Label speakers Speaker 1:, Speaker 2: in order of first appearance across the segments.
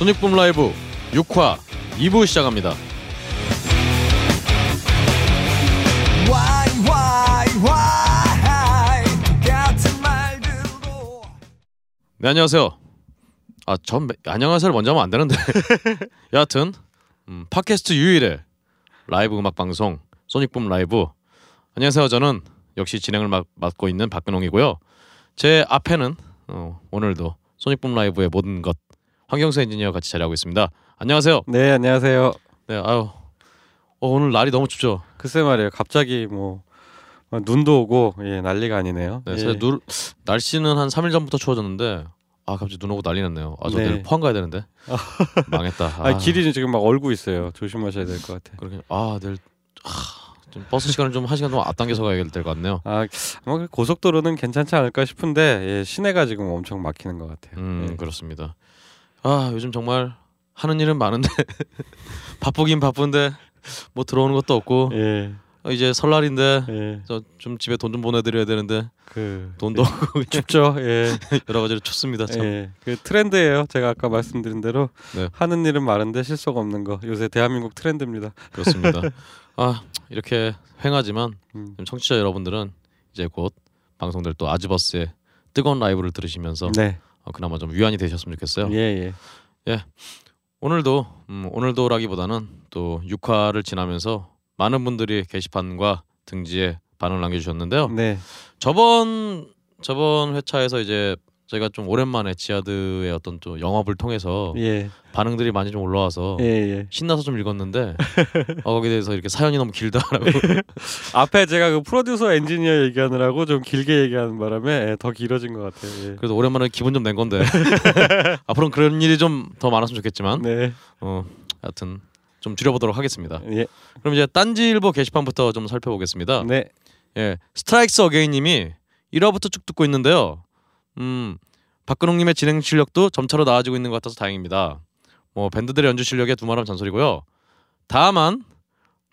Speaker 1: 손익붐 라이브 6화 2부 시작합니다. 네 안녕하세요. 아전 안녕하세요를 먼저 하면 안 되는데. 여하튼 음, 팟캐스트 유일의 라이브 음악 방송 소닉붐 라이브. 안녕하세요. 저는 역시 진행을 맡, 맡고 있는 박근홍이고요. 제 앞에는 어, 오늘도 소닉붐 라이브의 모든 것 황경수 엔지니어 같이 자리하고 있습니다. 안녕하세요.
Speaker 2: 네 안녕하세요.
Speaker 1: 네 아유 어, 오늘 날이 너무 춥죠.
Speaker 2: 글쎄 말이에요. 갑자기 뭐 어, 눈도 오고 예, 난리가 아니네요.
Speaker 1: 네,
Speaker 2: 예.
Speaker 1: 누, 날씨는 한 3일 전부터 추워졌는데 아 갑자기 눈 오고 난리 났네요. 아저
Speaker 2: 네.
Speaker 1: 내일 포항 가야 되는데 망했다.
Speaker 2: 아, 길이 지금 막 얼고 있어요. 조심하셔야 될 것 같아요.
Speaker 1: 그렇게 아 내일 아, 좀 버스 시간을 좀 한 시간 동안 앞당겨서 가야 될 것 같네요.
Speaker 2: 아 아마 그 고속도로는 괜찮지 않을까 싶은데 예, 시내가 지금 엄청 막히는 것 같아요.
Speaker 1: 음
Speaker 2: 예.
Speaker 1: 그렇습니다. 아 요즘 정말 하는 일은 많은데 바쁘긴 바쁜데 뭐 들어오는 것도 없고
Speaker 2: 예,
Speaker 1: 어, 이제 설날인데
Speaker 2: 예,
Speaker 1: 저좀 집에 돈 좀 보내드려야 되는데
Speaker 2: 그
Speaker 1: 돈도 그냥
Speaker 2: 춥죠. 예,
Speaker 1: 여러 가지로 춥습니다. 참.
Speaker 2: 예, 그 트렌드예요. 제가 아까 말씀드린 대로
Speaker 1: 네.
Speaker 2: 하는 일은 많은데 실속 없는 거 요새 대한민국 트렌드입니다.
Speaker 1: 그렇습니다. 아 이렇게 횡하지만
Speaker 2: 음.
Speaker 1: 청취자 여러분들은 이제 곧 방송될 또 아즈버스의 뜨거운 라이브를 들으시면서
Speaker 2: 네,
Speaker 1: 어, 그나마 좀 위안이 되셨으면 좋겠어요.
Speaker 2: 예, 예,
Speaker 1: 오늘도 음, 오늘도라기보다는 또 6화를 지나면서 많은 분들이 게시판과 등지에 반응을 남겨주셨는데요.
Speaker 2: 네,
Speaker 1: 저번 저번 회차에서 이제 저희가 좀 오랜만에 지하드의 어떤 또 영업을 통해서
Speaker 2: 예,
Speaker 1: 반응들이 많이 좀 올라와서
Speaker 2: 예, 예.
Speaker 1: 신나서 좀 읽었는데 어, 거기에 대해서 이렇게 사연이 너무 길다라고
Speaker 2: 앞에 제가 그 프로듀서 엔지니어 얘기하느라고 좀 길게 얘기하는 바람에 예, 더 길어진 것 같아요. 예.
Speaker 1: 그래도 오랜만에 기분 좀 낸 건데 앞으로는 그런 일이 좀 더 많았으면 좋겠지만
Speaker 2: 네,
Speaker 1: 어 하여튼 좀 줄여보도록 하겠습니다.
Speaker 2: 예,
Speaker 1: 그럼 이제 딴지일보 게시판부터 좀 살펴보겠습니다.
Speaker 2: 네,
Speaker 1: 예, 스트라이크스 어게인님이 1화부터 쭉 듣고 있는데요. 음, 박근홍님의 진행 실력도 점차로 나아지고 있는 것 같아서 다행입니다. 뭐 밴드들의 연주 실력에 두말하면 잔소리고요. 다만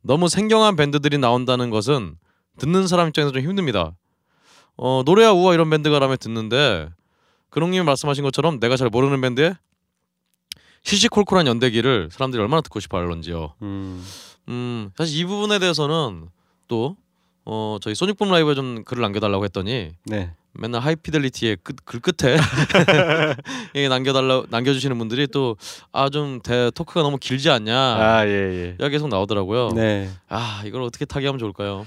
Speaker 1: 너무 생경한 밴드들이 나온다는 것은 듣는 사람 입장에서 좀 힘듭니다. 어, 노래와 우와 이런 밴드가라면 듣는데 근홍님이 말씀하신 것처럼 내가 잘 모르는 밴드에 시시콜콜한 연대기를 사람들이 얼마나 듣고 싶어 할런지요.
Speaker 2: 음,
Speaker 1: 음 사실 이 부분에 대해서는 또 어, 저희 소닉붐 라이브에 좀 글을 남겨달라고 했더니
Speaker 2: 네,
Speaker 1: 맨날 하이피델리티의 끝, 글 끝에 남겨달라 남겨주시는 분들이 또 아 좀 토크가 너무 길지 않냐
Speaker 2: 아, 예, 예.
Speaker 1: 계속 나오더라고요.
Speaker 2: 네.
Speaker 1: 아 이걸 어떻게 타개하면 좋을까요?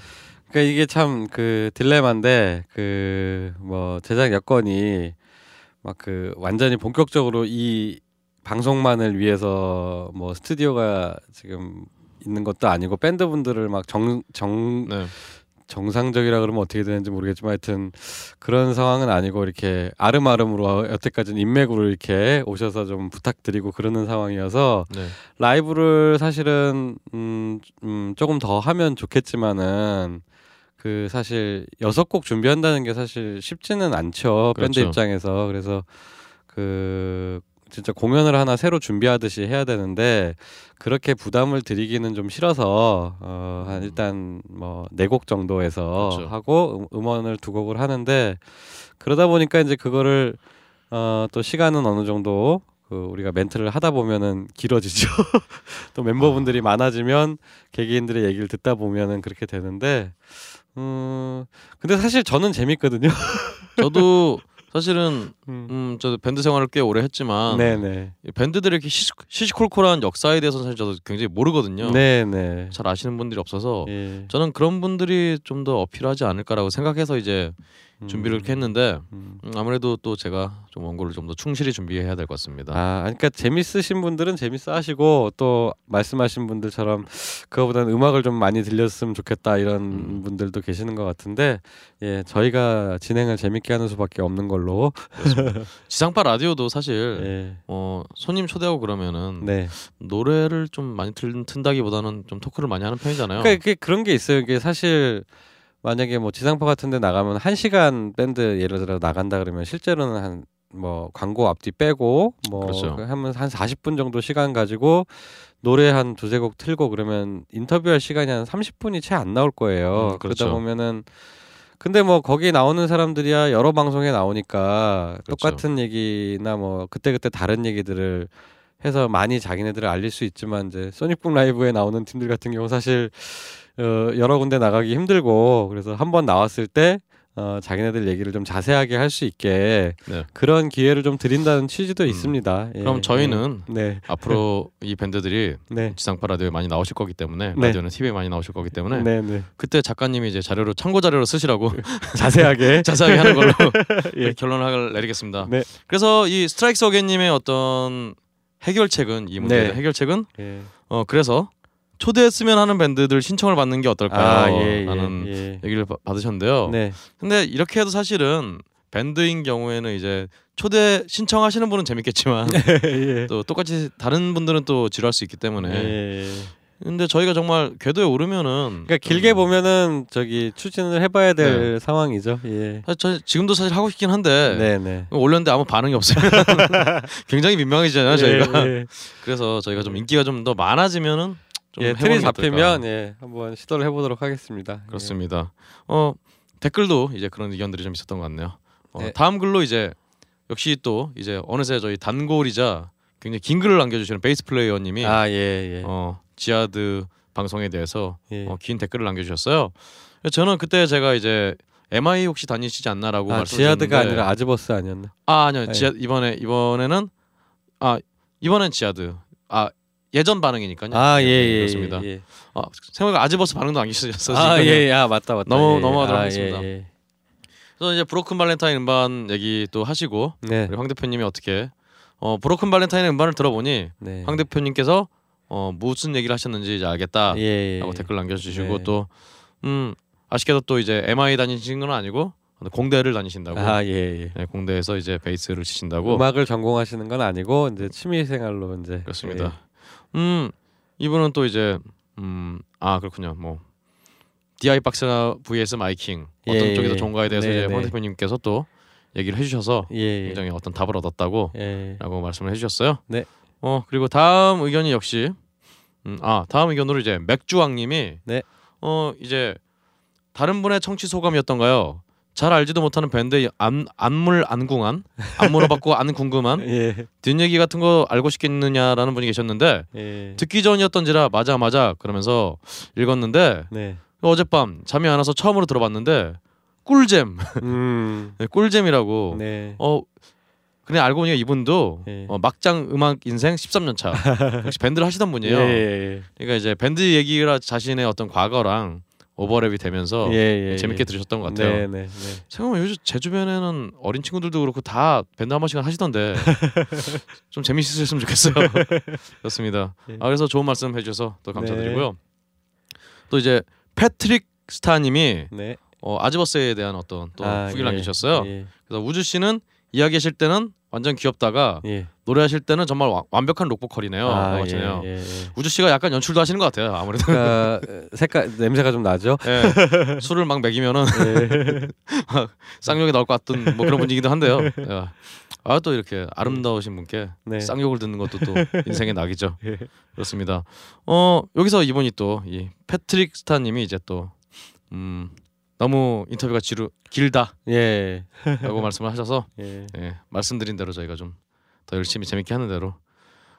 Speaker 2: 그러니까 이게 참 그 딜레마인데 그 뭐 제작 여건이 막 그 완전히 본격적으로 이 방송만을 위해서 뭐 스튜디오가 지금 있는 것도 아니고 밴드 분들을 막 정정
Speaker 1: 네,
Speaker 2: 정상적이라 그러면 어떻게 되는지 모르겠지만 하여튼 그런 상황은 아니고 이렇게 아름아름으로 여태까지는 인맥으로 이렇게 오셔서 좀 부탁드리고 그러는 상황이어서
Speaker 1: 네,
Speaker 2: 라이브를 사실은 음, 음 조금 더 하면 좋겠지만은 그 사실 여섯 곡 준비한다는 게 사실 쉽지는 않죠. 밴드
Speaker 1: 그렇죠.
Speaker 2: 입장에서. 그래서 그 진짜 공연을 하나 새로 준비하듯이 해야 되는데 그렇게 부담을 드리기는 좀 싫어서 어, 한 일단 뭐 네 곡 정도에서
Speaker 1: 그렇죠.
Speaker 2: 하고 음, 음원을 두 곡을 하는데 그러다 보니까 이제 그거를 어, 또 시간은 어느 정도 그 우리가 멘트를 하다 보면은 길어지죠. 또 멤버분들이 많아지면 개개인들의 얘기를 듣다 보면은 그렇게 되는데 음 근데 사실 저는 재밌거든요.
Speaker 1: 저도 사실은
Speaker 2: 음.
Speaker 1: 음, 저 밴드 생활을 꽤 오래 했지만
Speaker 2: 네네.
Speaker 1: 이 밴드들의 이렇게 시시, 시시콜콜한 역사에 대해서는 사실 저도 굉장히 모르거든요.
Speaker 2: 네네.
Speaker 1: 잘 아시는 분들이 없어서
Speaker 2: 예.
Speaker 1: 저는 그런 분들이 좀 더 어필하지 않을까라고 생각해서 이제 준비를 이렇게 했는데
Speaker 2: 음.
Speaker 1: 음, 아무래도 또 제가 좀 원고를 좀 더 충실히 준비해야 될 것 같습니다.
Speaker 2: 아, 그러니까 재밌으신 분들은 재밌어 하시고 또 말씀하신 분들처럼 그거보다는 음악을 좀 많이 들렸으면 좋겠다 이런
Speaker 1: 음.
Speaker 2: 분들도 계시는 것 같은데 예, 저희가 진행을 재밌게 하는 수밖에 없는 걸로
Speaker 1: 지상파 라디오도 사실
Speaker 2: 예.
Speaker 1: 어, 손님 초대하고 그러면은
Speaker 2: 네.
Speaker 1: 노래를 좀 많이 틀, 튼다기보다는 좀 토크를 많이 하는 편이잖아요.
Speaker 2: 그러니까 이게 그런 게 있어요. 이게 사실 만약에 뭐 지상파 같은 데 나가면 한 시간 밴드 예를 들어 나간다 그러면 실제로는 한 뭐 광고 앞뒤 빼고 뭐
Speaker 1: 그렇죠.
Speaker 2: 그 하면 한 40분 정도 시간 가지고 노래 한 두세 곡 틀고 그러면 인터뷰할 시간이 한 30분이 채 안 나올 거예요.
Speaker 1: 음, 그렇죠.
Speaker 2: 그러다 보면은 근데 뭐 거기 나오는 사람들이야 여러 방송에 나오니까
Speaker 1: 그렇죠.
Speaker 2: 똑같은 얘기나 뭐 그때그때 다른 얘기들을 해서 많이 자기네들을 알릴 수 있지만 이제 소닉북 라이브에 나오는 팀들 같은 경우 사실 어, 여러 군데 나가기 힘들고 그래서 한 번 나왔을 때 어, 자기네들 얘기를 좀 자세하게 할 수 있게
Speaker 1: 네.
Speaker 2: 그런 기회를 좀 드린다는 취지도
Speaker 1: 음.
Speaker 2: 있습니다. 예.
Speaker 1: 그럼 저희는
Speaker 2: 네,
Speaker 1: 앞으로 이 밴드들이
Speaker 2: 네,
Speaker 1: 지상파 라디오에 많이 나오실 거기 때문에
Speaker 2: 네.
Speaker 1: 라디오는 TV에 많이 나오실 거기 때문에
Speaker 2: 네, 네.
Speaker 1: 그때 작가님이 이제 자료로 참고 자료로 쓰시라고
Speaker 2: 자세하게.
Speaker 1: 자세하게 하는 걸로
Speaker 2: 예.
Speaker 1: 결론을 내리겠습니다.
Speaker 2: 네.
Speaker 1: 그래서 이 스트라이크스 어게인님의 어떤 해결책은 이 문제의
Speaker 2: 네.
Speaker 1: 해결책은
Speaker 2: 예.
Speaker 1: 어 그래서 초대했으면 하는 밴드들 신청을 받는 게 어떨까요?
Speaker 2: 예,
Speaker 1: 라는
Speaker 2: 예.
Speaker 1: 얘기를 바- 받으셨는데요.
Speaker 2: 네,
Speaker 1: 근데 이렇게 해도 사실은 밴드인 경우에는 이제 초대 신청하시는 분은 재밌겠지만
Speaker 2: 예.
Speaker 1: 또 똑같이 다른 분들은 또 지루할 수 있기 때문에
Speaker 2: 예.
Speaker 1: 근데 저희가 정말 궤도에 오르면은
Speaker 2: 그러니까 길게
Speaker 1: 음,
Speaker 2: 보면은 저기 추진을 해봐야 될 상황이죠. 예.
Speaker 1: 사실 저 지금도 사실 하고 싶긴 한데
Speaker 2: 네, 네.
Speaker 1: 올렸는데 아무 반응이 없어요. 굉장히 민망해지잖아요 저희가.
Speaker 2: 예, 예.
Speaker 1: 그래서 저희가 좀 인기가 좀 더 많아지면은 좀
Speaker 2: 예, 틀이. 잡히면 예, 한번 시도를 해보도록 하겠습니다. 예.
Speaker 1: 그렇습니다. 어 댓글도 이제 그런 의견들이 좀 있었던 것 같네요. 어,
Speaker 2: 네.
Speaker 1: 다음 글로 이제 역시 또 이제 어느새 저희 단골이자 굉장히 긴 글을 남겨주시는 베이스 플레이어님이
Speaker 2: 아, 예, 예.
Speaker 1: 어 지하드 방송에 대해서
Speaker 2: 예.
Speaker 1: 어, 긴 댓글을 남겨주셨어요. 저는 그때 제가 이제 MI 혹시 다니시지 않나라고
Speaker 2: 아,
Speaker 1: 말씀드렸는데
Speaker 2: 지하드가 아니라 아즈버스 아니었나?
Speaker 1: 아 아니요
Speaker 2: 예.
Speaker 1: 지하 이번에 이번에는 아 이번엔 지하드 아 예전 반응이니까요.
Speaker 2: 아, 예,
Speaker 1: 네,
Speaker 2: 예,
Speaker 1: 그렇습니다.
Speaker 2: 예, 예.
Speaker 1: 아 생각보다 아즈버스 반응도 안 계셨어요.
Speaker 2: 아. 예, 예, 아, 맞다, 맞다. 예, 예.
Speaker 1: 넘어가도록
Speaker 2: 아,
Speaker 1: 하겠습니다.
Speaker 2: 예, 예.
Speaker 1: 그래서 이제 브로큰 발렌타인 음반 얘기 또 하시고
Speaker 2: 네,
Speaker 1: 우리 황 대표님이 어떻게 어 브로큰 발렌타인 음반을 들어보니
Speaker 2: 네.
Speaker 1: 황 대표님께서 어 무슨 얘기를 하셨는지 이제 알겠다라고
Speaker 2: 예, 예.
Speaker 1: 댓글 남겨주시고
Speaker 2: 네.
Speaker 1: 또음 아쉽게도 또 이제 MI 다니신 건 아니고 공대를 다니신다고
Speaker 2: 아, 예, 예.
Speaker 1: 네, 공대에서 이제 베이스를 치신다고
Speaker 2: 음악을 전공하시는 건 아니고 이제 취미 생활로 이제
Speaker 1: 그렇습니다. 음 이분은 또 이제 음 아 그렇군요. 뭐 DI 박스나 vs 마이킹 어떤
Speaker 2: 예,
Speaker 1: 쪽이 더
Speaker 2: 예.
Speaker 1: 좋은가에 대해서
Speaker 2: 네,
Speaker 1: 이제
Speaker 2: 네.
Speaker 1: 황 대표님께서 또 얘기를 해주셔서
Speaker 2: 예, 예.
Speaker 1: 굉장히 어떤 답을 얻었다고
Speaker 2: 예.
Speaker 1: 라고 말씀을 해주셨어요.
Speaker 2: 네.
Speaker 1: 어 그리고 다음 의견이 역시 음, 아 다음 의견으로 이제 맥주왕님이
Speaker 2: 네.
Speaker 1: 어 이제 다른 분의 청취 소감이었던가요? 잘 알지도 못하는 밴드의 안, 안물 안궁한 안 물어봤고 안 궁금한
Speaker 2: 예.
Speaker 1: 뒷얘기 같은 거 알고 싶겠느냐라는 분이 계셨는데
Speaker 2: 예.
Speaker 1: 듣기 전이었던지라 맞아 맞아 그러면서 읽었는데
Speaker 2: 네.
Speaker 1: 어젯밤 잠이 안 와서 처음으로 들어봤는데 꿀잼
Speaker 2: 음.
Speaker 1: 네, 꿀잼이라고
Speaker 2: 네.
Speaker 1: 어 그냥 알고 보니까 이분도
Speaker 2: 예.
Speaker 1: 어, 막장 음악 인생 13년 차 역시 밴드를 하시던 분이에요.
Speaker 2: 예, 예,
Speaker 1: 그러니까 이제 밴드 얘기라 자신의 어떤 과거랑 오버랩이 되면서
Speaker 2: 예. 예, 예.
Speaker 1: 재밌게 들으셨던 것 같아요.
Speaker 2: 네, 네, 네.
Speaker 1: 생각하면 요즘 제 주변에는 어린 친구들도 그렇고 다 밴드 한 번씩 하시던데 좀 재밌으셨으면 좋겠어요. 그렇습니다.
Speaker 2: 예.
Speaker 1: 아 그래서 좋은 말씀 해주셔서 또 감사드리고요. 또 이제 패트릭 스타님이
Speaker 2: 네.
Speaker 1: 어, 아즈버스에 대한 어떤 또
Speaker 2: 아,
Speaker 1: 후기를
Speaker 2: 예.
Speaker 1: 남기셨어요.
Speaker 2: 예.
Speaker 1: 그래서 우주 씨는 이야기하실 때는 완전 귀엽다가
Speaker 2: 예.
Speaker 1: 노래하실 때는 정말 와- 완벽한 록 보컬이네요.
Speaker 2: 아,
Speaker 1: 아, 잖아요
Speaker 2: 예, 예, 예.
Speaker 1: 우주 씨가 약간 연출도 하시는 것 같아요. 아무래도
Speaker 2: 그러니까 색깔 냄새가 좀 나죠.
Speaker 1: 예, 술을 막 먹이면은
Speaker 2: 예.
Speaker 1: 쌍욕이 나올 것 같은 뭐 그런 분위기도 한데요. 아 또 이렇게 아름다우신 분께
Speaker 2: 네.
Speaker 1: 쌍욕을 듣는 것도 또 인생의 낙이죠.
Speaker 2: 예.
Speaker 1: 그렇습니다. 어 여기서 이분이 또 이 패트릭 스타님이 이제 또 음, 너무 인터뷰가 지루 길다라고
Speaker 2: 예.
Speaker 1: 말씀을 하셔서
Speaker 2: 예.
Speaker 1: 예, 말씀드린 대로 저희가 좀 더 열심히 재밌게 하는 대로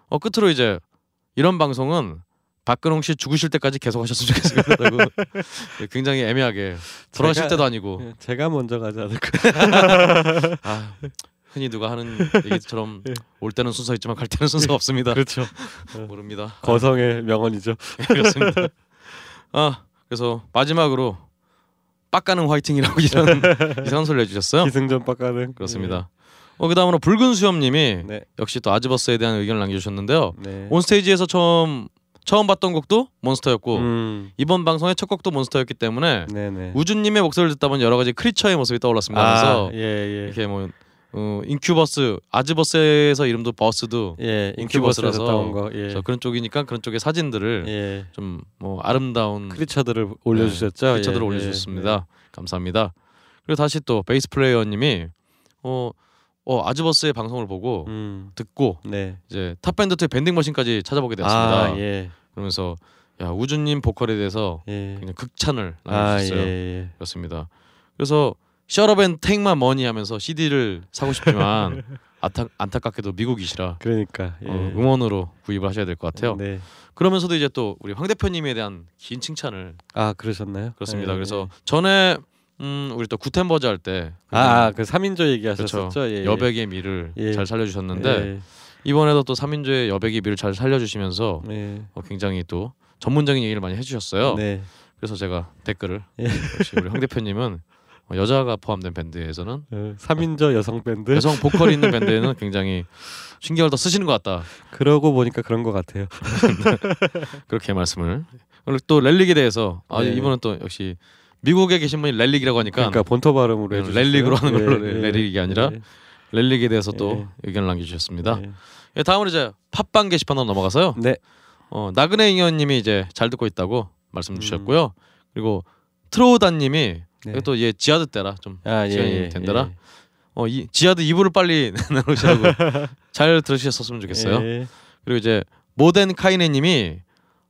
Speaker 1: 어 끝으로 이제 이런 방송은 박근홍 씨 죽으실 때까지 계속 하셨으면 좋겠습니다라고 예, 굉장히 애매하게 돌아가실 때도 아니고
Speaker 2: 예, 제가 먼저 가지 않을까.
Speaker 1: 아, 흔히 누가 하는 얘기처럼
Speaker 2: 예.
Speaker 1: 올 때는 순서 있지만 갈 때는 순서가 없습니다.
Speaker 2: 그렇죠.
Speaker 1: 모릅니다.
Speaker 2: 거성의 명언이죠.
Speaker 1: 아, 그렇습니다. 아 그래서 마지막으로 빡가는 화이팅이라고 이런 이상한 소리 해주셨어요.
Speaker 2: 기승전 빡가는.
Speaker 1: 그렇습니다. 어 그다음으로 붉은 수염님이
Speaker 2: 네.
Speaker 1: 역시 또 아즈버스에 대한 의견을 남겨주셨는데요.
Speaker 2: 네.
Speaker 1: 온 스테이지에서 처음 처음 봤던 곡도 몬스터였고
Speaker 2: 음.
Speaker 1: 이번 방송의 첫 곡도 몬스터였기 때문에
Speaker 2: 네네.
Speaker 1: 우주님의 목소리를 듣다 보니 여러 가지 크리처의 모습이 떠올랐습니다. 그래서
Speaker 2: 아, 예, 예.
Speaker 1: 이렇게 뭐 어, 인큐버스 아즈버스에서 이름도 버스도
Speaker 2: 예,
Speaker 1: 인큐버스라서
Speaker 2: 따온 거. 예.
Speaker 1: 그런 쪽이니까 그런 쪽의 사진들을
Speaker 2: 예.
Speaker 1: 좀뭐 아름다운
Speaker 2: creature들을 올려주셨죠.
Speaker 1: 피처들을
Speaker 2: 예,
Speaker 1: 올려주셨습니다. 감사합니다. 그리고 다시 또 베이스 플레이어님이 어 어 아즈버스의 방송을 보고
Speaker 2: 음.
Speaker 1: 듣고
Speaker 2: 네.
Speaker 1: 이제 탑 밴드2의 밴딩 머신까지 찾아보게 되었습니다.
Speaker 2: 아, 예.
Speaker 1: 그러면서 야 우주님 보컬에 대해서
Speaker 2: 예.
Speaker 1: 그냥 극찬을
Speaker 2: 아, 예,
Speaker 1: 남겨주셨어요.
Speaker 2: 예.
Speaker 1: 그렇습니다. 그래서 셔럽앤 탱만 머니 하면서 CD를 사고 싶지만 안타, 안타깝게도 미국이시라
Speaker 2: 그러니까 예.
Speaker 1: 어, 음원으로 구입을 하셔야 될 것 같아요.
Speaker 2: 네.
Speaker 1: 그러면서도 이제 또 우리 황 대표님에 대한 긴 칭찬을
Speaker 2: 아, 그러셨나요?
Speaker 1: 그렇습니다.
Speaker 2: 예,
Speaker 1: 그래서
Speaker 2: 예.
Speaker 1: 전에 음, 우리 또 구텐버즈 할 때
Speaker 2: 아, 아, 그 3인조
Speaker 1: 그렇죠.
Speaker 2: 얘기하셨었죠. 예.
Speaker 1: 여백의 미를
Speaker 2: 예.
Speaker 1: 잘 살려주셨는데
Speaker 2: 예.
Speaker 1: 이번에도 또 3인조의 여백의 미를 잘 살려주시면서
Speaker 2: 네.
Speaker 1: 어, 굉장히 또 전문적인 얘기를 많이 해주셨어요.
Speaker 2: 네.
Speaker 1: 그래서 제가 댓글을
Speaker 2: 예.
Speaker 1: 역시 우리 황 대표님은 어, 여자가 포함된 밴드에서는
Speaker 2: 어, 3인조 여성 밴드.
Speaker 1: 여성 보컬이 있는 밴드에는 굉장히 신경을 더 쓰시는 것 같다
Speaker 2: 그러고 보니까 그런 것 같아요.
Speaker 1: 그렇게 말씀을 그리고 또 렐릭에 대해서 아
Speaker 2: 네.
Speaker 1: 이번은 또 역시 미국에 계신 분이 렐릭이라고 하니까
Speaker 2: 그러니까 본토 발음으로
Speaker 1: 네,
Speaker 2: 해주셨어요.
Speaker 1: 렐릭으로 하는 걸로
Speaker 2: 예, 예.
Speaker 1: 렐릭이 아니라
Speaker 2: 예.
Speaker 1: 렐릭에 대해서 또
Speaker 2: 예.
Speaker 1: 의견을 남겨주셨습니다.
Speaker 2: 예.
Speaker 1: 예, 다음으로 이제 팟빵 게시판으로 넘어가서요.
Speaker 2: 네.
Speaker 1: 어, 나그네 ing현님이 이제 잘 듣고 있다고 말씀
Speaker 2: 음.
Speaker 1: 주셨고요. 그리고 트로다님이
Speaker 2: 네.
Speaker 1: 또얘 지하드 때라 좀
Speaker 2: 아, 예,
Speaker 1: 시간이
Speaker 2: 예,
Speaker 1: 된다라?
Speaker 2: 예.
Speaker 1: 어, 이 지하드 2부를 빨리 내놓으시라고 잘 들으셨으면 좋겠어요.
Speaker 2: 예.
Speaker 1: 그리고 이제 모덴 카이네 님이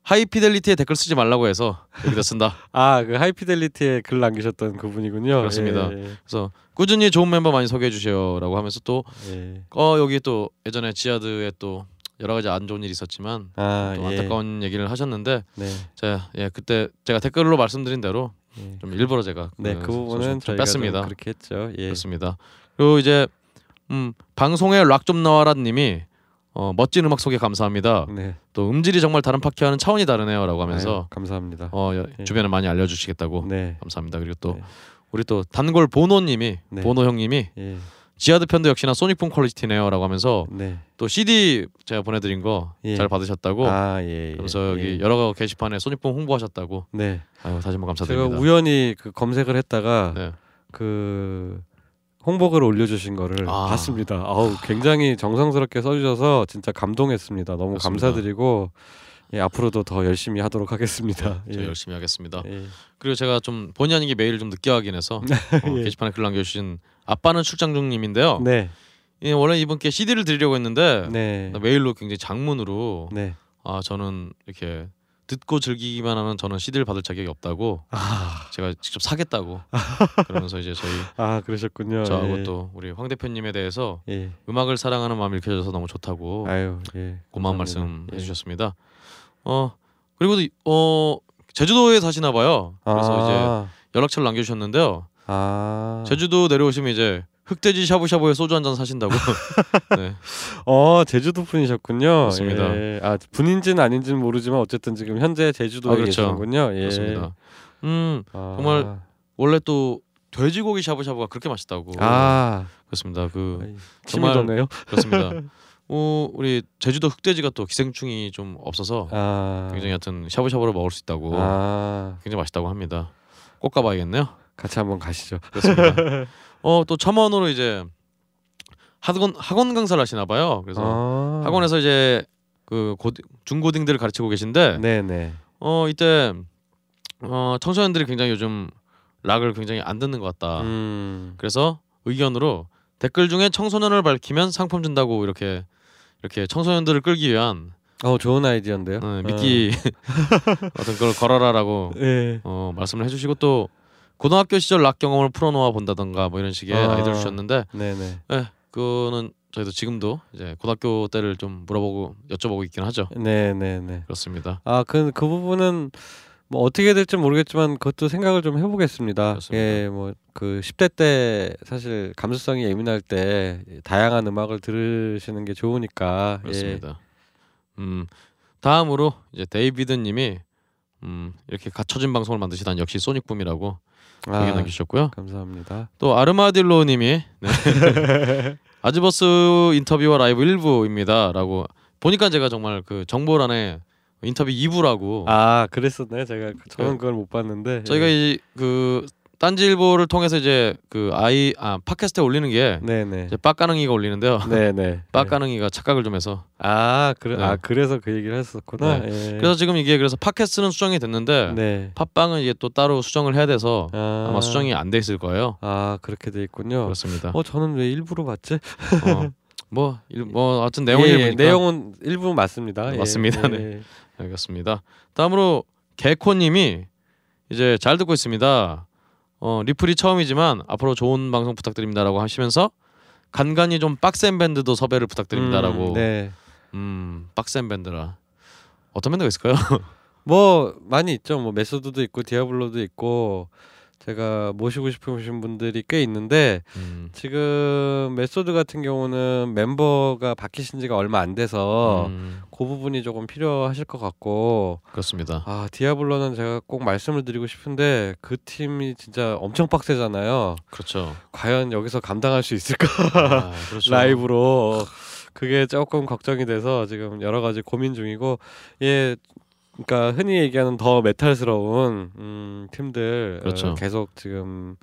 Speaker 1: 하이피델리티에 댓글 쓰지 말라고 해서 여기다 쓴다.
Speaker 2: 아, 그 하이피델리티에 글 남기셨던 그분이군요.
Speaker 1: 그렇습니다.
Speaker 2: 예,
Speaker 1: 그래서 꾸준히 좋은 멤버 많이 소개해 주셔라고 하면서 또
Speaker 2: 예.
Speaker 1: 어 여기 또 예전에 지하드에 또 여러 가지 안 좋은 일이 있었지만
Speaker 2: 아,
Speaker 1: 또
Speaker 2: 예.
Speaker 1: 안타까운 얘기를 하셨는데
Speaker 2: 네.
Speaker 1: 제가 예 그때 제가 댓글로 말씀드린 대로
Speaker 2: 예.
Speaker 1: 좀 일부러 제가
Speaker 2: 네, 그 부분은
Speaker 1: 좀 뺐습니다.
Speaker 2: 좀 그렇게 했죠. 예.
Speaker 1: 그렇습니다. 그리고 이제 음 방송에 락 좀 나와라 님이 어 멋진 음악 소개 감사합니다.
Speaker 2: 네.
Speaker 1: 또 음질이 정말 다른 팟캐와는 차원이 다르네요라고
Speaker 2: 아유,
Speaker 1: 하면서
Speaker 2: 감사합니다.
Speaker 1: 어 여-
Speaker 2: 예.
Speaker 1: 주변에 많이 알려 주시겠다고
Speaker 2: 네.
Speaker 1: 감사합니다. 그리고 또
Speaker 2: 네.
Speaker 1: 우리 또 단골 보노 님이
Speaker 2: 네.
Speaker 1: 보노 형님이
Speaker 2: 예.
Speaker 1: 지하드 편도 역시나 소닉붐 퀄리티네요라고 하면서
Speaker 2: 네.
Speaker 1: 또 CD 제가 보내드린 거잘
Speaker 2: 예.
Speaker 1: 받으셨다고
Speaker 2: 아, 예. 예.
Speaker 1: 그러면서 여기
Speaker 2: 예.
Speaker 1: 여러 게시판에 소닉붐 홍보하셨다고
Speaker 2: 네.
Speaker 1: 아유 다시 한번
Speaker 2: 제가
Speaker 1: 감사드립니다.
Speaker 2: 우연히 그 검색을 했다가
Speaker 1: 네.
Speaker 2: 그 홍보글 올려주신 거를
Speaker 1: 아.
Speaker 2: 봤습니다. 아우 굉장히 정성스럽게 써주셔서 진짜 감동했습니다. 너무
Speaker 1: 그렇습니다.
Speaker 2: 감사드리고 예, 앞으로도 더 열심히 하도록 하겠습니다.
Speaker 1: 저
Speaker 2: 예.
Speaker 1: 열심히 하겠습니다.
Speaker 2: 예.
Speaker 1: 그리고 제가 좀 본의 아니게 메일을 좀 늦게 하긴 해서 어,
Speaker 2: 예.
Speaker 1: 게시판에 글 남겨주신 아빠는 출장 중님인데요.
Speaker 2: 네,
Speaker 1: 예, 원래 이분께 CD를 드리려고 했는데
Speaker 2: 네,
Speaker 1: 나 메일로 굉장히 장문으로
Speaker 2: 네.
Speaker 1: 아 저는 이렇게 듣고 즐기기만 하는 저는 CD를 받을 자격이 없다고
Speaker 2: 아,
Speaker 1: 제가 직접 사겠다고 그러면서 이제 저희
Speaker 2: 아 그러셨군요.
Speaker 1: 저하고
Speaker 2: 예.
Speaker 1: 또 우리 황 대표님에 대해서
Speaker 2: 예.
Speaker 1: 음악을 사랑하는 마음이 읽혀져서 너무 좋다고
Speaker 2: 아유, 예.
Speaker 1: 고마운. 말씀
Speaker 2: 예.
Speaker 1: 해주셨습니다. 어 그리고 어 제주도에 사시나 봐요. 그래서 이제
Speaker 2: 아,
Speaker 1: 연락처를 남겨주셨는데요.
Speaker 2: 아,
Speaker 1: 제주도 내려오시면 이제 흑돼지 샤브샤브에 소주 한 잔 사신다고. 네.
Speaker 2: 어 제주도 분이셨군요.
Speaker 1: 그렇습니다.
Speaker 2: 예. 아 분인지는 아닌지는 모르지만 어쨌든 지금 현재 제주도에
Speaker 1: 아, 그렇죠.
Speaker 2: 계시는군요. 예.
Speaker 1: 그렇습니다. 음
Speaker 2: 아,
Speaker 1: 정말 원래 또 돼지고기 샤브샤브가 그렇게 맛있다고.
Speaker 2: 아
Speaker 1: 그렇습니다. 그 정말-
Speaker 2: 도네요.
Speaker 1: 그렇습니다. 어, 우리 제주도 흑돼지가 또 기생충이 좀 없어서
Speaker 2: 아,
Speaker 1: 굉장히 하여튼 샤브샤브로 먹을 수 있다고
Speaker 2: 아
Speaker 1: 굉장히 맛있다고 합니다. 꼭 가봐야겠네요.
Speaker 2: 같이 한번 가시죠.
Speaker 1: 그렇습니다. 어또 첨언으로 이제 학원 학원 강사를 하시나 봐요. 그래서
Speaker 2: 아.
Speaker 1: 학원에서 이제 그 고, 중고딩들을 가르치고 계신데
Speaker 2: 네네.
Speaker 1: 어 이때 어 청소년들이 굉장히 요즘 락을 굉장히 안 듣는 것 같다.
Speaker 2: 음.
Speaker 1: 그래서 의견으로 댓글 중에 청소년을 밝히면 상품 준다고 이렇게 이렇게 청소년들을 끌기 위한
Speaker 2: 어 좋은 아이디어인데요.
Speaker 1: 어, 미끼 어 떤 걸 걸어라라고
Speaker 2: 어. 예.
Speaker 1: 어, 말씀을 해주시고 또 고등학교 시절 락 경험을 풀어놓아 본다던가 뭐 이런 식의
Speaker 2: 아.
Speaker 1: 아이디어를 주셨는데
Speaker 2: 네네.
Speaker 1: 예, 그거는 저희도 지금도 이제 고등학교 때를 좀 물어보고 여쭤보고 있긴 하죠.
Speaker 2: 네네네.
Speaker 1: 그렇습니다.
Speaker 2: 아그 그 부분은 뭐 어떻게 될지 모르겠지만 그것도 생각을 좀 해보겠습니다.
Speaker 1: 그렇습니다.
Speaker 2: 예, 뭐 그 10대 때 사실 감수성이 예민할 때 다양한 음악을 들으시는 게 좋으니까. 예.
Speaker 1: 그렇습니다. 음 다음으로 이제 데이비드 님이 음 이렇게 갖춰진 방송을 만드시다니 역시 소닉붐이라고
Speaker 2: 아,
Speaker 1: 의견 남기셨고요.
Speaker 2: 감사합니다.
Speaker 1: 또 아르마딜로님이 네. 아즈버스 인터뷰와 라이브 1부입니다라고 보니까 제가 정말 그 정보란에 인터뷰 2부라고
Speaker 2: 아 그랬었나요? 제가 저는 그걸 못 봤는데.
Speaker 1: 저희가
Speaker 2: 예.
Speaker 1: 이그 딴지일보를 통해서 이제 그 아이 아 팟캐스트에 올리는 게
Speaker 2: 네네.
Speaker 1: 이제 빡가능이가 올리는데요.
Speaker 2: 네네.
Speaker 1: 빡가능이가 착각을 좀 해서
Speaker 2: 아 그래
Speaker 1: 네.
Speaker 2: 아 그래서 그 얘기를 했었구나. 예.
Speaker 1: 그래서 지금 이게 그래서 팟캐스트는 수정이 됐는데
Speaker 2: 네.
Speaker 1: 팟빵은 이제 또 따로 수정을 해야 돼서
Speaker 2: 아,
Speaker 1: 아마 수정이 안 돼 있을 거예요.
Speaker 2: 아 그렇게 돼 있군요.
Speaker 1: 그렇습니다.
Speaker 2: 어 저는 왜 일부러 봤지?
Speaker 1: 어, 뭐, 일- 뭐 어떤 내용을
Speaker 2: 예, 예, 내용은 일부 맞습니다. 예,
Speaker 1: 맞습니다.
Speaker 2: 예,
Speaker 1: 네. 알겠습니다. 다음으로 개코님이 이제 잘 듣고 있습니다. 어, 리플이 처음이지만 앞으로 좋은 방송 부탁드립니다라고 하시면서 간간히 좀 빡센 밴드도 섭외를 부탁드립니다라고.
Speaker 2: 음, 네.
Speaker 1: 음, 빡센 밴드라. 어떤 밴드가 있을까요?
Speaker 2: 뭐 많이 있죠. 뭐 메소드도 있고 디아블로도 있고 제가 모시고 싶으신 분들이 꽤 있는데
Speaker 1: 음,
Speaker 2: 지금 메소드 같은 경우는 멤버가 바뀌신 지가 얼마 안 돼서
Speaker 1: 음,
Speaker 2: 그 부분이 조금 필요하실 것 같고
Speaker 1: 그렇습니다.
Speaker 2: 아 디아블로는 제가 꼭 말씀을 드리고 싶은데 그 팀이 진짜 엄청 빡세잖아요.
Speaker 1: 그렇죠.
Speaker 2: 과연 여기서 감당할 수 있을까
Speaker 1: 아, 그렇죠.
Speaker 2: 라이브로 그게 조금 걱정이 돼서 지금 여러 가지 고민 중이고 예 그러니까 흔히 얘기하는 더 메탈스러운 음, 팀들
Speaker 1: 그렇죠.
Speaker 2: 어, 계속 지금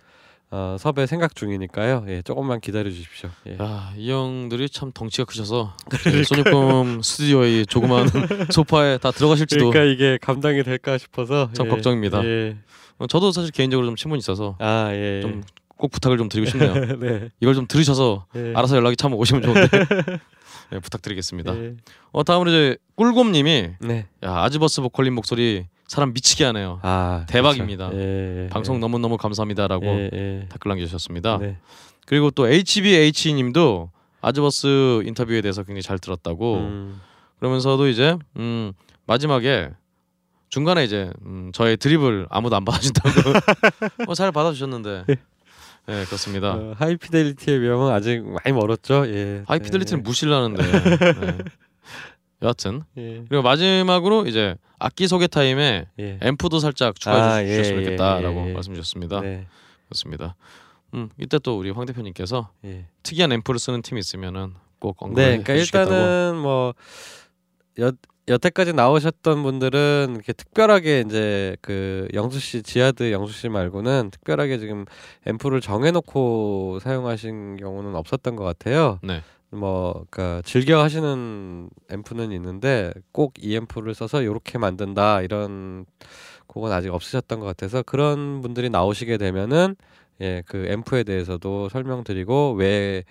Speaker 2: 어, 섭외 생각 중이니까요. 예 조금만 기다려 주십시오. 예.
Speaker 1: 야, 이 형들이 참 덩치가 크셔서 소녀품 스튜디오의 조그만 소파에 다 들어가실지도
Speaker 2: 그러니까 이게 감당이 될까 싶어서
Speaker 1: 참
Speaker 2: 예,
Speaker 1: 걱정입니다.
Speaker 2: 예.
Speaker 1: 어, 저도 사실 개인적으로 좀 친분이 있어서
Speaker 2: 아 예.
Speaker 1: 좀꼭 부탁을 좀 드리고 싶네요.
Speaker 2: 네.
Speaker 1: 이걸 좀 들으셔서
Speaker 2: 예.
Speaker 1: 알아서 연락이 참 오시면 좋은데 네, 부탁드리겠습니다.
Speaker 2: 예.
Speaker 1: 어 다음으로 이제 꿀곰님이
Speaker 2: 네.
Speaker 1: 야 아즈버스 보컬님 목소리 사람 미치게 하네요.
Speaker 2: 아
Speaker 1: 대박입니다.
Speaker 2: 그렇죠. 예, 예,
Speaker 1: 방송
Speaker 2: 예.
Speaker 1: 너무 너무 감사합니다라고
Speaker 2: 예, 예.
Speaker 1: 댓글 남겨주셨습니다.
Speaker 2: 네.
Speaker 1: 그리고 또 HBH님도 아즈버스 인터뷰에 대해서 굉장히 잘 들었다고
Speaker 2: 음,
Speaker 1: 그러면서도 이제 음, 마지막에 중간에 이제 음, 저의 드립을 아무도 안 받아준다고 어, 잘 받아주셨는데 네 그렇습니다.
Speaker 2: 어, 하이피델리티의 명은 아직 많이 멀었죠. 예.
Speaker 1: 하이피델리티는 무시를 하는데 네. 여하튼
Speaker 2: 예.
Speaker 1: 그리고 마지막으로 이제 악기 소개 타임에
Speaker 2: 예.
Speaker 1: 앰프도 살짝 추가해
Speaker 2: 아,
Speaker 1: 주-
Speaker 2: 예,
Speaker 1: 주셨으면
Speaker 2: 예,
Speaker 1: 좋겠다라고
Speaker 2: 예, 예.
Speaker 1: 말씀 주셨습니다.
Speaker 2: 네.
Speaker 1: 그렇습니다. 음 이때 또 우리 황 대표님께서
Speaker 2: 예.
Speaker 1: 특이한 앰프를 쓰는 팀이 있으면은 꼭 언급해
Speaker 2: 네, 그러니까. 일단은 뭐 여, 여태까지 나오셨던 분들은 이렇게 특별하게 이제 그 영수 씨 지하드 영수 씨 말고는 특별하게 지금 앰프를 정해놓고 사용하신 경우는 없었던 것 같아요.
Speaker 1: 네.
Speaker 2: 뭐 그러니까 즐겨 하시는 앰프는 있는데 꼭 이 앰프를 써서 이렇게 만든다 이런 그건 아직 없으셨던 것 같아서 그런 분들이 나오시게 되면은 예 그 앰프에 대해서도 설명드리고 왜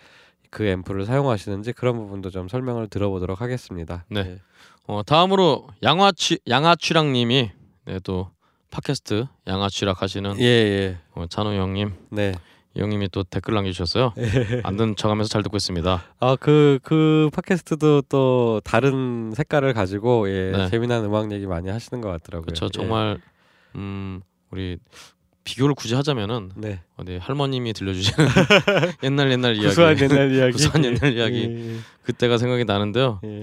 Speaker 2: 그 앰프를 사용하시는지 그런 부분도 좀 설명을 들어보도록 하겠습니다.
Speaker 1: 네.
Speaker 2: 예.
Speaker 1: 어 다음으로 양아취 양아취랑님이 네, 또 팟캐스트 양아취락 하시는
Speaker 2: 예, 예.
Speaker 1: 어, 찬호 형님
Speaker 2: 네.
Speaker 1: 이 형님이 또 댓글 남겨주셨어요. 안 듣는 척하면서 잘 듣고 있습니다.
Speaker 2: 아그그 팟캐스트도 또 다른 색깔을 가지고 예
Speaker 1: 네.
Speaker 2: 재미난 음악 얘기 많이 하시는 것 같더라고요.
Speaker 1: 그렇죠.
Speaker 2: 예.
Speaker 1: 정말 음 우리 비교를 굳이 하자면은
Speaker 2: 네.
Speaker 1: 어디 할머님이 들려주시는 옛날 옛날 이야기
Speaker 2: 구수한 옛날 이야기.
Speaker 1: 구수한 옛날 이야기.
Speaker 2: 예,
Speaker 1: 그때가 생각이 나는데요.
Speaker 2: 예,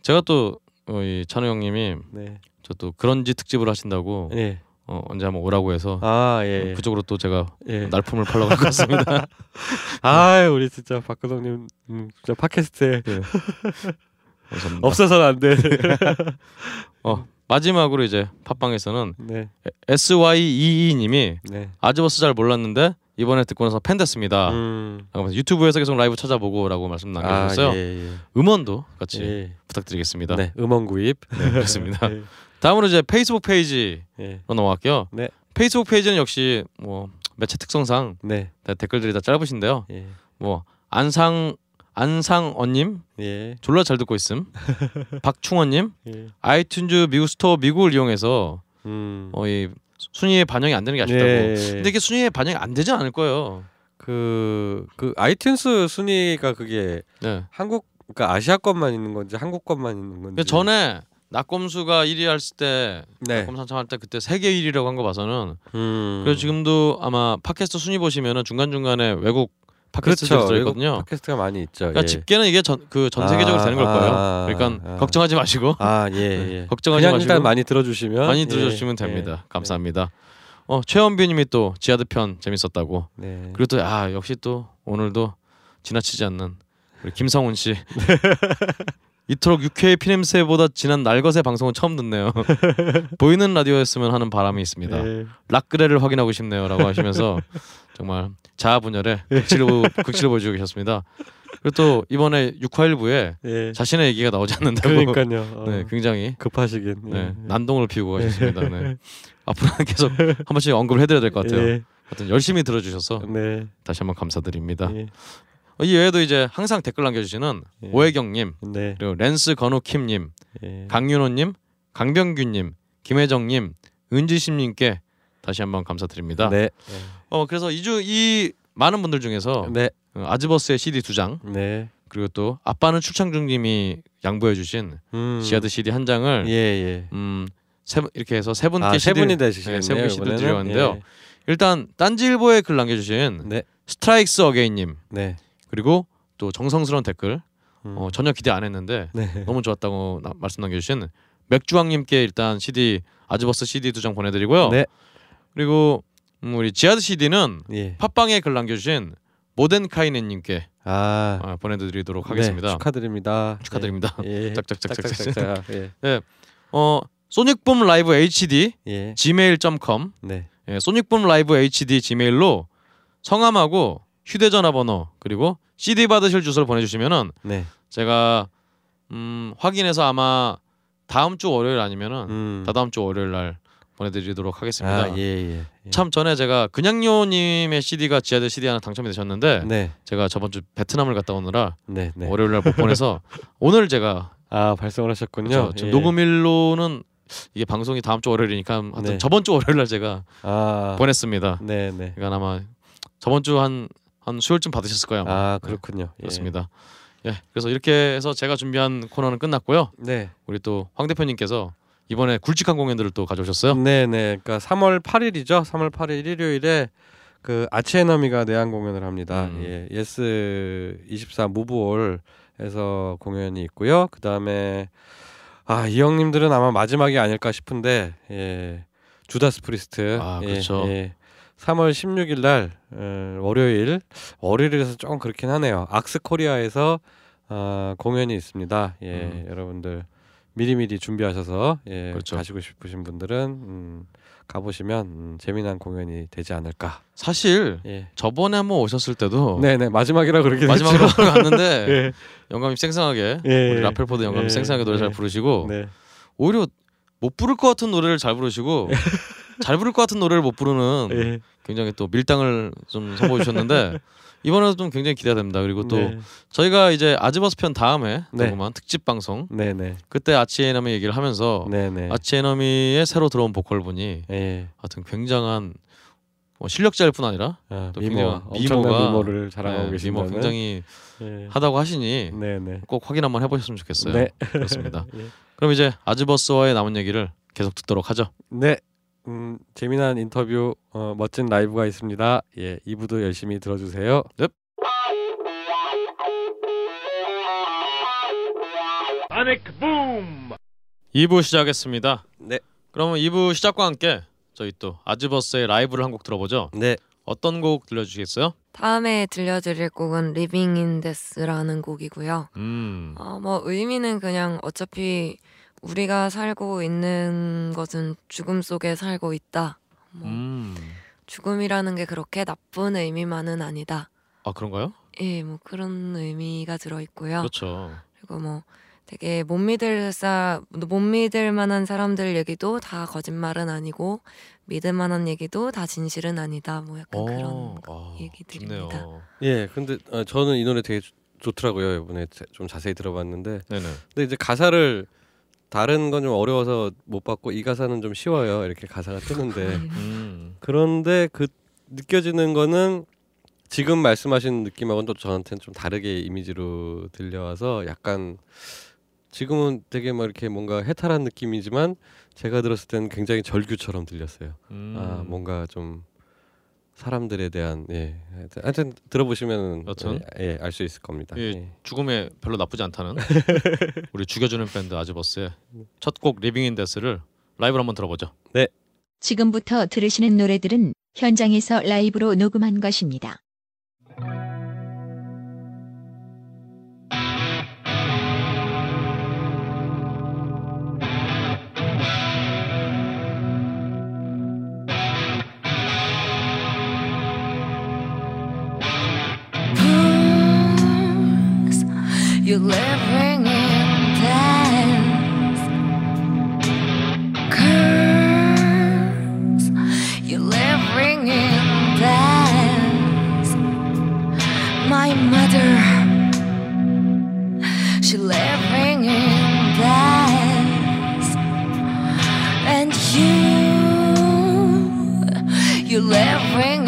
Speaker 1: 제가 또 어, 이 찬호 형님이
Speaker 2: 네.
Speaker 1: 저또 그런지 특집을 하신다고
Speaker 2: 예.
Speaker 1: 어, 언제 한번 오라고 해서
Speaker 2: 아 예.
Speaker 1: 그쪽으로 또 제가
Speaker 2: 예.
Speaker 1: 날품을 팔러 갈 것 같습니다.
Speaker 2: 아 우리 진짜 박근홍님 음, 진짜 팟캐스트에
Speaker 1: 감사합니다.
Speaker 2: 없어서는 안 돼.
Speaker 1: 어, 마지막으로 이제 팟빵에서는
Speaker 2: 네.
Speaker 1: SYEE님이
Speaker 2: 네.
Speaker 1: 아즈버스 잘 몰랐는데 이번에 듣고 나서 팬 됐습니다.
Speaker 2: 음.
Speaker 1: 유튜브에서 계속 라이브 찾아보고라고 말씀 남겨주셨어요.
Speaker 2: 아, 예, 예.
Speaker 1: 음원도 같이
Speaker 2: 예.
Speaker 1: 부탁드리겠습니다.
Speaker 2: 네. 음원 구입.
Speaker 1: 네, 그렇습니다.
Speaker 2: 예.
Speaker 1: 다음으로 이제 페이스북 페이지로
Speaker 2: 예.
Speaker 1: 넘어갈게요.
Speaker 2: 네.
Speaker 1: 페이스북 페이지는 역시 뭐 매체 특성상
Speaker 2: 네.
Speaker 1: 다 댓글들이 다 짧으신데요.
Speaker 2: 예.
Speaker 1: 뭐 안상 안상언님
Speaker 2: 예.
Speaker 1: 졸라 잘 듣고 있음. 박충원님
Speaker 2: 예.
Speaker 1: 아이튠즈 미국 스토어 미국을 이용해서
Speaker 2: 음.
Speaker 1: 어, 이 순위에 반영이 안 되는 게 아쉽다고.
Speaker 2: 예.
Speaker 1: 근데 이게 순위에 반영이 안 되진 않을 거예요.
Speaker 2: 그, 그 아이튠스 순위가 그게
Speaker 1: 네.
Speaker 2: 한국 그러니까 아시아 것만 있는 건지 한국 것만 있는 건지.
Speaker 1: 전에 낙검수가 1위 했을 때
Speaker 2: 네.
Speaker 1: 낙검 선창할 때 그때 세계 1위라고 한 거 봐서는
Speaker 2: 음.
Speaker 1: 그래서 지금도 아마 팟캐스트 순위 보시면은 중간 중간에 외국 팟캐스트들이
Speaker 2: 그렇죠. 팟캐스트가 많이 있죠.
Speaker 1: 그러니까
Speaker 2: 예.
Speaker 1: 집계는 이게 전 그전
Speaker 2: 아,
Speaker 1: 세계적으로 되는 걸 거예요.
Speaker 2: 아,
Speaker 1: 그러니까
Speaker 2: 아.
Speaker 1: 걱정하지 마시고
Speaker 2: 아, 예,
Speaker 1: 네,
Speaker 2: 예.
Speaker 1: 걱정하지 마시고
Speaker 2: 일단 많이 들어주시면
Speaker 1: 많이
Speaker 2: 예,
Speaker 1: 들어주시면
Speaker 2: 예,
Speaker 1: 됩니다.
Speaker 2: 예.
Speaker 1: 감사합니다. 어 최원빈님이 또 지하드 편 재밌었다고.
Speaker 2: 네.
Speaker 1: 그리고 또 아 역시 또 오늘도 지나치지 않는 우리 김성훈 씨 이토록 UK 피냄새보다 진한 날것의 방송은 처음 듣네요. 보이는 라디오였으면 하는 바람이 있습니다.
Speaker 2: 예.
Speaker 1: 락그레를 확인하고 싶네요라고 하시면서 정말 자아 분열에 극치를 보- 극치를 보여주고 계셨습니다. 그리고 또 이번에 6화일부에
Speaker 2: 예.
Speaker 1: 자신의 얘기가 나오지 않는다고
Speaker 2: 그러니까요. 어,
Speaker 1: 네, 굉장히
Speaker 2: 급하시긴.
Speaker 1: 네,
Speaker 2: 예.
Speaker 1: 난동을 피우고 가셨습니다. 네. 앞으로는 계속 한 번씩 언급을 해드려야 될 것 같아요.
Speaker 2: 예.
Speaker 1: 하여튼 열심히 들어주셔서
Speaker 2: 네.
Speaker 1: 다시 한번 감사드립니다.
Speaker 2: 예.
Speaker 1: 이 외에도 이제 항상 댓글 남겨주시는
Speaker 2: 예.
Speaker 1: 오혜경님
Speaker 2: 네.
Speaker 1: 그리고 렌스 건우킴님
Speaker 2: 예.
Speaker 1: 강윤호님 강병규님 김혜정님 은지심님께 다시 한번 감사드립니다.
Speaker 2: 네.
Speaker 1: 어 그래서 이주 이 많은 분들 중에서
Speaker 2: 네.
Speaker 1: 어, 아즈버스의 CD 두 장
Speaker 2: 네.
Speaker 1: 그리고 또 아빠는 출창중님이 양보해주신
Speaker 2: 음.
Speaker 1: 지하드 CD 한 장을
Speaker 2: 예, 예.
Speaker 1: 음 세 이렇게 해서 세 분께
Speaker 2: 아, 세 분이
Speaker 1: 를
Speaker 2: 되시겠네요.
Speaker 1: 네, 세 분씩
Speaker 2: 이번에는.
Speaker 1: 드려왔는데요. 일단 딴지일보에 글 남겨주신
Speaker 2: 네.
Speaker 1: 스트라이크스 어게인님
Speaker 2: 네.
Speaker 1: 그리고 또 정성스러운 댓글
Speaker 2: 음.
Speaker 1: 어, 전혀 기대 안 했는데
Speaker 2: 네.
Speaker 1: 너무 좋았다고 나- 말씀 남겨주신 맥주왕님께 일단 CD 아즈버스 CD 두 장 보내드리고요.
Speaker 2: 네.
Speaker 1: 그리고 음, 우리 지하드 CD는
Speaker 2: 예.
Speaker 1: 팟빵에 글 남겨주신 모덴카이네님께
Speaker 2: 아.
Speaker 1: 어, 보내드리도록
Speaker 2: 네,
Speaker 1: 하겠습니다.
Speaker 2: 축하드립니다.
Speaker 1: 축하드립니다.
Speaker 2: 예.
Speaker 1: 짝짝짝짝짝.
Speaker 2: 짝짝짝짝. 예.
Speaker 1: 어 소닉붐 라이브 HD
Speaker 2: 예.
Speaker 1: gmail.com
Speaker 2: 네.
Speaker 1: 예, 소닉붐 라이브 HD gmail로 성함하고 휴대전화 번호 그리고 CD 받으실 주소를 보내주시면은
Speaker 2: 네.
Speaker 1: 제가 음, 확인해서 아마 다음 주 월요일 아니면은
Speaker 2: 음.
Speaker 1: 다다음 주 월요일 날 보내드리도록 하겠습니다.
Speaker 2: 아, 예, 예. 예.
Speaker 1: 참 전에 제가 그냥요님의 CD가 지하드 CD 하나 당첨이 되셨는데
Speaker 2: 네.
Speaker 1: 제가 저번 주 베트남을 갔다 오느라
Speaker 2: 네, 네.
Speaker 1: 월요일 날 못 보내서 오늘 제가
Speaker 2: 아, 발송을 하셨군요. 예.
Speaker 1: 녹음일로는 이게 방송이 다음 주 월요일이니까 하여튼
Speaker 2: 네.
Speaker 1: 저번 주 월요일 날 제가
Speaker 2: 아.
Speaker 1: 보냈습니다.
Speaker 2: 네, 네.
Speaker 1: 그러니까 아마 저번 주 한 한 수요일쯤 받으셨을 거예요. 아마.
Speaker 2: 아, 그렇군요. 예.
Speaker 1: 그렇습니다. 예, 그래서 이렇게 해서 제가 준비한 코너는 끝났고요.
Speaker 2: 네.
Speaker 1: 우리 또 황 대표님께서 이번에 굵직한 공연들을 또 가져오셨어요.
Speaker 2: 네, 네. 그러니까 3월 8일이죠. 3월 8일 일요일에 그 아치에너미가 내한 공연을 합니다.
Speaker 1: 음.
Speaker 2: 예. 예스 24 무브홀에서 공연이 있고요. 그다음에 아, 이 형님들은 아마 마지막이 아닐까 싶은데 예. 주다스 프리스트.
Speaker 1: 아,
Speaker 2: 예,
Speaker 1: 그렇죠.
Speaker 2: 예. 3월 16일 날 어, 월요일 월요일에서 조금 그렇긴 하네요. 악스 코리아에서 어, 공연이 있습니다. 예,
Speaker 1: 음.
Speaker 2: 여러분들 미리미리 준비하셔서 예,
Speaker 1: 그렇죠.
Speaker 2: 가시고 싶으신 분들은 음, 가보시면 음, 재미난 공연이 되지 않을까.
Speaker 1: 사실
Speaker 2: 예.
Speaker 1: 저번에 한번 오셨을 때도
Speaker 2: 네네 마지막이라 그러긴
Speaker 1: 마지막으로. 갔는데
Speaker 2: 예.
Speaker 1: 영감님 쌩쌩하게
Speaker 2: 예.
Speaker 1: 우리 라펠포드 영감님
Speaker 2: 예.
Speaker 1: 쌩쌩하게 노래 잘
Speaker 2: 네.
Speaker 1: 부르시고
Speaker 2: 네.
Speaker 1: 오히려 못 부를 것 같은 노래를 잘 부르시고 잘 부를 것 같은 노래를 못 부르는
Speaker 2: 예.
Speaker 1: 굉장히 또 밀당을 좀 선보여 주셨는데 이번에도 좀 굉장히 기대가 됩니다. 그리고 또
Speaker 2: 네.
Speaker 1: 저희가 이제 아즈버스 편 다음에
Speaker 2: 네.
Speaker 1: 녹음한 특집 방송
Speaker 2: 네 네.
Speaker 1: 그때 아치에너미 얘기를 하면서
Speaker 2: 네네.
Speaker 1: 아치에너미의 새로 들어온 보컬 분이
Speaker 2: 예.
Speaker 1: 하여튼 굉장한 뭐 실력자일 뿐 아니라
Speaker 2: 아,
Speaker 1: 또
Speaker 2: 미모
Speaker 1: 미모가-
Speaker 2: 미모를 자랑하고
Speaker 1: 네,
Speaker 2: 계신다는.
Speaker 1: 미모 굉장히
Speaker 2: 예.
Speaker 1: 하다고 하시니
Speaker 2: 네네.
Speaker 1: 꼭 확인 한번 해보셨으면 좋겠어요.
Speaker 2: 네.
Speaker 1: 그렇습니다.
Speaker 2: 예.
Speaker 1: 그럼 이제 아즈버스와의 남은 얘기를 계속 듣도록 하죠.
Speaker 2: 네. 음, 재미난 인터뷰 어, 멋진 라이브가 있습니다. 예, 2부도 열심히 들어주세요.
Speaker 1: 네. 2부 시작하겠습니다.
Speaker 2: 네.
Speaker 1: 그러면 2부 시작과 함께 저희 또 아즈버스의 라이브를 한 곡 들어보죠.
Speaker 2: 네.
Speaker 1: 어떤 곡 들려주시겠어요?
Speaker 3: 다음에 들려드릴 곡은 Living in Death라는 곡이고요.
Speaker 1: 음,
Speaker 3: 어, 뭐 의미는 그냥 어차피 우리가 살고 있는 것은 죽음 속에 살고 있다. 뭐
Speaker 1: 음,
Speaker 3: 죽음이라는 게 그렇게 나쁜 의미만은 아니다.
Speaker 1: 아 그런가요?
Speaker 3: 예, 뭐 그런 의미가 들어 있고요.
Speaker 1: 그렇죠.
Speaker 3: 그리고 뭐 되게 못 믿을 사 못 믿을 만한 사람들 얘기도 다 거짓말은 아니고 믿을 만한 얘기도 다 진실은 아니다. 뭐 약간 그런
Speaker 1: 아,
Speaker 3: 얘기들입니다.
Speaker 1: 좋네요.
Speaker 2: 예, 근데 어, 저는 이 노래 되게 좋- 좋더라고요. 이번에 자- 좀 자세히 들어봤는데,
Speaker 1: 네네.
Speaker 2: 근데 이제 가사를 다른 건 좀 어려워서 못 봤고 이 가사는 좀 쉬워요. 이렇게 가사가 뜨는데
Speaker 1: 음,
Speaker 2: 그런데 그 느껴지는 거는 지금 말씀하신 느낌하고는 또 저한테는 좀 다르게 이미지로 들려와서 약간 지금은 되게 막 이렇게 뭔가 해탈한 느낌이지만 제가 들었을 때는 굉장히 절규처럼 들렸어요.
Speaker 1: 음.
Speaker 2: 아 뭔가 좀 사람들에 대한 예 하여튼, 들어보시면
Speaker 1: 여튼.
Speaker 2: 예알 수 있을 겁니다.
Speaker 1: 예.
Speaker 2: 예.
Speaker 1: 죽음에 별로 나쁘지 않다는 우리 죽여주는 밴드 아즈버스의 첫 곡 Living in Death를 라이브로 한번 들어보죠.
Speaker 4: 지금부터 들으시는 노래들은 현장에서 라이브로 녹음한 것입니다.
Speaker 3: You're living in dance. Curse. You're living in dance. My mother. She living in dance. And you. You're living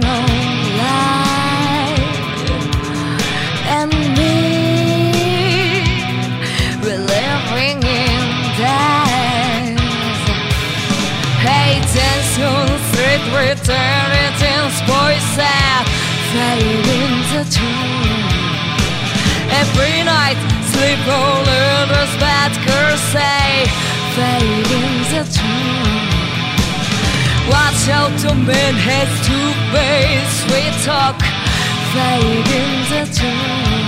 Speaker 3: eternity's voice that faded in the tomb. Every night, sleep over others, bed, curse fading in the tomb. Watch out, the man has to face sweet talk, fading in the tomb.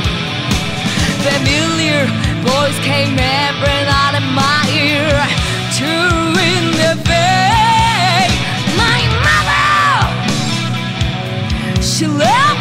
Speaker 3: Familiar voice came every night in my ear, to in the bed. Yeah!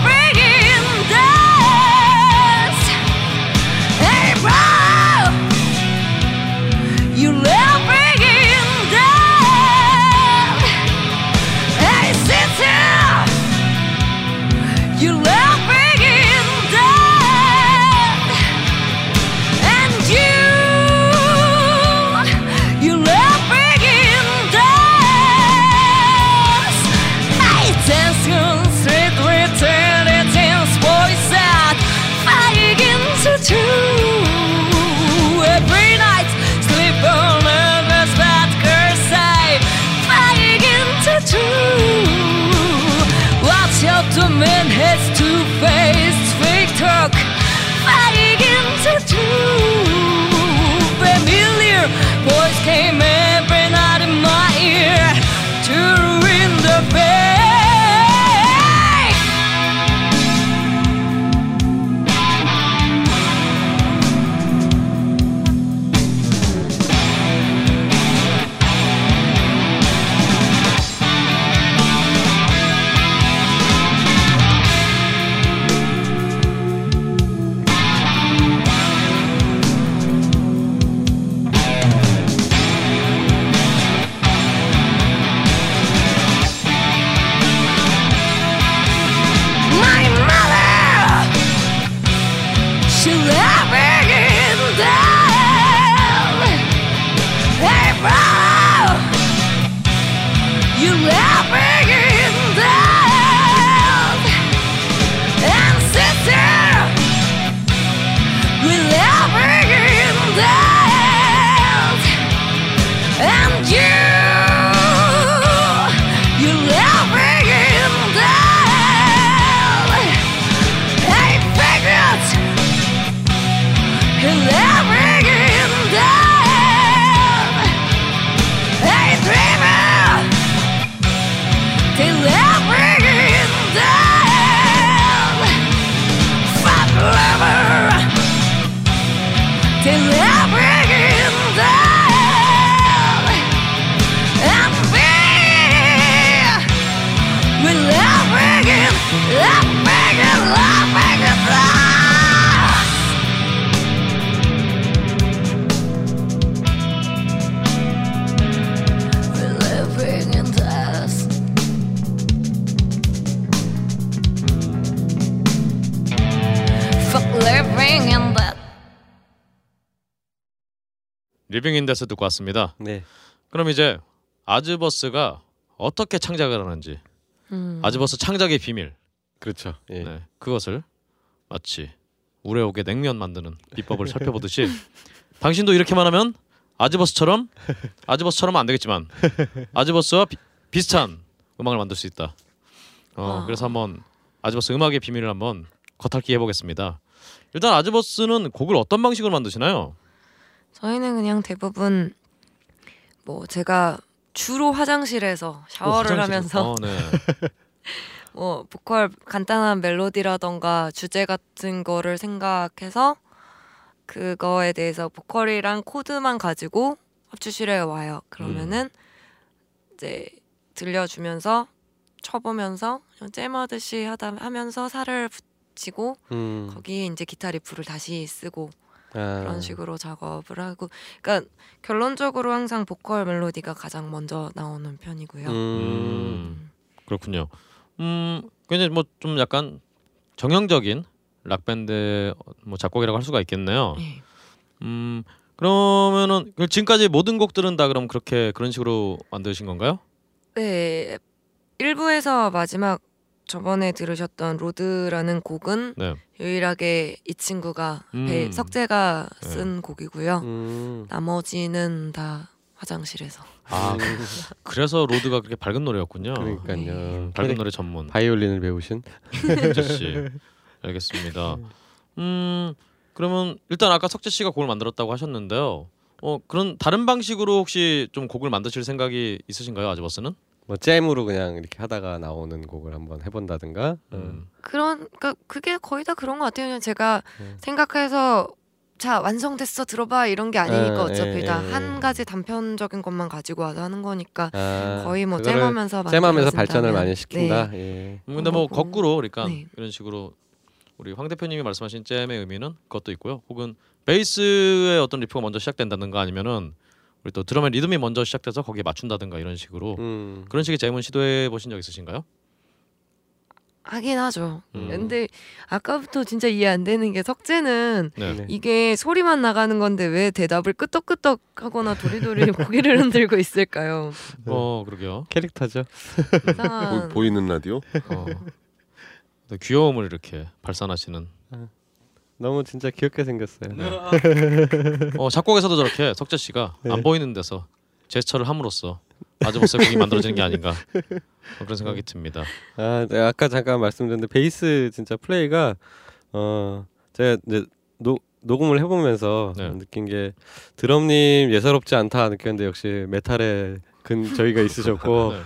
Speaker 3: Living in
Speaker 1: Death 듣고 왔습니다.
Speaker 2: 네.
Speaker 1: 그럼 이제 아즈버스가 어떻게 창작을 하는지
Speaker 3: 음.
Speaker 1: 아즈버스 창작의 비밀
Speaker 2: 그렇죠. 예.
Speaker 1: 네, 그것을 마치 우레옥에 냉면 만드는 비법을 살펴보듯이 당신도 이렇게만 하면 아즈버스처럼 아즈버스처럼은 안 되겠지만 아즈버스와 비, 비슷한 음악을 만들 수 있다. 어,
Speaker 5: 아.
Speaker 1: 그래서 한번 아즈버스 음악의 비밀을 한번 겉핥기 해보겠습니다. 일단 아즈버스는 곡을 어떤 방식으로 만드시나요?
Speaker 5: 저희는 그냥 대부분 뭐 제가 주로 화장실에서 샤워를
Speaker 1: 오, 화장실에서.
Speaker 5: 하면서
Speaker 1: 어, 네.
Speaker 5: 뭐 보컬 간단한 멜로디라던가 주제 같은 거를 생각해서 그거에 대해서 보컬이랑 코드만 가지고 합주실에 와요. 그러면은 이제 들려주면서 쳐보면서 잼하듯이 하다 하면서 살을 붙이고
Speaker 2: 음.
Speaker 5: 거기에 이제 기타 리프를 다시 쓰고
Speaker 2: 아.
Speaker 5: 그런 식으로 작업을 하고 그러니까 결론적으로 항상 보컬 멜로디가 가장 먼저 나오는 편이고요.
Speaker 2: 음.
Speaker 1: 음, 그렇군요. 음, 굉장히 뭐 좀 약간 정형적인 락 밴드 뭐 작곡이라고 할 수가 있겠네요.
Speaker 5: 네.
Speaker 1: 음, 그러면은 그 지금까지 모든 곡들은 다 그럼 그렇게 그런 식으로 만드신 건가요?
Speaker 5: 네, 1부에서 마지막 저번에 들으셨던 로드라는 곡은
Speaker 1: 네.
Speaker 5: 유일하게 이 친구가
Speaker 1: 음.
Speaker 5: 배, 석재가
Speaker 1: 네.
Speaker 5: 쓴 곡이고요.
Speaker 2: 음.
Speaker 5: 나머지는 다 화장실에서.
Speaker 1: 아, 그래서 로드가 그렇게 밝은 노래였군요.
Speaker 2: 그러니까요.
Speaker 1: 밝은 노래 전문
Speaker 2: 바이올린을 배우신.
Speaker 1: 석재 씨. 알겠습니다. 음, 그러면 일단 아까 석재 씨가 곡을 만들었다고 하셨는데요. 어, 그런 다른 방식으로 혹시 좀 곡을 만드실 생각이 있으신가요, 아즈버스는?
Speaker 2: 뭐 잼으로 그냥 이렇게 하다가 나오는 곡을 한번 해본다든가.
Speaker 1: 음.
Speaker 5: 그런 그러니까 그게 거의 다 그런 것 같아요. 그냥 제가
Speaker 2: 네.
Speaker 5: 생각해서 자 완성됐어 들어봐 이런 게 아니니까
Speaker 2: 예,
Speaker 5: 어차피
Speaker 2: 예,
Speaker 5: 다
Speaker 2: 예.
Speaker 5: 한 가지 단편적인 것만 가지고 와서 하는 거니까
Speaker 2: 아,
Speaker 5: 거의 뭐 잼하면서
Speaker 2: 잼하면서 발전을 많이 시킨다.
Speaker 5: 네.
Speaker 2: 예.
Speaker 1: 음, 근데 뭐. 거꾸로 그러니까
Speaker 5: 네.
Speaker 1: 이런 식으로 우리 황 대표님이 말씀하신 잼의 의미는 그것도 있고요. 혹은 베이스의 어떤 리프가 먼저 시작된다든가 아니면은 우리 또 드럼의 리듬이 먼저 시작돼서 거기에 맞춘다든가 이런 식으로
Speaker 2: 음.
Speaker 1: 그런 식의 잼은 시도해 보신 적 있으신가요?
Speaker 5: 하긴 하죠.
Speaker 1: 음.
Speaker 5: 근데 아까부터 진짜 이해 안 되는 게 석재는
Speaker 1: 네.
Speaker 2: 네.
Speaker 5: 이게 소리만 나가는 건데 왜 대답을 끄떡끄떡 하거나 도리도리 고개를 흔들고 있을까요?
Speaker 1: 어 그러게요.
Speaker 2: 캐릭터죠.
Speaker 5: 이상한
Speaker 6: 보, 보이는 라디오?
Speaker 1: 어. 또 귀여움을 이렇게 발산하시는.
Speaker 2: 너무 진짜 귀엽게 생겼어요.
Speaker 1: 어 작곡에서도 저렇게 석재 씨가
Speaker 2: 네.
Speaker 1: 안 보이는 데서 제스처를 함으로써 아즈버스의 곡이 만들어지는 게 아닌가 뭐 그런 생각이 듭니다.
Speaker 2: 아, 네, 아까 잠깐 말씀드렸는데 베이스 진짜 플레이가 어 제가 이제 노, 녹음을 해보면서
Speaker 1: 네.
Speaker 2: 느낀 게 드럼님 예사롭지 않다 느꼈는데 역시 메탈에 근저가 있으셨고
Speaker 1: 네.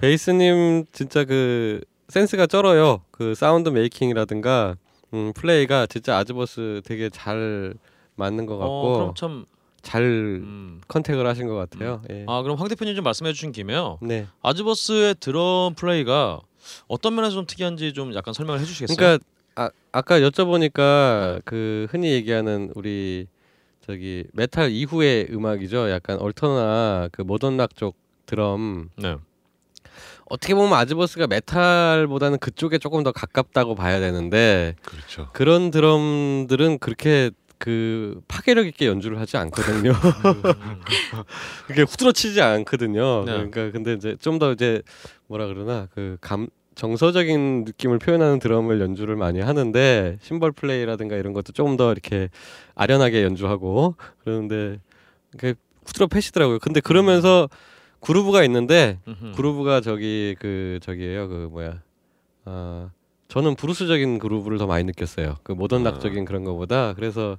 Speaker 2: 베이스님 진짜 그 센스가 쩔어요. 그 sound making이라든가 음, 플레이가 진짜 아즈버스 되게 잘 맞는 것
Speaker 1: 어,
Speaker 2: 같고
Speaker 1: 그럼 참
Speaker 2: 잘
Speaker 1: 음.
Speaker 2: contact을 하신 것 같아요. 예.
Speaker 1: 아 그럼 황 대표님 좀 말씀해 주신 김에요.
Speaker 2: 네.
Speaker 1: 아즈버스의 드럼 플레이가 어떤 면에서 좀 특이한지 좀 약간 설명을 해주시겠어요?
Speaker 2: 그러니까 아, 아까 여쭤보니까 그 흔히 얘기하는 우리 저기 메탈 이후의 음악이죠. 약간 alter나 그 modern rock 쪽 드럼
Speaker 1: 네.
Speaker 2: 어떻게 보면 아즈버스가 메탈보다는 그쪽에 조금 더 가깝다고 봐야 되는데
Speaker 6: 그렇죠.
Speaker 2: 그런 드럼들은 그렇게 그 파괴력 있게 연주를 하지 않거든요. 그게 후드러치지 않거든요.
Speaker 1: 네.
Speaker 2: 그러니까 근데 이제 좀 더 이제 뭐라 그러나 그 감 정서적인 느낌을 표현하는 드럼을 연주를 많이 하는데 심벌 플레이라든가 이런 것도 조금 더 이렇게 아련하게 연주하고 그러는데 그 후드러 패시더라고요. 근데 그러면서 그루브가 있는데
Speaker 1: 음흠.
Speaker 2: 그루브가 저기 그 저기예요. 그 뭐야? 아 저는 브루스적인 그루브를 더 많이 느꼈어요. 그 모던 락적인 그런 거보다 그래서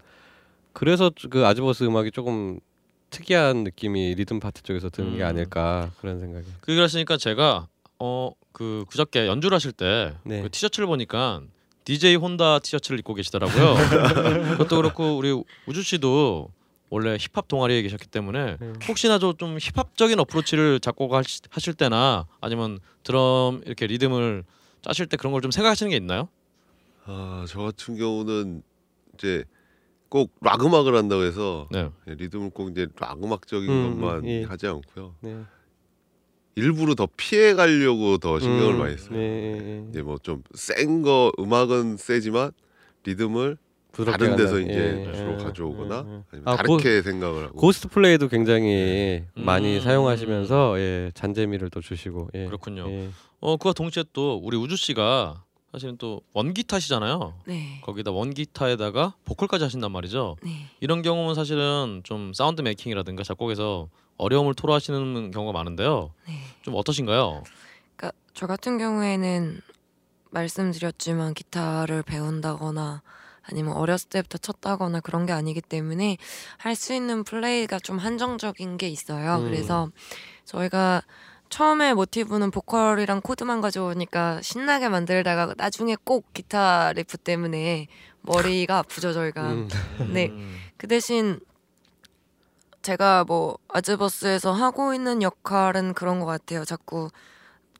Speaker 2: 그래서 그 아즈버스 음악이 조금 특이한 느낌이 리듬 파트 쪽에서 드는 게
Speaker 1: 음.
Speaker 2: 아닐까 그런 생각이.
Speaker 1: 그 그러시니까 제가 어 그 그저께 연주를 하실 때그
Speaker 2: 네.
Speaker 1: 티셔츠를 보니까 DJ 혼다 티셔츠를 입고 계시더라고요. 그것도 그렇고 우리 우주 씨도 원래 힙합 동아리에 계셨기 때문에
Speaker 2: 네.
Speaker 1: 혹시나 좀, 좀 힙합적인 어프로치를 작곡하실 때나 아니면 드럼 이렇게 리듬을 짜실 때 그런 걸 좀 생각하시는 게 있나요?
Speaker 6: 아, 저 같은 경우는 이제 꼭 락 음악을 한다고 해서
Speaker 1: 네.
Speaker 6: 리듬을 꼭 이제 락 음악적인
Speaker 2: 음,
Speaker 6: 것만
Speaker 2: 예.
Speaker 6: 하지 않고요.
Speaker 2: 네.
Speaker 6: 일부러 더 피해 가려고 더 신경을
Speaker 2: 음,
Speaker 6: 많이 써요.
Speaker 2: 네, 네, 네.
Speaker 6: 이제 뭐 좀 센 거 음악은 세지만 리듬을 다른 데서
Speaker 2: 간다.
Speaker 6: 이제
Speaker 2: 예,
Speaker 6: 주로
Speaker 2: 예,
Speaker 6: 가져오거나
Speaker 2: 예, 예.
Speaker 6: 아니면
Speaker 2: 아,
Speaker 6: 다르게 생각을 하고
Speaker 2: ghost play도 굉장히 많이
Speaker 1: 음.
Speaker 2: 사용하시면서 예, 잔재미를 또 주시고 예.
Speaker 1: 그렇군요.
Speaker 2: 예.
Speaker 1: 어 그와 동시에 또 우리 우주 씨가 사실은 또 원기타시잖아요.
Speaker 5: 네.
Speaker 1: 거기다 원기타에다가 보컬까지 하신단 말이죠.
Speaker 5: 네.
Speaker 1: 이런 경우는 사실은 좀 sound making이라든가 작곡에서 어려움을 토로하시는 경우가 많은데요.
Speaker 5: 네.
Speaker 1: 좀 어떠신가요?
Speaker 5: 그러니까 저 같은 경우에는 말씀드렸지만 기타를 배운다거나 아니면 어렸을 때부터 쳤다거나 그런 게 아니기 때문에 할 수 있는 플레이가 좀 한정적인 게 있어요.
Speaker 2: 음.
Speaker 5: 그래서 저희가 처음에 모티브는 보컬이랑 코드만 가져오니까 신나게 만들다가 나중에 꼭 기타 리프 때문에 머리가 아프죠 저희가.
Speaker 2: 음.
Speaker 5: 네.
Speaker 1: 음.
Speaker 5: 그 대신 제가 뭐 아즈버스에서 하고 있는 역할은 그런 것 같아요. 자꾸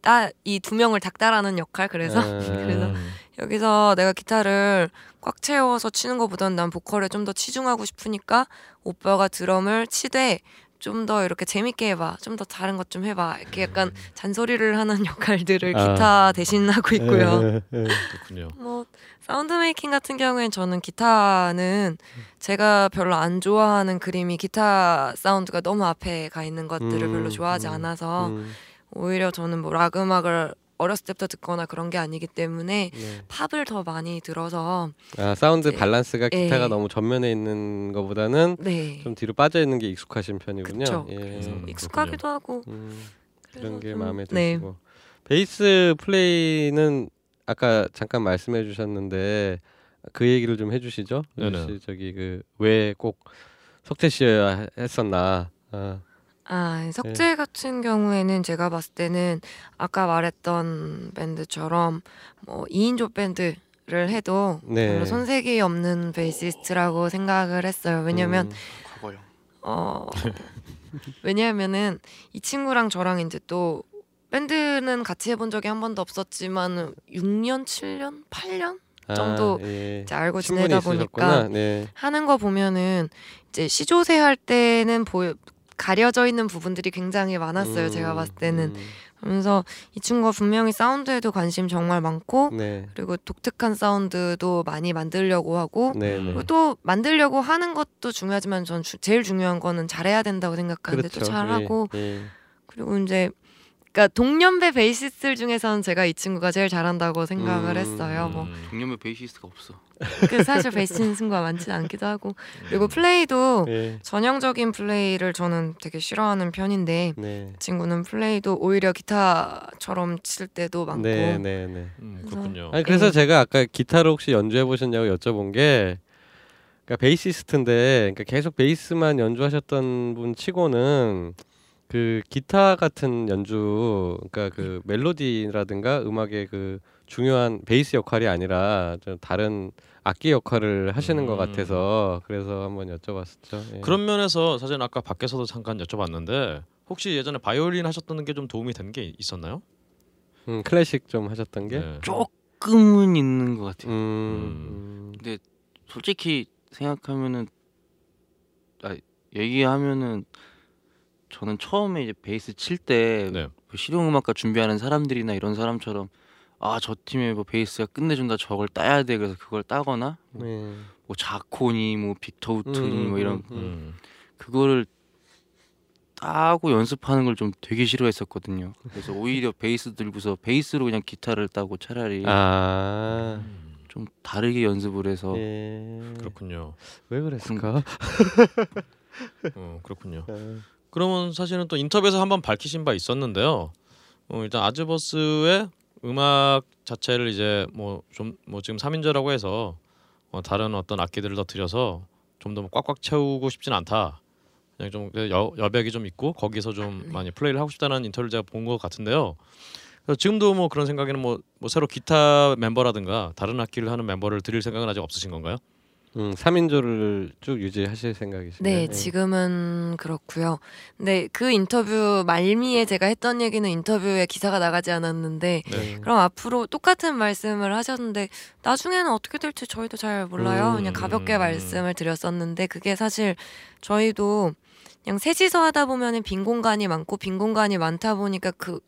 Speaker 5: 따 이 두 명을 닥달하는 역할. 그래서
Speaker 2: 아,
Speaker 5: 그래서
Speaker 1: 음.
Speaker 5: 여기서 내가 기타를 꽉 채워서 치는 것보다는 난 보컬에 좀 더 치중하고 싶으니까 오빠가 드럼을 치되 좀 더 이렇게 재밌게 해봐. 좀 더 다른 것 좀 해봐. 이렇게 약간 잔소리를 하는 역할들을
Speaker 2: 아.
Speaker 5: 기타 대신 하고 있고요.
Speaker 2: 예, 예.
Speaker 1: 그렇군요.
Speaker 5: 뭐 sound making 같은 경우엔 저는 기타는 제가 별로 안 좋아하는 그림이 기타 사운드가 너무 앞에 가 있는 것들을
Speaker 2: 음,
Speaker 5: 별로 좋아하지
Speaker 2: 음,
Speaker 5: 않아서
Speaker 2: 음,
Speaker 5: 오히려 저는 뭐 락 음악을 어렸을 때부터 듣거나 그런 게 아니기 때문에
Speaker 2: 네.
Speaker 5: 팝을 더 많이 들어서
Speaker 2: 아 사운드
Speaker 5: 이제-
Speaker 2: 밸런스가 기타가
Speaker 5: 예.
Speaker 2: 너무 전면에 있는 것보다는 네좀 뒤로 빠져 있는 게 익숙하신 편이군요. 예.
Speaker 5: 그래서
Speaker 1: 음,
Speaker 5: 익숙하기도 하고
Speaker 2: 음, 그런 게
Speaker 5: 좀-
Speaker 2: 마음에
Speaker 5: 네.
Speaker 2: 드시고 베이스 플레이는 아까 잠깐 말씀해 주셨는데 그 얘기를 좀 해주시죠. 혹시 저기 그 왜 꼭 석재 씨여야 했었나? 아,
Speaker 5: 아 석재 같은 경우에는 제가 봤을 때는 아까 말했던 밴드처럼 뭐 2인조 밴드 를 해도
Speaker 2: 네.
Speaker 5: 별로 손색이 없는 베이시스트라고 생각을 했어요. 왜냐면
Speaker 2: 음,
Speaker 7: 과거요.
Speaker 5: 어 왜냐하면은 이 친구랑 저랑 이제 또 밴드는 같이 해본 적이 한 번도 없었지만 6년, 7년, 8년 정도
Speaker 2: 아, 예.
Speaker 5: 이제 알고 지내다. 보니까
Speaker 2: 네.
Speaker 5: 하는 거 보면은 이제 시조새 할 때는 보여 가려져 있는 부분들이 굉장히 많았어요.
Speaker 2: 음,
Speaker 5: 제가 봤을 때는
Speaker 2: 음,
Speaker 5: 그러면서 이 친구가 분명히 사운드에도 관심 정말 많고
Speaker 2: 네.
Speaker 5: 그리고 독특한 사운드도 많이 만들려고 하고
Speaker 2: 네, 네.
Speaker 5: 그리고 또 만들려고 하는 것도 중요하지만 전 주- 제일 중요한 거는 잘해야 된다고 생각하는데 또
Speaker 2: 그렇죠.
Speaker 5: 잘하고
Speaker 2: 예, 예.
Speaker 5: 그리고 이제 그러니까 동년배 베이시스트 중에서는 제가 이 친구가 제일 잘한다고 생각을
Speaker 2: 음,
Speaker 5: 했어요. 뭐
Speaker 1: 음.
Speaker 7: 동년배 베이시스트가 없어.
Speaker 5: 그 사실 베이시스트가 많지 않기도 하고 그리고 플레이도
Speaker 2: 예.
Speaker 5: 전형적인 플레이를 저는 되게 싫어하는 편인데
Speaker 2: 네.
Speaker 5: 이 친구는 플레이도 오히려 기타처럼 칠 때도 많고
Speaker 2: 네, 네, 네.
Speaker 1: 음,
Speaker 5: 그래서-
Speaker 1: 그렇군요.
Speaker 2: 아니 그래서
Speaker 5: 예.
Speaker 2: 제가 아까 기타를 혹시 연주해 보셨냐고 여쭤본 게 그러니까 베이시스트인데 그러니까 계속 베이스만 연주하셨던 분 치고는 그 기타 같은 연주 그러니까 그 멜로디라든가 음악의 그 중요한 베이스 역할이 아니라 좀 다른 악기 역할을 하시는 것
Speaker 1: 음.
Speaker 2: 같아서 그래서 한번 여쭤봤었죠. 예.
Speaker 1: 그런 면에서 사실 아까 밖에서도 잠깐 여쭤봤는데 혹시 예전에 바이올린 하셨던 게 좀 도움이 된 게 있었나요?
Speaker 2: 음, 클래식 좀 하셨던 게
Speaker 1: 네.
Speaker 7: 조금은 있는 것 같아요.
Speaker 2: 음,
Speaker 7: 솔직히 생각하면은 아, 얘기하면은 저는 처음에 이제 베이스 칠때
Speaker 1: 네.
Speaker 7: 실용음악과 준비하는 사람들이나 이런 사람처럼 아 저 팀의 뭐 베이스가 끝내준다 저걸 따야 돼 그래서 그걸 따거나
Speaker 2: 음, 네.
Speaker 7: 뭐 자코니 뭐 빅터 우튼이
Speaker 2: 음,
Speaker 7: 뭐 이런
Speaker 2: 음,
Speaker 1: 음.
Speaker 7: 그거를 따고 연습하는 걸 좀 되게 싫어했었거든요. 그래서 오히려 베이스 들고서 베이스로 그냥 기타를 따고 차라리
Speaker 2: 아,
Speaker 7: 좀 다르게 연습을 해서
Speaker 2: 예.
Speaker 1: 그렇군요.
Speaker 2: 왜 그랬을까?
Speaker 1: 어, 그렇군요.
Speaker 2: 아,
Speaker 1: 그러면 사실은 또 인터뷰에서 한번 밝히신 바 있었는데요. 어, 일단 아즈버스의 음악 자체를 이제 뭐좀뭐 지금 3인조라고 해서 어, 다른 어떤 악기들을 더 들여서 좀 더 꽉꽉 채우고 싶진 않다. 그냥 좀 여, 여백이 좀 있고 거기서 좀 많이 플레이를 하고 싶다는 인터뷰를 제가 본 것 같은데요. 그래서 지금도 뭐 그런 생각에는 뭐, 뭐 새로 기타 멤버라든가 다른 악기를 하는 멤버를 드릴 생각은 아직 없으신 건가요?
Speaker 2: 음, 3인조를 쭉 유지하실 생각이시네요.
Speaker 5: 네, 지금은 그렇고요. 근데 그 인터뷰 말미에 제가 했던 얘기는 인터뷰에 기사가 나가지 않았는데
Speaker 2: 네.
Speaker 5: 그럼 앞으로 똑같은 말씀을 하셨는데 나중에는 어떻게 될지 저희도 잘 몰라요.
Speaker 2: 음.
Speaker 5: 그냥 가볍게
Speaker 1: 음.
Speaker 5: 말씀을 드렸었는데 그게 사실 저희도 그냥 셋이서 하다 보면은 빈 공간이 많고 빈 공간이 많다 보니까 그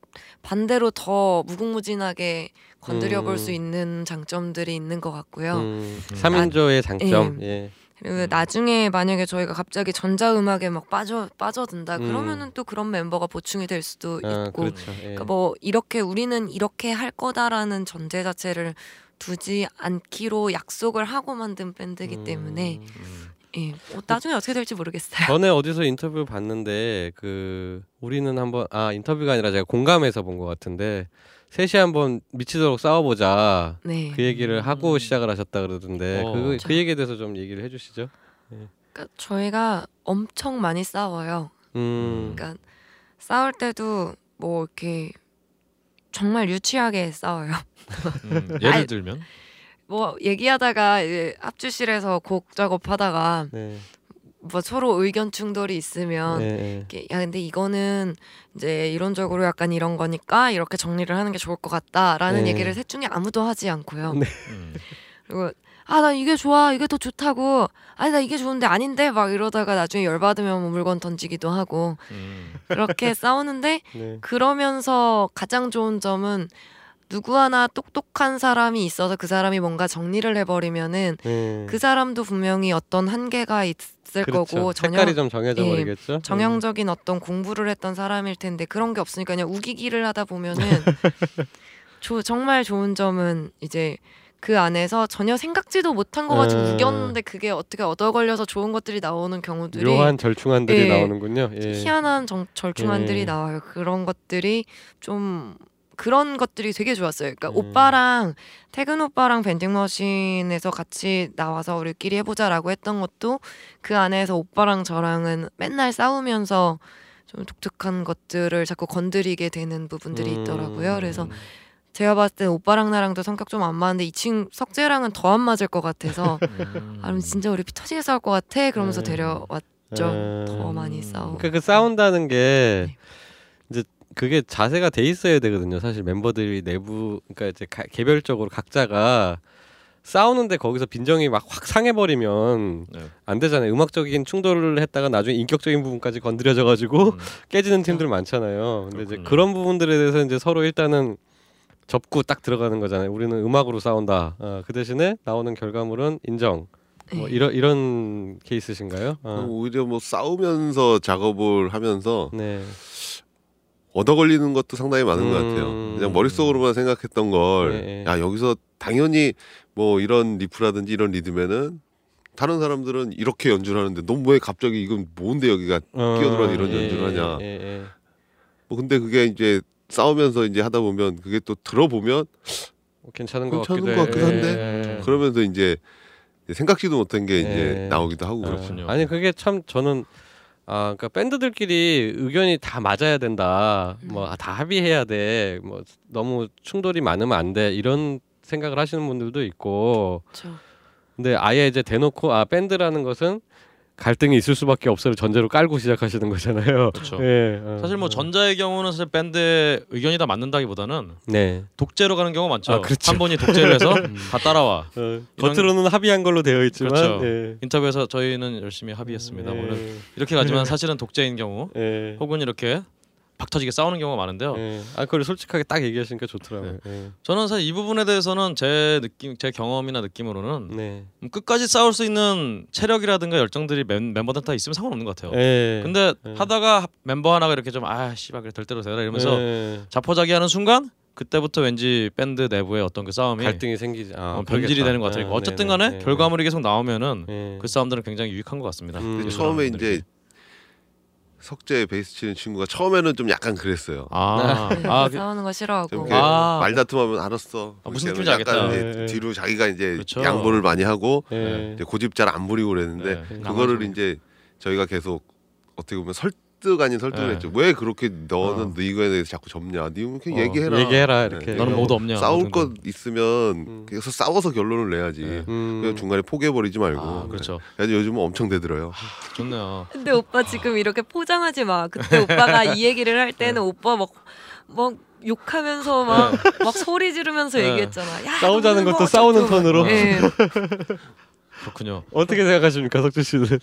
Speaker 5: 반대로 더 무궁무진하게 건드려 볼
Speaker 2: 음.
Speaker 5: 수 있는 장점들이 있는 것 같고요.
Speaker 2: 음, 3인조의 장점. 예.
Speaker 5: 그리고 나중에 만약에 저희가 갑자기 전자 음악에 막 빠져 빠져든다
Speaker 2: 음.
Speaker 5: 그러면은 또 그런 멤버가 보충이 될 수도
Speaker 2: 아,
Speaker 5: 있고
Speaker 2: 그렇죠. 예.
Speaker 5: 그러니까 뭐 이렇게 우리는 이렇게 할 거다라는 전제 자체를 두지 않기로 약속을 하고 만든 밴드이기 때문에
Speaker 2: 음.
Speaker 5: 예, 뭐 나중에 어떻게 될지 모르겠어요.
Speaker 2: 전에 어디서 인터뷰 봤는데 그 우리는 한번 아 인터뷰가 아니라 제가 공감해서 본 것 같은데 셋이 한번 미치도록 싸워보자
Speaker 5: 네.
Speaker 2: 그 얘기를 하고 시작을 하셨다 그러던데
Speaker 1: 어.
Speaker 2: 그, 그 얘기에 대해서 좀 얘기를 해주시죠.
Speaker 5: 그러니까 저희가 엄청 많이 싸워요.
Speaker 2: 음,
Speaker 5: 그러니까 싸울 때도 뭐 이렇게 정말 유치하게 싸워요.
Speaker 1: 음, 예를 들면
Speaker 5: 뭐 얘기하다가 이제 합주실에서 곡 작업하다가
Speaker 2: 네,
Speaker 5: 뭐 서로 의견 충돌이 있으면
Speaker 2: 네, 네.
Speaker 5: 야 근데 이거는 이제 이론적으로 약간 이런 거니까 이렇게 정리를 하는 게 좋을 것 같다라는
Speaker 2: 네.
Speaker 5: 얘기를 셋 중에 아무도 하지 않고요.
Speaker 2: 네.
Speaker 1: 음.
Speaker 5: 그리고 아 나 이게 좋아 이게 더 좋다고 아니 나 이게 좋은데 아닌데 막 이러다가 나중에 열 받으면 뭐 물건 던지기도 하고
Speaker 1: 음.
Speaker 5: 그렇게 싸우는데
Speaker 2: 네.
Speaker 5: 그러면서 가장 좋은 점은 누구 하나 똑똑한 사람이 있어서 그 사람이 뭔가 정리를 해버리면은
Speaker 2: 네.
Speaker 5: 그 사람도 분명히 어떤 한계가 있을
Speaker 2: 그렇죠.
Speaker 5: 거고 전혀
Speaker 2: 색깔이 좀 정해져
Speaker 5: 예,
Speaker 2: 버리겠죠.
Speaker 5: 정형적인 어떤 공부를 했던 사람일 텐데 그런 게 없으니까 그냥 우기기를 하다 보면은 조, 정말 좋은 점은 이제 그 안에서 전혀 생각지도 못한 거 가지고
Speaker 2: 음.
Speaker 5: 우겼는데 그게 어떻게 얻어 걸려서 좋은 것들이 나오는 경우들이
Speaker 2: 묘한 절충안들이
Speaker 5: 예.
Speaker 2: 나오는군요. 예.
Speaker 5: 희한한 정, 절충안들이
Speaker 2: 예.
Speaker 5: 나와요. 그런 것들이 좀 그런 것들이 되게 좋았어요. 그러니까
Speaker 2: 음.
Speaker 5: 오빠랑 태근 오빠랑 밴딩머신에서 같이 나와서 우리끼리 해보자라고 했던 것도 그 안에서 오빠랑 저랑은 맨날 싸우면서 좀 독특한 것들을 자꾸 건드리게 되는 부분들이
Speaker 2: 음.
Speaker 5: 있더라고요. 그래서 제가 봤을 때 오빠랑 나랑도 성격 좀 안 맞는데 이 친 석재랑은 더 안 맞을 것 같아서
Speaker 1: 음.
Speaker 5: 아 그럼 진짜 우리 피 터지게 싸울 것 같아 그러면서
Speaker 2: 음.
Speaker 5: 데려왔죠.
Speaker 2: 음.
Speaker 5: 더 많이 싸우고.
Speaker 2: 그러니까 그 싸운다는 게
Speaker 5: 네.
Speaker 2: 이제 그게 자세가 돼 있어야 되거든요. 사실 멤버들이 내부 그러니까 이제 가- 개별적으로 각자가 싸우는데 거기서 빈정이 막 확 상해버리면
Speaker 1: 네.
Speaker 2: 안 되잖아요. 음악적인 충돌을 했다가 나중에 인격적인 부분까지 건드려져가지고
Speaker 1: 음.
Speaker 2: 깨지는 팀들 많잖아요. 근데 이제
Speaker 1: 그렇군요.
Speaker 2: 그런 부분들에 대해서 이제 서로 일단은 접고 딱 들어가는 거잖아요. 우리는 음악으로 싸운다. 어, 그 대신에 나오는 결과물은 인정. 뭐
Speaker 5: 네.
Speaker 2: 이런 이런 케이스신가요? 어.
Speaker 6: 오히려 뭐 싸우면서 작업을 하면서
Speaker 2: 네.
Speaker 6: 얻어 걸리는 것도 상당히 많은 것
Speaker 2: 음.
Speaker 6: 같아요. 그냥 머릿속으로만 생각했던 걸,
Speaker 2: 네, 네.
Speaker 6: 야, 여기서 당연히 뭐 이런 리프라든지 이런 리듬에는 다른 사람들은 이렇게 연주를 하는데 넌 왜 갑자기 이건 뭔데 여기가 끼어들어서 이런
Speaker 2: 예,
Speaker 6: 연주를 하냐.
Speaker 2: 예, 예.
Speaker 6: 뭐 근데 그게 이제 싸우면서 이제 하다 보면 그게 또 들어보면
Speaker 2: 어, 괜찮은 것
Speaker 6: 괜찮은
Speaker 2: 같기도
Speaker 6: 것 같긴. 한데?
Speaker 2: 예, 예.
Speaker 6: 그러면서 이제 생각지도 못한 게 이제
Speaker 2: 예.
Speaker 6: 나오기도 하고
Speaker 2: 아,
Speaker 6: 그렇군요.
Speaker 2: 아니 그게 참 저는 아 그러니까 밴드들끼리 의견이 다 맞아야 된다.
Speaker 5: 음.
Speaker 2: 뭐다 합의해야 돼. 뭐 너무 충돌이 많으면 안 돼. 이런 생각을 하시는 분들도 있고.
Speaker 5: 그렇죠.
Speaker 2: 근데 아예 이제 대놓고 아 밴드라는 것은 갈등이 있을 수밖에 없어를 전제로 깔고 시작하시는 거잖아요.
Speaker 1: 그렇죠.
Speaker 2: 예, 어,
Speaker 1: 사실 뭐
Speaker 2: 어.
Speaker 1: 전자의 경우는 사실 밴드의 의견이 다 맞는다기보다는
Speaker 2: 네.
Speaker 1: 독재로 가는 경우가 많죠.
Speaker 2: 아, 그렇죠.
Speaker 1: 한 분이 독재를 해서 다 따라와.
Speaker 2: 어,
Speaker 1: 이런-
Speaker 2: 겉으로는 합의한 걸로 되어 있지만
Speaker 1: 그렇죠.
Speaker 2: 예.
Speaker 1: 인터뷰에서 저희는 열심히 합의했습니다.
Speaker 2: 예.
Speaker 1: 이렇게 가지만 사실은 독재인 경우
Speaker 2: 예.
Speaker 1: 혹은 이렇게 박터지게 싸우는 경우가 많은데요.
Speaker 2: 예. 아 그걸 솔직하게 딱 얘기하시니까 좋더라고요. 예.
Speaker 1: 저는 사실 이 부분에 대해서는 제 느낌, 제 경험이나 느낌으로는
Speaker 2: 네.
Speaker 1: 음, 끝까지 싸울 수 있는 체력이라든가 열정들이 멤, 멤버들 다 있으면 상관없는 것 같아요.
Speaker 2: 예.
Speaker 1: 근데
Speaker 2: 예.
Speaker 1: 하다가 멤버 하나가 이렇게 좀 아 씨발 그래 될 대로 되라 이러면서
Speaker 2: 예.
Speaker 1: 자포자기하는 순간 그때부터 왠지 밴드 내부의 어떤 그 싸움이
Speaker 2: 갈등이 생기지. 아,
Speaker 1: 어, 변질이
Speaker 2: 그러겠다.
Speaker 1: 되는 것 같아요.
Speaker 2: 아,
Speaker 1: 어쨌든
Speaker 2: 네네.
Speaker 1: 간에
Speaker 2: 네,
Speaker 1: 결과물이 계속 나오면은
Speaker 2: 네.
Speaker 1: 그 싸움들은 굉장히 유익한 것 같습니다.
Speaker 2: 음.
Speaker 6: 처음에
Speaker 1: 사람들이.
Speaker 6: 이제 석재 베이스 치는 친구가 처음에는 좀 약간 그랬어요.
Speaker 1: 아,
Speaker 5: 네,
Speaker 1: 아, 그-
Speaker 5: 싸우는
Speaker 6: 거좀
Speaker 5: 싫어하고
Speaker 1: 아.
Speaker 6: 말다툼하면 알았어.
Speaker 1: 아, 무슨
Speaker 6: 약간
Speaker 1: 알겠다.
Speaker 2: 네, 네.
Speaker 6: 뒤로 자기가 이제
Speaker 1: 그렇죠.
Speaker 6: 양보를 많이 하고
Speaker 2: 예.
Speaker 6: 이제 고집 잘 안 부리고 그랬는데
Speaker 1: 네,
Speaker 6: 그거를 이제 저희가 계속 어떻게 보면 설 득 아닌 설득을
Speaker 1: 네.
Speaker 6: 했죠. 왜 그렇게 너는
Speaker 1: 어.
Speaker 6: 네 이거에 대해서 자꾸 접냐? 네 이렇게
Speaker 2: 어,
Speaker 6: 얘기해라.
Speaker 2: 얘기해라 이렇게.
Speaker 6: 네.
Speaker 1: 너는 모두 없냐?
Speaker 6: 싸울 것
Speaker 1: 거.
Speaker 6: 있으면
Speaker 2: 음.
Speaker 6: 계속 싸워서 결론을 내야지.
Speaker 1: 네.
Speaker 2: 음.
Speaker 6: 그냥 중간에 포기해 버리지 말고.
Speaker 1: 아, 그렇죠.
Speaker 6: 그래서 요즘은 엄청 되들어요.
Speaker 1: 좋네요.
Speaker 5: 근데 오빠 지금 이렇게 포장하지 마. 그때 오빠가 이 얘기를 할 때는 오빠 막막 욕하면서 막 막 소리 지르면서
Speaker 1: 네.
Speaker 5: 얘기했잖아. 야,
Speaker 2: 싸우자는 것도
Speaker 5: 뭐
Speaker 2: 싸우는. 톤으로.
Speaker 5: 예.
Speaker 1: 그렇군요.
Speaker 2: 어떻게 생각하십니까, 석주 씨는?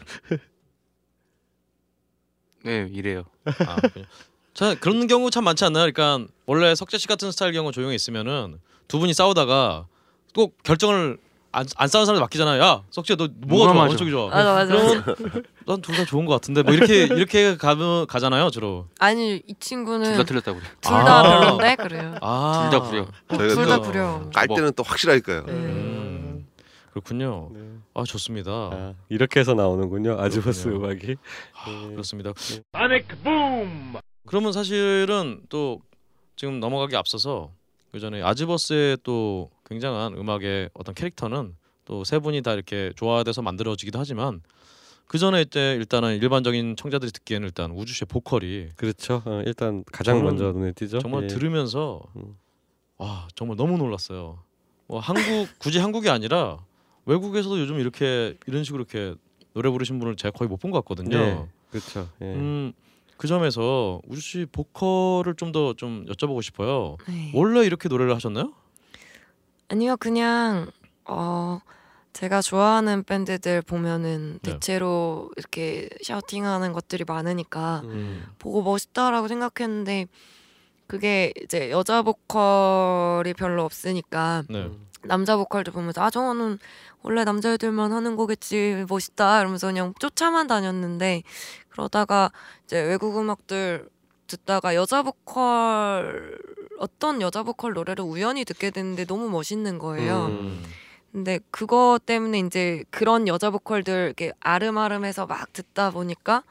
Speaker 7: 네 이래요.
Speaker 1: 아. 자, 그런 경우 참 많지 않나요? 그러니까 원래 석재 씨 같은 스타일 경우 조용히 있으면은 두 분이 싸우다가 꼭 결정을 안, 안 싸우는 사람들 맡기잖아요. 야, 석지야 너 뭐가 좋아?
Speaker 7: 맞아?
Speaker 1: 어느 쪽이 좋아?
Speaker 5: 맞아 맞아. 맞아.
Speaker 1: 난둘 다 좋은 것 같은데 뭐 이렇게 이렇게 가면 가잖아요 주로.
Speaker 5: 아니 이 친구는
Speaker 7: 둘 다 틀렸다고 그래.
Speaker 5: 둘 다
Speaker 1: 아.
Speaker 5: 별론데 그래요.
Speaker 1: 아,
Speaker 7: 둘다 부려.
Speaker 6: 저희가
Speaker 5: 둘 다
Speaker 6: 또
Speaker 5: 부려.
Speaker 6: 깔 때는 또 확실하니까요.
Speaker 1: 음, 그렇군요.
Speaker 2: 네.
Speaker 1: 아 좋습니다.
Speaker 2: 아, 이렇게 해서 나오는군요. 아즈버스. 음악이.
Speaker 1: 아, 그렇습니다.
Speaker 2: 네.
Speaker 1: 그러면 사실은 또 지금 넘어가기 앞서서 그 전에 아즈버스의 또 굉장한 음악의 어떤 캐릭터는 또 세 분이 다 이렇게 조화돼서 만들어지기도 하지만 그 전에 때 일단은 일반적인 청자들이 듣기에는 일단 우주 씨의 보컬이
Speaker 2: 그렇죠. 어, 일단 가장 먼저 눈에 띄죠.
Speaker 1: 정말
Speaker 2: 예.
Speaker 1: 들으면서
Speaker 2: 음.
Speaker 1: 와 정말 너무 놀랐어요. 뭐 한국 굳이 한국이 아니라 외국에서도 요즘 이렇게 이런 식으로 이렇게 노래 부르신 분을 제가 거의 못 본 것 같거든요.
Speaker 2: 네. 그렇죠. 예.
Speaker 1: 음, 그 점에서 우주 씨 보컬을 좀더좀 여쭤보고 싶어요.
Speaker 5: 네.
Speaker 1: 원래 이렇게 노래를 하셨나요?
Speaker 5: 아니요 그냥 어 제가 좋아하는 밴드들 보면은
Speaker 1: 네.
Speaker 5: 대체로 이렇게 샤우팅하는 것들이 많으니까
Speaker 2: 음.
Speaker 5: 보고 멋있다라고 생각했는데 그게 이제 여자 보컬이 별로 없으니까
Speaker 1: 네.
Speaker 5: 남자 보컬들 보면서 아 저거는 원래 남자애들만 하는 거겠지 멋있다 이러면서 그냥 쫓아만 다녔는데 그러다가 이제 외국 음악들 듣다가 여자 보컬 어떤 여자 보컬 노래를 우연히 듣게 됐는데 너무 멋있는 거예요.
Speaker 2: 음.
Speaker 5: 근데 그거 때문에 이제 그런 여자 보컬들 이렇게 아름아름해서 막 듣다 보니까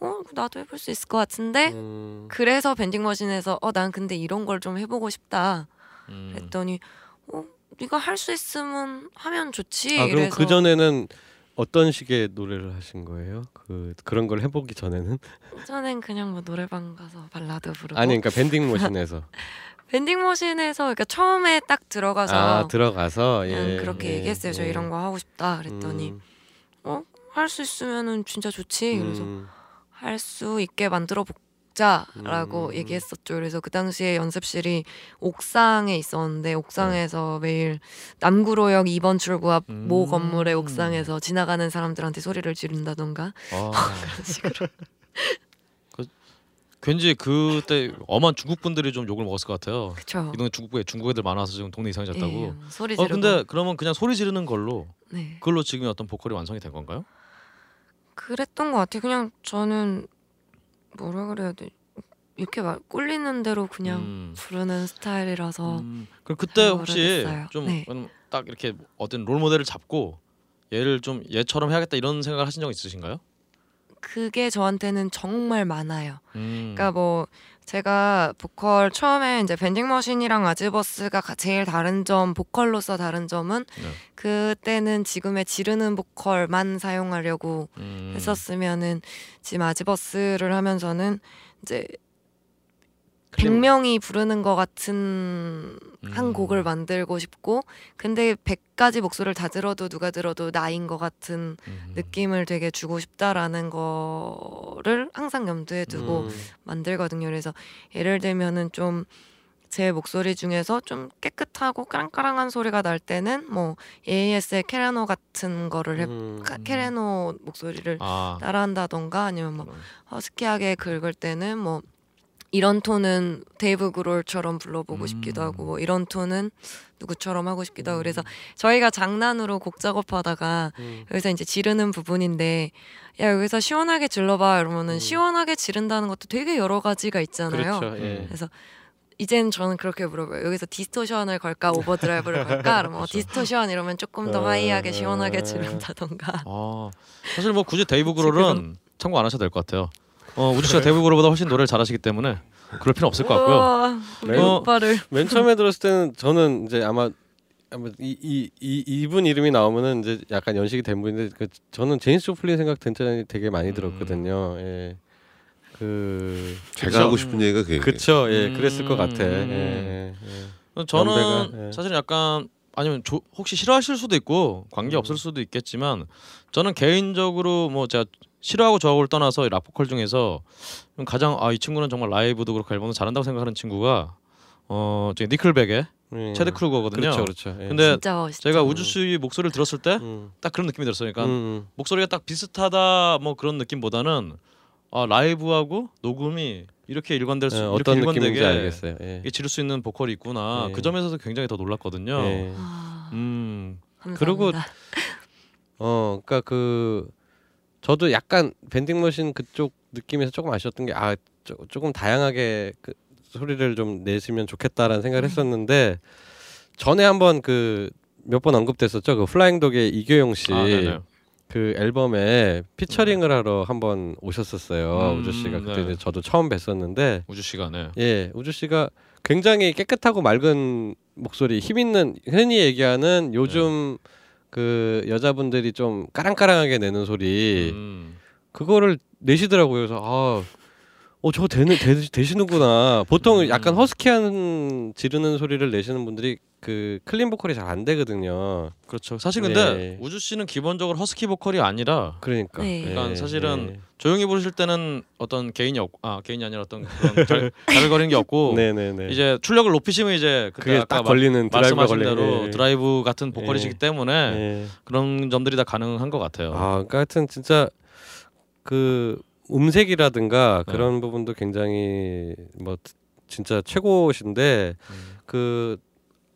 Speaker 5: 어 나도 해볼 수 있을 것 같은데
Speaker 2: 음.
Speaker 5: 그래서 밴딩 머신에서 어 난 근데 이런 걸 좀 해보고 싶다
Speaker 1: 음.
Speaker 5: 했더니 어 네가 할 수 있으면 하면 좋지.
Speaker 2: 아 그럼 그 전에는 어떤 식의 노래를 하신 거예요? 그 그런 걸 해보기 전에는?
Speaker 5: 전엔 그냥 뭐 노래방 가서 발라드 부르고
Speaker 2: 아니 그러니까 밴딩 모신에서
Speaker 5: 밴딩 머신에서 그러니까 처음에 딱 들어가서
Speaker 2: 아 들어가서 예,
Speaker 5: 그렇게
Speaker 2: 예,
Speaker 5: 얘기했어요. 저
Speaker 2: 예.
Speaker 5: 이런 거 하고 싶다 그랬더니
Speaker 2: 음,
Speaker 5: 할수 있으면은 진짜 좋지. 그래서
Speaker 2: 음,
Speaker 5: 할수 있게 만들어 보자라고
Speaker 2: 음.
Speaker 5: 얘기했었죠. 그래서 그 당시에 연습실이 옥상에 있었는데 옥상에서 매일 남구로역 2번 출구 앞모
Speaker 1: 음.
Speaker 5: 건물의 옥상에서 지나가는 사람들한테 소리를 지른다던가
Speaker 1: 아,
Speaker 5: 그런 식으로
Speaker 1: 왠지 그때 엄한 중국 분들이 좀 욕을 먹었을 것 같아요.
Speaker 5: 그쵸.
Speaker 1: 이 동네 중국에 중국 애들 많아서 지금 동네 이상해졌다고.
Speaker 5: 예, 소리
Speaker 1: 어
Speaker 5: 지르고.
Speaker 1: 근데 그러면 그냥 소리 지르는 걸로
Speaker 5: 네.
Speaker 1: 그걸로 지금 어떤 보컬이 완성이 된 건가요?
Speaker 5: 그랬던 것 같아요. 그냥 저는 뭐라 그래야 돼 이렇게 막 꿀리는 대로 그냥
Speaker 1: 음.
Speaker 5: 부르는 스타일이라서
Speaker 1: 음, 그럼 그때
Speaker 5: 잘
Speaker 1: 혹시
Speaker 5: 모르겠어요.
Speaker 1: 좀
Speaker 5: 네.
Speaker 1: 음, 딱 이렇게 어떤 롤 모델을 잡고 얘를 좀 얘처럼 해야겠다 이런 생각을 하신 적 있으신가요?
Speaker 5: 그게 저한테는 정말 많아요.
Speaker 1: 음.
Speaker 5: 그러니까 뭐 제가 보컬 처음에 이제 밴딩 머신이랑 아즈버스가 가- 제일 다른 점 보컬로서 다른 점은
Speaker 1: 네.
Speaker 5: 그때는 지금의 지르는 보컬만 사용하려고
Speaker 1: 음.
Speaker 5: 했었으면은 지금 아즈버스를 하면서는 이제 100명이 부르는 것 같은 한
Speaker 1: 음.
Speaker 5: 곡을 만들고 싶고 근데 100가지 목소리를 다 들어도 누가 들어도 나인 것 같은
Speaker 1: 음.
Speaker 5: 느낌을 되게 주고 싶다라는 거를 항상 염두에 두고
Speaker 2: 음,
Speaker 5: 만들거든요. 그래서 예를 들면은 좀 제 목소리 중에서 좀 깨끗하고 까랑까랑한 소리가 날 때는 뭐 AS의 캐레노 같은 거를 해
Speaker 2: 음,
Speaker 5: 카- 캐레노 목소리를
Speaker 1: 아
Speaker 5: 따라한다던가 아니면 뭐. 허스키하게 긁을 때는 뭐 이런 톤은 데이브 그롤처럼 불러보고
Speaker 1: 음.
Speaker 5: 싶기도 하고 뭐 이런 톤은 누구처럼 하고 싶기도 하고 그래서 저희가 장난으로 곡 작업하다가
Speaker 2: 음.
Speaker 5: 여기서 이제 지르는 부분인데 야 여기서 시원하게 질러봐 이러면은
Speaker 2: 음.
Speaker 5: 시원하게 지른다는 것도 되게 여러 가지가 있잖아요.
Speaker 2: 그렇죠. 예.
Speaker 5: 그래서 이젠 저는 그렇게 물어봐요. 여기서 distortion을 걸까 overdrive를 걸까? 그러면 어, distortion 이러면 조금 더
Speaker 2: 어,
Speaker 5: high하게 시원하게
Speaker 2: 어.
Speaker 5: 지른다던가.
Speaker 1: 아 사실 뭐 굳이 데이브 그롤은 참고 안 하셔도 될 것 같아요. 어 우주 씨가 데이브 그롤보다 훨씬 노래를 잘하시기 때문에 그럴 필요 없을 것 같고요.
Speaker 5: 우와, 우리
Speaker 2: 네.
Speaker 5: 오빠를
Speaker 2: 맨 처음에 들었을 때는 저는 이제 아마 아마 이, 이, 이 이분 이름이 나오면은 이제 약간 연식이 된 분인데 그 저는 재니스 조플린 생각 굉장히 되게 많이 들었거든요. 예. 그
Speaker 6: 제가
Speaker 1: 그쵸.
Speaker 6: 하고 싶은 얘기가 그게
Speaker 2: 그쵸 예
Speaker 1: 음.
Speaker 2: 그랬을 것 같아.
Speaker 1: 음.
Speaker 2: 예, 예.
Speaker 1: 저는
Speaker 2: 연배가, 예.
Speaker 1: 사실 약간 아니면 조, 혹시 싫어하실 수도 있고 관계
Speaker 2: 음.
Speaker 1: 없을 수도 있겠지만 저는 개인적으로 뭐 제가 싫어하고 좋아하고를 떠나서 이 락보컬 중에서 좀 가장 아 이 친구는 정말 라이브도 그렇고 앨범도 잘한다고 생각하는 친구가 어 저기 니클백의
Speaker 2: 예.
Speaker 1: 체드 크루거거든요.
Speaker 2: 그렇죠 그렇죠. 예.
Speaker 1: 근데
Speaker 5: 진짜 멋있죠.
Speaker 1: 제가 우주 씨 목소리를 들었을 때딱
Speaker 2: 음.
Speaker 1: 그런 느낌이 들었어요. 그러니까
Speaker 2: 음,
Speaker 1: 목소리가 딱 비슷하다 뭐 그런 느낌보다는 아 라이브하고 녹음이 이렇게 일관될 수
Speaker 2: 예,
Speaker 1: 이렇게
Speaker 2: 어떤 느낌인지
Speaker 1: 일관되게
Speaker 2: 알겠어요. 예.
Speaker 1: 지를 수 있는 보컬이 있구나.
Speaker 2: 예.
Speaker 1: 그 점에서도 굉장히 더 놀랐거든요.
Speaker 2: 예.
Speaker 5: 아,
Speaker 1: 음
Speaker 5: 감사합니다.
Speaker 2: 그리고 어, 그러니까 그 저도 약간 Vending Machine 그쪽 느낌에서 조금 아쉬웠던 게 아 조금 다양하게 그 소리를 좀 내시면 좋겠다라는 생각을
Speaker 5: 음.
Speaker 2: 했었는데 전에 한번 그 몇 번 언급됐었죠. 그 플라잉 독의 이교영 씨.
Speaker 1: 아, 네네.
Speaker 2: 그 앨범에 featuring을 하러 한번 오셨었어요.
Speaker 1: 음,
Speaker 2: 우주 씨가 그때
Speaker 1: 네.
Speaker 2: 저도 처음 뵀었는데
Speaker 1: 우주 씨가 네
Speaker 2: 예, 우주 씨가 굉장히 깨끗하고 맑은 목소리, 힘 있는 흔히 얘기하는 요즘 그 여자분들이 좀 까랑까랑하게 내는 소리
Speaker 1: 음.
Speaker 2: 그거를 내시더라고요. 그래서 아, 어 저거 되는 되, 되시는구나. 보통
Speaker 1: 음.
Speaker 2: 약간 허스키한 지르는 소리를 내시는 분들이 그 clean 보컬이 잘 안 되거든요.
Speaker 1: 그렇죠. 사실 근데
Speaker 2: 네.
Speaker 1: 우주 씨는 기본적으로 허스키 보컬이 아니라
Speaker 2: 그러니까.
Speaker 5: 네.
Speaker 1: 그러니까
Speaker 2: 예,
Speaker 1: 사실은
Speaker 2: 예.
Speaker 1: 조용히 부르실 때는 어떤 gain이 없고 아 gain이 아니라 어떤 그런 잘, 잘거리는 게 없고
Speaker 2: 네네네.
Speaker 1: 이제 출력을 높이시면 이제
Speaker 2: 그게 딱
Speaker 1: 마-
Speaker 2: 걸리는
Speaker 1: 말씀하신 대로
Speaker 2: 예.
Speaker 1: 드라이브 같은 보컬이시기
Speaker 2: 예.
Speaker 1: 때문에
Speaker 2: 예.
Speaker 1: 그런 점들이 다 가능한 것 같아요.
Speaker 2: 아, 그러니까 하여튼 진짜 그 음색이라든가
Speaker 1: 네.
Speaker 2: 그런 부분도 굉장히 뭐 진짜 최고신데
Speaker 1: 음.
Speaker 2: 그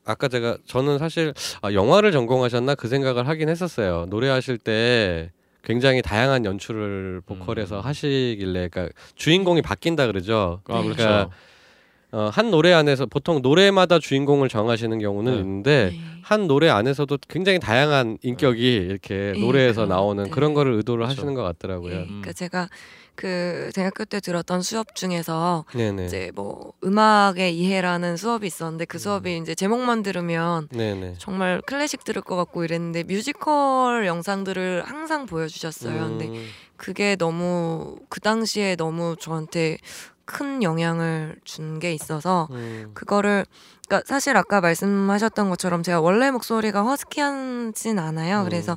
Speaker 2: 아까 제가 저는 사실 아, 영화를 전공하셨나 그 생각을 하긴 했었어요. 노래하실 때 굉장히 다양한 연출을 보컬에서
Speaker 1: 음.
Speaker 2: 하시길래 그러니까 주인공이 바뀐다 그러죠.
Speaker 1: 아,
Speaker 5: 네.
Speaker 1: 그렇죠.
Speaker 2: 어, 한 노래 안에서 보통 노래마다 주인공을 정하시는 경우는
Speaker 1: 네.
Speaker 2: 있는데
Speaker 5: 네.
Speaker 2: 한 노래 안에서도 굉장히 다양한 인격이 이렇게
Speaker 5: 네,
Speaker 2: 노래에서
Speaker 5: 그런
Speaker 2: 나오는
Speaker 5: 것
Speaker 2: 그런. 거를 의도를
Speaker 1: 그렇죠.
Speaker 2: 하시는 것 같더라고요.
Speaker 5: 네, 그러니까 제가 그 대학교 때 들었던 수업 중에서
Speaker 2: 네네.
Speaker 5: 이제 뭐 음악의 이해라는 수업이 있었는데 그 수업이
Speaker 2: 음.
Speaker 5: 이제 제목만 들으면
Speaker 2: 네네.
Speaker 5: 정말 클래식 들을 것 같고 이랬는데 뮤지컬 영상들을 항상 보여주셨어요. 근데
Speaker 2: 음,
Speaker 5: 그게 너무 그 당시에 너무 저한테 큰 영향을 준 게 있어서
Speaker 2: 음,
Speaker 5: 그거를 그러니까 사실 아까 말씀하셨던 것처럼 제가 원래 목소리가 허스키하진 않아요.
Speaker 2: 음.
Speaker 5: 그래서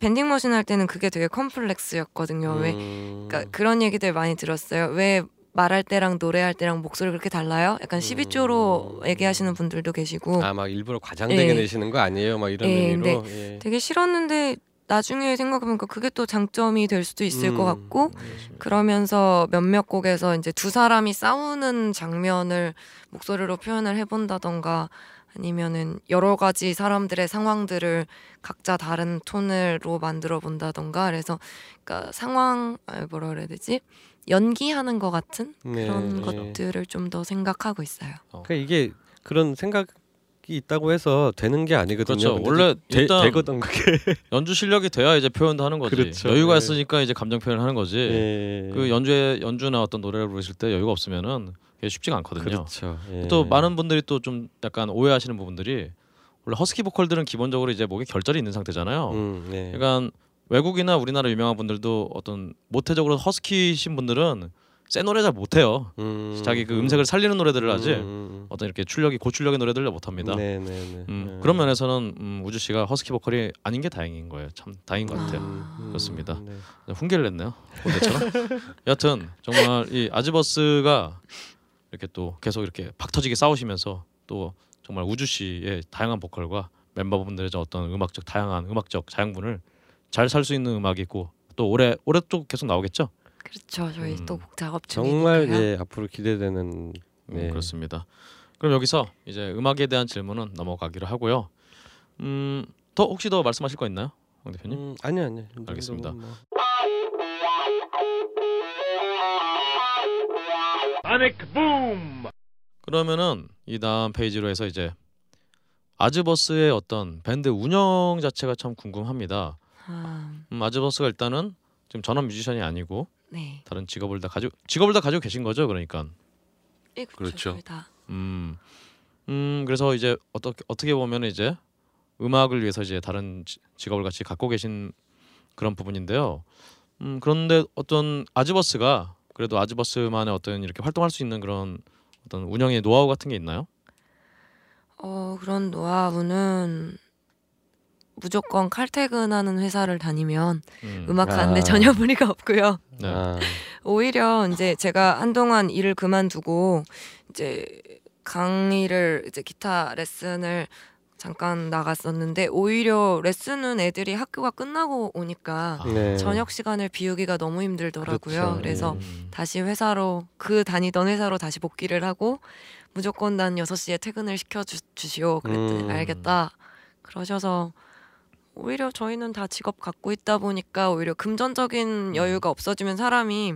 Speaker 5: 밴딩 머신 할 때는 그게 되게 컴플렉스였거든요. 왜
Speaker 2: 음,
Speaker 5: 그러니까 그런 얘기들 많이 들었어요. 왜 말할 때랑 노래할 때랑 목소리 그렇게 달라요? 약간 12조로
Speaker 2: 음.
Speaker 5: 얘기하시는 분들도 계시고
Speaker 2: 아 막 일부러 과장되게
Speaker 5: 예.
Speaker 2: 내시는 거 아니에요? 막 이런
Speaker 5: 예,
Speaker 2: 의미로. 예.
Speaker 5: 되게 싫었는데 나중에 생각해보니까 그게 또 장점이 될 수도 있을 것
Speaker 2: 음.
Speaker 5: 같고 그러면서 몇몇 곡에서 이제 두 사람이 싸우는 장면을 목소리로 표현을 해본다던가 아니면은 여러 가지 사람들의 상황들을 각자 다른 톤으로 만들어 본다던가 그래서 그러니까 상황 아, 뭐라 그래야 되지 연기하는 것 같은
Speaker 2: 네,
Speaker 5: 그런
Speaker 2: 네.
Speaker 5: 것들을 좀더 생각하고 있어요.
Speaker 2: 그러니까 이게 그런 생각 이 있다고 해서 되는 게 아니거든요.
Speaker 1: 그렇죠. 원래
Speaker 2: 되, 되거든 그게.
Speaker 1: 연주 실력이 돼야 이제 표현도 하는 거지.
Speaker 2: 그렇죠.
Speaker 1: 여유가
Speaker 2: 예.
Speaker 1: 있으니까 이제 감정 표현을 하는 거지.
Speaker 2: 예.
Speaker 1: 그 연주에 연주나 어떤 노래를 부르실 때 여유가 없으면은 그게 쉽지가 않거든요.
Speaker 2: 그렇죠. 예.
Speaker 1: 또 많은 분들이 또 좀 약간 오해하시는 부분들이 원래 허스키 보컬들은 기본적으로 이제 목에 결절이 있는 상태잖아요.
Speaker 2: 음, 네.
Speaker 1: 그러니까 외국이나 우리나라 유명한 분들도 어떤 모태적으로 허스키신 분들은 센 노래 잘 못해요.
Speaker 2: 음,
Speaker 1: 자기 그 음색을 살리는 노래들을 하지
Speaker 2: 음, 음,
Speaker 1: 어떤 이렇게 출력이 고출력의 노래들을 못합니다.
Speaker 2: 네, 네, 네.
Speaker 1: 음,
Speaker 2: 네.
Speaker 1: 그런 면에서는 음, 우주 씨가 허스키 보컬이 아닌 게 다행인 거예요. 참 다행인 것 같아요.
Speaker 5: 아.
Speaker 1: 그렇습니다.
Speaker 2: 네.
Speaker 1: 훈계를 냈네요. 본대처럼. 여하튼 정말 이 아즈버스가 이렇게 또 계속 이렇게 박 터지게 싸우시면서 또 정말 우주 씨의 다양한 보컬과 멤버분들의 저 어떤 음악적 다양한 음악적 자양분을 잘 살 수 있는 음악이 있고 또 올해 올해 또 계속 나오겠죠.
Speaker 5: 그렇죠. 저희
Speaker 1: 음.
Speaker 5: 또곡 작업
Speaker 2: 정말
Speaker 5: 중이니까요.
Speaker 2: 예 앞으로 기대되는
Speaker 1: 음,
Speaker 2: 네.
Speaker 1: 그렇습니다. 그럼 여기서 이제 음악에 대한 질문은 넘어가기로 하고요. 음, 더 혹시 더 말씀하실 거 있나요, 황 대표님?
Speaker 2: 음, 아니 아니. 이
Speaker 1: 알겠습니다.
Speaker 2: 뭐.
Speaker 1: 그러면은 이 다음 페이지로 해서 이제 아즈버스의 어떤 밴드 운영 자체가 참 궁금합니다.
Speaker 5: 아,
Speaker 1: 음, 아즈버스가 일단은 지금 전업 뮤지션이 아니고
Speaker 5: 네.
Speaker 1: 다른 직업을 다 가지고 직업을 다 가지고 계신 거죠, 그러니까.
Speaker 5: 예,
Speaker 6: 그렇죠.
Speaker 5: 그렇죠.
Speaker 1: 음, 음 그래서 이제 어떻게 어떻게 보면 이제 음악을 위해서 이제 다른 지- 직업을 같이 갖고 계신 그런 부분인데요. 음 그런데 어떤 아즈버스가 그래도 아즈버스만의 어떤 이렇게 활동할 수 있는 그런 어떤 운영의 노하우 같은 게 있나요?
Speaker 5: 어, 그런 노하우는 무조건 칼퇴근하는 회사를 다니면
Speaker 1: 음,
Speaker 5: 음악 하는데
Speaker 2: 아.
Speaker 5: 전혀 무리가 없고요.
Speaker 1: 네.
Speaker 2: 아,
Speaker 5: 오히려 이제 제가 한동안 일을 그만두고 이제 강의를 이제 기타 레슨을 잠깐 나갔었는데 오히려 레슨은 애들이 학교가 끝나고 오니까
Speaker 2: 네.
Speaker 5: 저녁 시간을 비우기가 너무 힘들더라고요.
Speaker 2: 그렇죠.
Speaker 5: 그래서
Speaker 1: 음,
Speaker 5: 다시 회사로 그 다니던 회사로 다시 복귀를 하고 무조건 난 6시에 퇴근을 시켜 주, 주시오. 그랬더니
Speaker 2: 음.
Speaker 5: 알겠다. 그러셔서 오히려 저희는 다 직업 갖고 있다 보니까 오히려 금전적인 여유가 없어지면 사람이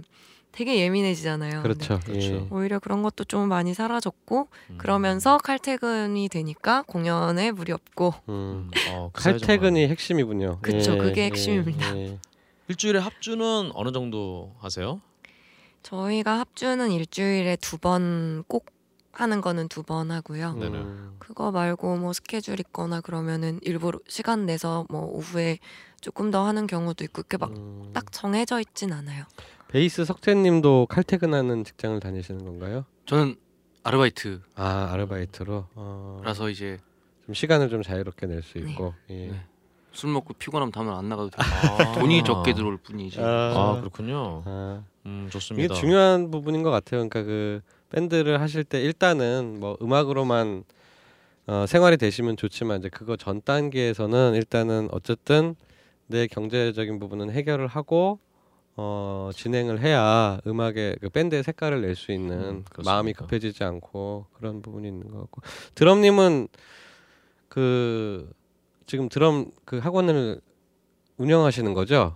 Speaker 5: 되게 예민해지잖아요.
Speaker 2: 그렇죠.
Speaker 1: 그렇죠.
Speaker 2: 예.
Speaker 5: 오히려 그런 것도 좀 많이 사라졌고
Speaker 1: 음.
Speaker 5: 그러면서 칼퇴근이 되니까 공연에 무리 없고
Speaker 2: 음.
Speaker 1: 어, 그
Speaker 2: 칼퇴근이 핵심이군요.
Speaker 5: 그쵸,
Speaker 2: 예,
Speaker 5: 그게
Speaker 2: 예,
Speaker 5: 핵심입니다.
Speaker 2: 예.
Speaker 1: 일주일에 합주는 어느 정도 하세요?
Speaker 5: 저희가 합주는 일주일에 두 번 꼭 하는 거는 두 번 하고요.
Speaker 1: 네네.
Speaker 2: 음.
Speaker 5: 그거 말고 뭐 스케줄 있거나 그러면은 일부러 시간 내서 뭐 오후에 조금 더 하는 경우도 있고 이렇게 막딱
Speaker 2: 음.
Speaker 5: 정해져 있진 않아요.
Speaker 2: 베이스 석재님도 칼퇴근하는 직장을 다니시는 건가요?
Speaker 7: 저는 아르바이트라서
Speaker 2: 아 아르바이트로 어,
Speaker 7: 이제
Speaker 2: 좀 시간을 좀 자유롭게 낼 수 있고 예.
Speaker 7: 네. 술 먹고 피곤하면 다음은 안 나가도 돼요.
Speaker 1: 아.
Speaker 7: 돈이 적게 들어올 뿐이지.
Speaker 1: 아 그렇군요.
Speaker 2: 아,
Speaker 1: 음
Speaker 2: 이게
Speaker 1: 좋습니다.
Speaker 2: 중요한 부분인 것 같아요. 그러니까 그 밴드를 하실 때 일단은 뭐 음악으로만 어, 생활이 되시면 좋지만 이제 그거 전 단계에서는 일단은 어쨌든 내 경제적인 부분은 해결을 하고 어, 진행을 해야 음악의 그 밴드의 색깔을 낼 수 있는
Speaker 1: 음.
Speaker 2: 마음이 급해지지 않고 그런 부분이 있는 것 같고 드럼님은 그 지금 드럼 그 학원을 운영하시는 거죠?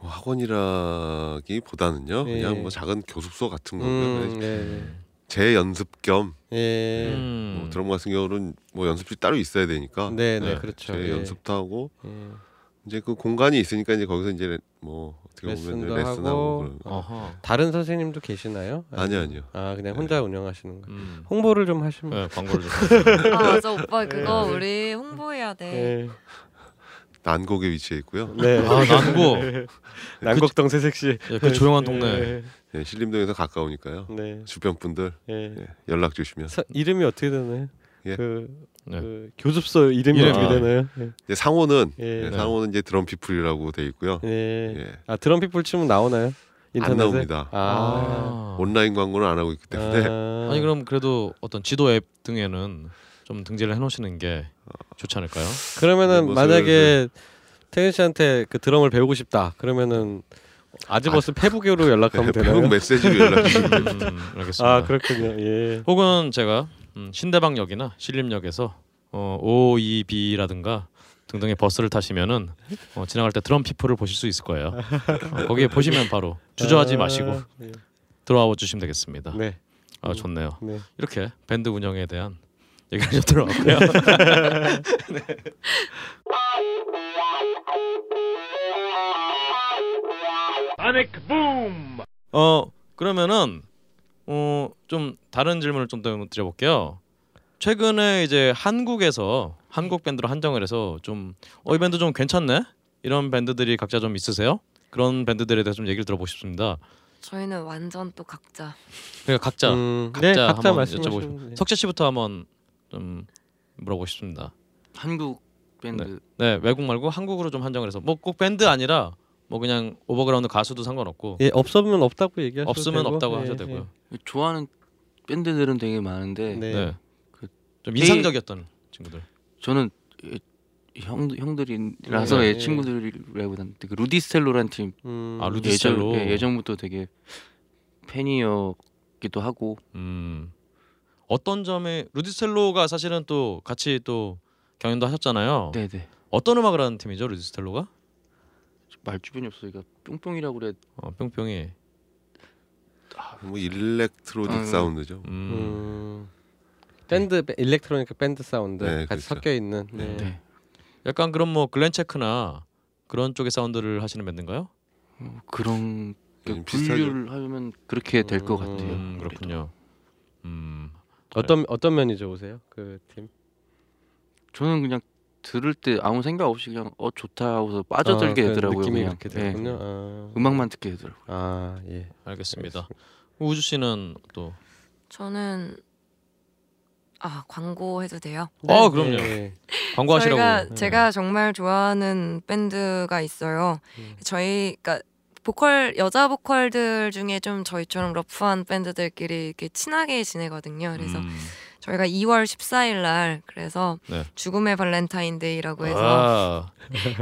Speaker 6: 뭐 학원이라기보다는요
Speaker 2: 예.
Speaker 6: 그냥 뭐 작은 교습소 같은 거고요.
Speaker 2: 음, 네.
Speaker 6: 제 연습 겸
Speaker 2: 예.
Speaker 1: 음.
Speaker 6: 뭐 드럼 같은 경우는 뭐 연습실 따로 있어야 되니까
Speaker 2: 네, 네,
Speaker 1: 네,
Speaker 2: 그렇죠.
Speaker 6: 제
Speaker 2: 예.
Speaker 6: 연습도 하고
Speaker 2: 예.
Speaker 6: 이제 그 공간이 있으니까 이제 거기서 이제 뭐 어떻게 보면
Speaker 2: 레슨도
Speaker 6: 레슨하고
Speaker 2: 하고.
Speaker 6: 그런.
Speaker 1: 어허.
Speaker 2: 다른 선생님도 계시나요?
Speaker 6: 아니요, 아니요.
Speaker 2: 아 그냥 혼자 운영하시는 거예요.
Speaker 1: 음.
Speaker 2: 홍보를 좀 하시면.
Speaker 1: 네, 광고를 좀.
Speaker 5: 아 맞아 오빠 그거 우리 홍보해야 돼.
Speaker 2: 네.
Speaker 6: 난곡에 위치해 있고요.
Speaker 2: 네.
Speaker 1: 아 난고.
Speaker 2: 난곡동 새색시.
Speaker 1: 예, 그 조용한 동네.
Speaker 6: 예, 신림동에서 가까우니까요.
Speaker 2: 네.
Speaker 6: 주변 분들
Speaker 2: 네.
Speaker 6: 예, 연락 주시면
Speaker 2: 서, 이름이 어떻게 되나요?
Speaker 6: 예.
Speaker 2: 그,
Speaker 1: 네.
Speaker 2: 그 교습소 이름이
Speaker 1: 이름.
Speaker 2: 어떻게
Speaker 1: 아.
Speaker 2: 되나요? 네.
Speaker 6: 이제 상호는
Speaker 2: 예.
Speaker 6: 예,
Speaker 1: 네.
Speaker 6: 상호는 이제 드럼피플이라고 돼 있고요.
Speaker 2: 네.
Speaker 6: 예.
Speaker 2: 아 드럼 피플 치면 나오나요? 인터넷에?
Speaker 6: 나옵니다.
Speaker 2: 아.
Speaker 1: 아.
Speaker 6: 온라인 광고는 안 하고 있기 때문에
Speaker 2: 아.
Speaker 1: 아니 그럼 그래도 어떤 지도 앱 등에는 좀 등재를 해놓으시는 게 좋지 않을까요?
Speaker 2: 그러면은
Speaker 6: 뭐
Speaker 2: 만약에 태균 씨한테 그 드럼을 배우고 싶다. 그러면은 아즈버스 페북으로 연락하면 되나요?
Speaker 6: 배운 메시지로 연락 주시면.
Speaker 1: 음, 알겠습니다.
Speaker 2: 아 그렇군요. 예.
Speaker 1: 혹은 제가 음, 신대방역이나 신림역에서 어, OEB라든가 등등의 버스를 타시면은 어, 지나갈 때 드럼 피플을 보실 수 있을 거예요. 어, 거기에 보시면 바로 주저하지
Speaker 2: 아,
Speaker 1: 마시고
Speaker 2: 네.
Speaker 1: 들어와 주시면 되겠습니다.
Speaker 2: 네.
Speaker 1: 아 좋네요.
Speaker 2: 네.
Speaker 1: 이렇게 밴드 운영에 대한 좀 들어왔고요. 네. 어 그러면은 어좀 다른 질문을 좀 더 드려볼게요. 최근에 이제 한국에서 한국 밴드로 한정을 해서 좀어이 밴드 좀 괜찮네 이런 밴드들이 각자 좀 있으세요? 그런 밴드들에 대해서 좀 얘기를 들어보고 싶습니다.
Speaker 5: 저희는 완전 또 각자.
Speaker 1: 그러니까 각자
Speaker 2: 음,
Speaker 1: 각자
Speaker 2: 네, 각자
Speaker 1: 한번
Speaker 2: 말씀하시면
Speaker 1: 여쭤보고
Speaker 2: 돼요.
Speaker 1: 석재 씨부터 한번 좀 물어보고 싶습니다.
Speaker 7: 한국 밴드
Speaker 1: 네 외국 말고 한국으로 좀 한정을 해서 뭐 꼭 밴드 아니라 뭐 그냥 overground 가수도 상관없고
Speaker 2: 예, 없으면 없다고 얘기하셔도
Speaker 1: 없으면
Speaker 2: 되고,
Speaker 1: 없다고
Speaker 2: 예,
Speaker 1: 하셔도 되고요.
Speaker 7: 좋아하는 밴드들은 되게 많은데
Speaker 2: 예. 네.
Speaker 1: 네. 그좀
Speaker 7: 되게-
Speaker 1: 인상적이었던 친구들.
Speaker 7: 저는 예, 형 형들이라서
Speaker 2: 네,
Speaker 7: 예,
Speaker 2: 네.
Speaker 7: 친구들이라기보다는 그 루디스텔로란 팀
Speaker 2: 음,
Speaker 1: 아, 루디- 루디스텔로.
Speaker 7: 예, 예전부터 되게 팬이었기도 하고
Speaker 1: 음. 어떤 점에 루디스텔로가 사실은 또 같이 또 경연도 하셨잖아요.
Speaker 7: 네네
Speaker 1: 어떤 음악을 하는 팀이죠, 루디스텔로가?
Speaker 7: 말 주변이 없으니까 뿅뿅이라고 그래
Speaker 1: 어, 뿅뿅이.
Speaker 6: 뭐 electronic
Speaker 7: 음.
Speaker 6: 사운드죠.
Speaker 1: 음.
Speaker 2: 음, 밴드 electronic 밴드 사운드
Speaker 6: 네,
Speaker 2: 같이
Speaker 6: 그렇죠.
Speaker 2: 섞여 있는. 네.
Speaker 7: 네.
Speaker 1: 약간 그런 뭐 글렌체크나 그런 쪽의 사운드를 하시는 밴드인가요?
Speaker 7: 어, 그런 그
Speaker 6: 음, 비슷하죠.
Speaker 7: 분류를 하면 그렇게 될것
Speaker 2: 음,
Speaker 7: 같아요.
Speaker 1: 음, 그렇군요. 음.
Speaker 2: 어떤 어떤 면이 좋으세요? 그 팀?
Speaker 7: 저는 그냥 들을 때 아무 생각 없이 그냥 어 좋다 하고서 빠져들게
Speaker 2: 아, 그
Speaker 7: 되더라고요.
Speaker 2: 느낌이
Speaker 7: 그냥
Speaker 2: 그렇게
Speaker 7: 예.
Speaker 2: 되군요. 아,
Speaker 7: 음악만 듣게 되더라고요.
Speaker 2: 아 예.
Speaker 1: 알겠습니다. 우주 씨는 또
Speaker 5: 저는 아 광고 해도 돼요?
Speaker 1: 어, 그럼요.
Speaker 2: 네.
Speaker 1: 광고하시라고.
Speaker 5: 저희가
Speaker 2: 네.
Speaker 5: 제가 정말 좋아하는 밴드가 있어요.
Speaker 2: 음.
Speaker 5: 저희 그러니까 보컬 여자 보컬들 중에 좀 저희처럼 rough한 밴드들끼리 이렇게 친하게 지내거든요. 그래서
Speaker 1: 음.
Speaker 5: 저희가 2월 14일 날 그래서
Speaker 1: 네.
Speaker 5: 죽음의 발렌타인데이라고 해서
Speaker 1: 아,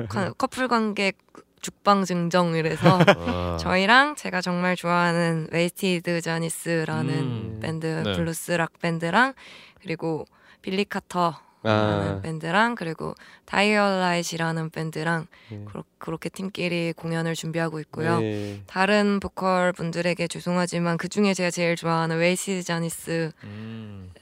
Speaker 5: 관- 커플 관객 죽방 증정이라서
Speaker 1: 아.
Speaker 5: 저희랑 제가 정말 좋아하는 웨이스티드 자니스라는
Speaker 1: 음.
Speaker 5: 밴드
Speaker 1: 네.
Speaker 5: 블루스 락 밴드랑 그리고 빌리 카터
Speaker 2: 아,
Speaker 5: 밴드랑 그리고 다이얼라이트라는 밴드랑
Speaker 2: 네.
Speaker 5: 그렇, 그렇 게 팀끼리 공연을 준비하고 있고요.
Speaker 2: 네.
Speaker 5: 다른 보컬 분들에게 죄송하지만 그 중에 제가 제일 좋아하는 웨이스티드 자니스라는
Speaker 1: 음.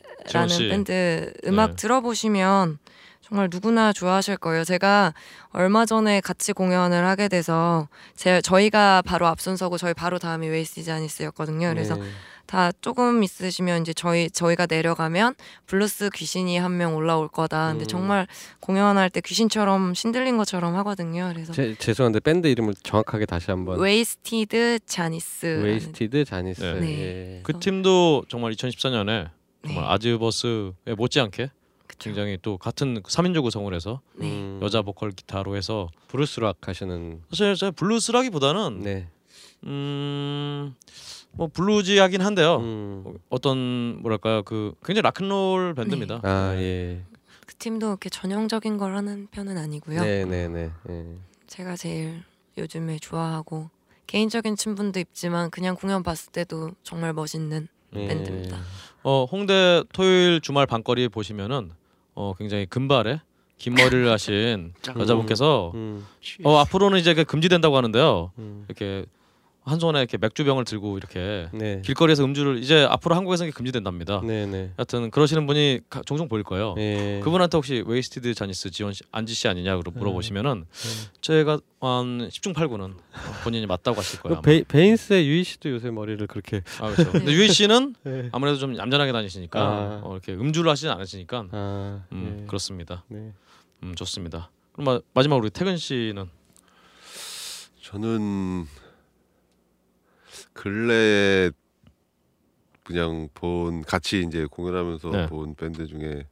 Speaker 5: 밴드 음악
Speaker 1: 네.
Speaker 5: 들어보시면 정말 누구나 좋아하실 거예요. 제가 얼마 전에 같이 공연을 하게 돼서 제 저희가 바로 앞선 서고 저희 바로 다음이 웨이스티드 자니스였거든요. 그래서
Speaker 2: 네.
Speaker 5: 다 조금 있으시면 이제 저희 저희가 내려가면 블루스 귀신이 한 명 올라올 거다. 근데
Speaker 2: 음.
Speaker 5: 정말 공연할 때 귀신처럼 신들린 것처럼 하거든요. 그래서
Speaker 2: 제, 죄송한데 밴드 이름을 정확하게 다시 한번
Speaker 5: 웨이스티드 자니스.
Speaker 2: 웨이스티드 자니스.
Speaker 1: 네.
Speaker 5: 네.
Speaker 2: 예.
Speaker 1: 그 팀도 정말 2014년에 정말
Speaker 5: 네.
Speaker 1: 아즈버스에 못지않게
Speaker 5: 그쵸.
Speaker 1: 굉장히 또 같은 3인조 구성을 해서
Speaker 5: 네.
Speaker 2: 음,
Speaker 1: 여자 보컬 기타로 해서
Speaker 2: 블루스락 하시는
Speaker 1: 사실 제가 블루스라기보다는
Speaker 2: 네.
Speaker 1: 음 뭐 블루지 하긴 한데요.
Speaker 2: 음.
Speaker 1: 어떤 뭐랄까요 그 굉장히 락앤롤 밴드입니다.
Speaker 2: 아 예.
Speaker 5: 그 팀도 이렇게 전형적인 걸 하는 편은 아니고요.
Speaker 2: 네, 네, 네. 예.
Speaker 5: 제가 제일 요즘에 좋아하고 개인적인 친분도 있지만 그냥 공연 봤을 때도 정말 멋있는
Speaker 2: 예.
Speaker 5: 밴드입니다.
Speaker 1: 어 홍대 토요일 주말 밤거리 보시면은 어 굉장히 금발에 긴 머리를 하신 여자분께서
Speaker 2: 음.
Speaker 1: 어 앞으로는 이제 그 금지된다고 하는데요.
Speaker 2: 음.
Speaker 1: 이렇게 한 손에 이렇게 맥주병을 들고 이렇게
Speaker 2: 네.
Speaker 1: 길거리에서 음주를 이제 앞으로 한국에서는 금지된답니다.
Speaker 2: 네, 네.
Speaker 1: 하여튼 그러시는 분이 가- 종종 보일 거예요.
Speaker 2: 예.
Speaker 1: 그분한테 혹시 웨이스티드 자니스 지원 씨, 안지 씨 아니냐 고
Speaker 2: 네.
Speaker 1: 물어보시면은 제가 한 10중 8구는 본인이 맞다고 하실 거예요.
Speaker 2: 그 베, 베인스의 유이 씨도 요새 머리를 그렇게.
Speaker 1: 아, 그렇죠. 근데 유희 씨는
Speaker 2: 예.
Speaker 1: 아무래도 좀 얌전하게 다니시니까
Speaker 2: 아.
Speaker 1: 어, 이렇게 음주를 하시진 않으시니까
Speaker 2: 아,
Speaker 1: 음,
Speaker 2: 예.
Speaker 1: 그렇습니다.
Speaker 2: 네.
Speaker 1: 음, 좋습니다. 그럼 마, 마지막으로 우리 태근 씨는
Speaker 6: 저는 근래에 그냥 본 같이 이제 공연하면서
Speaker 1: 네.
Speaker 6: 본 밴드 중에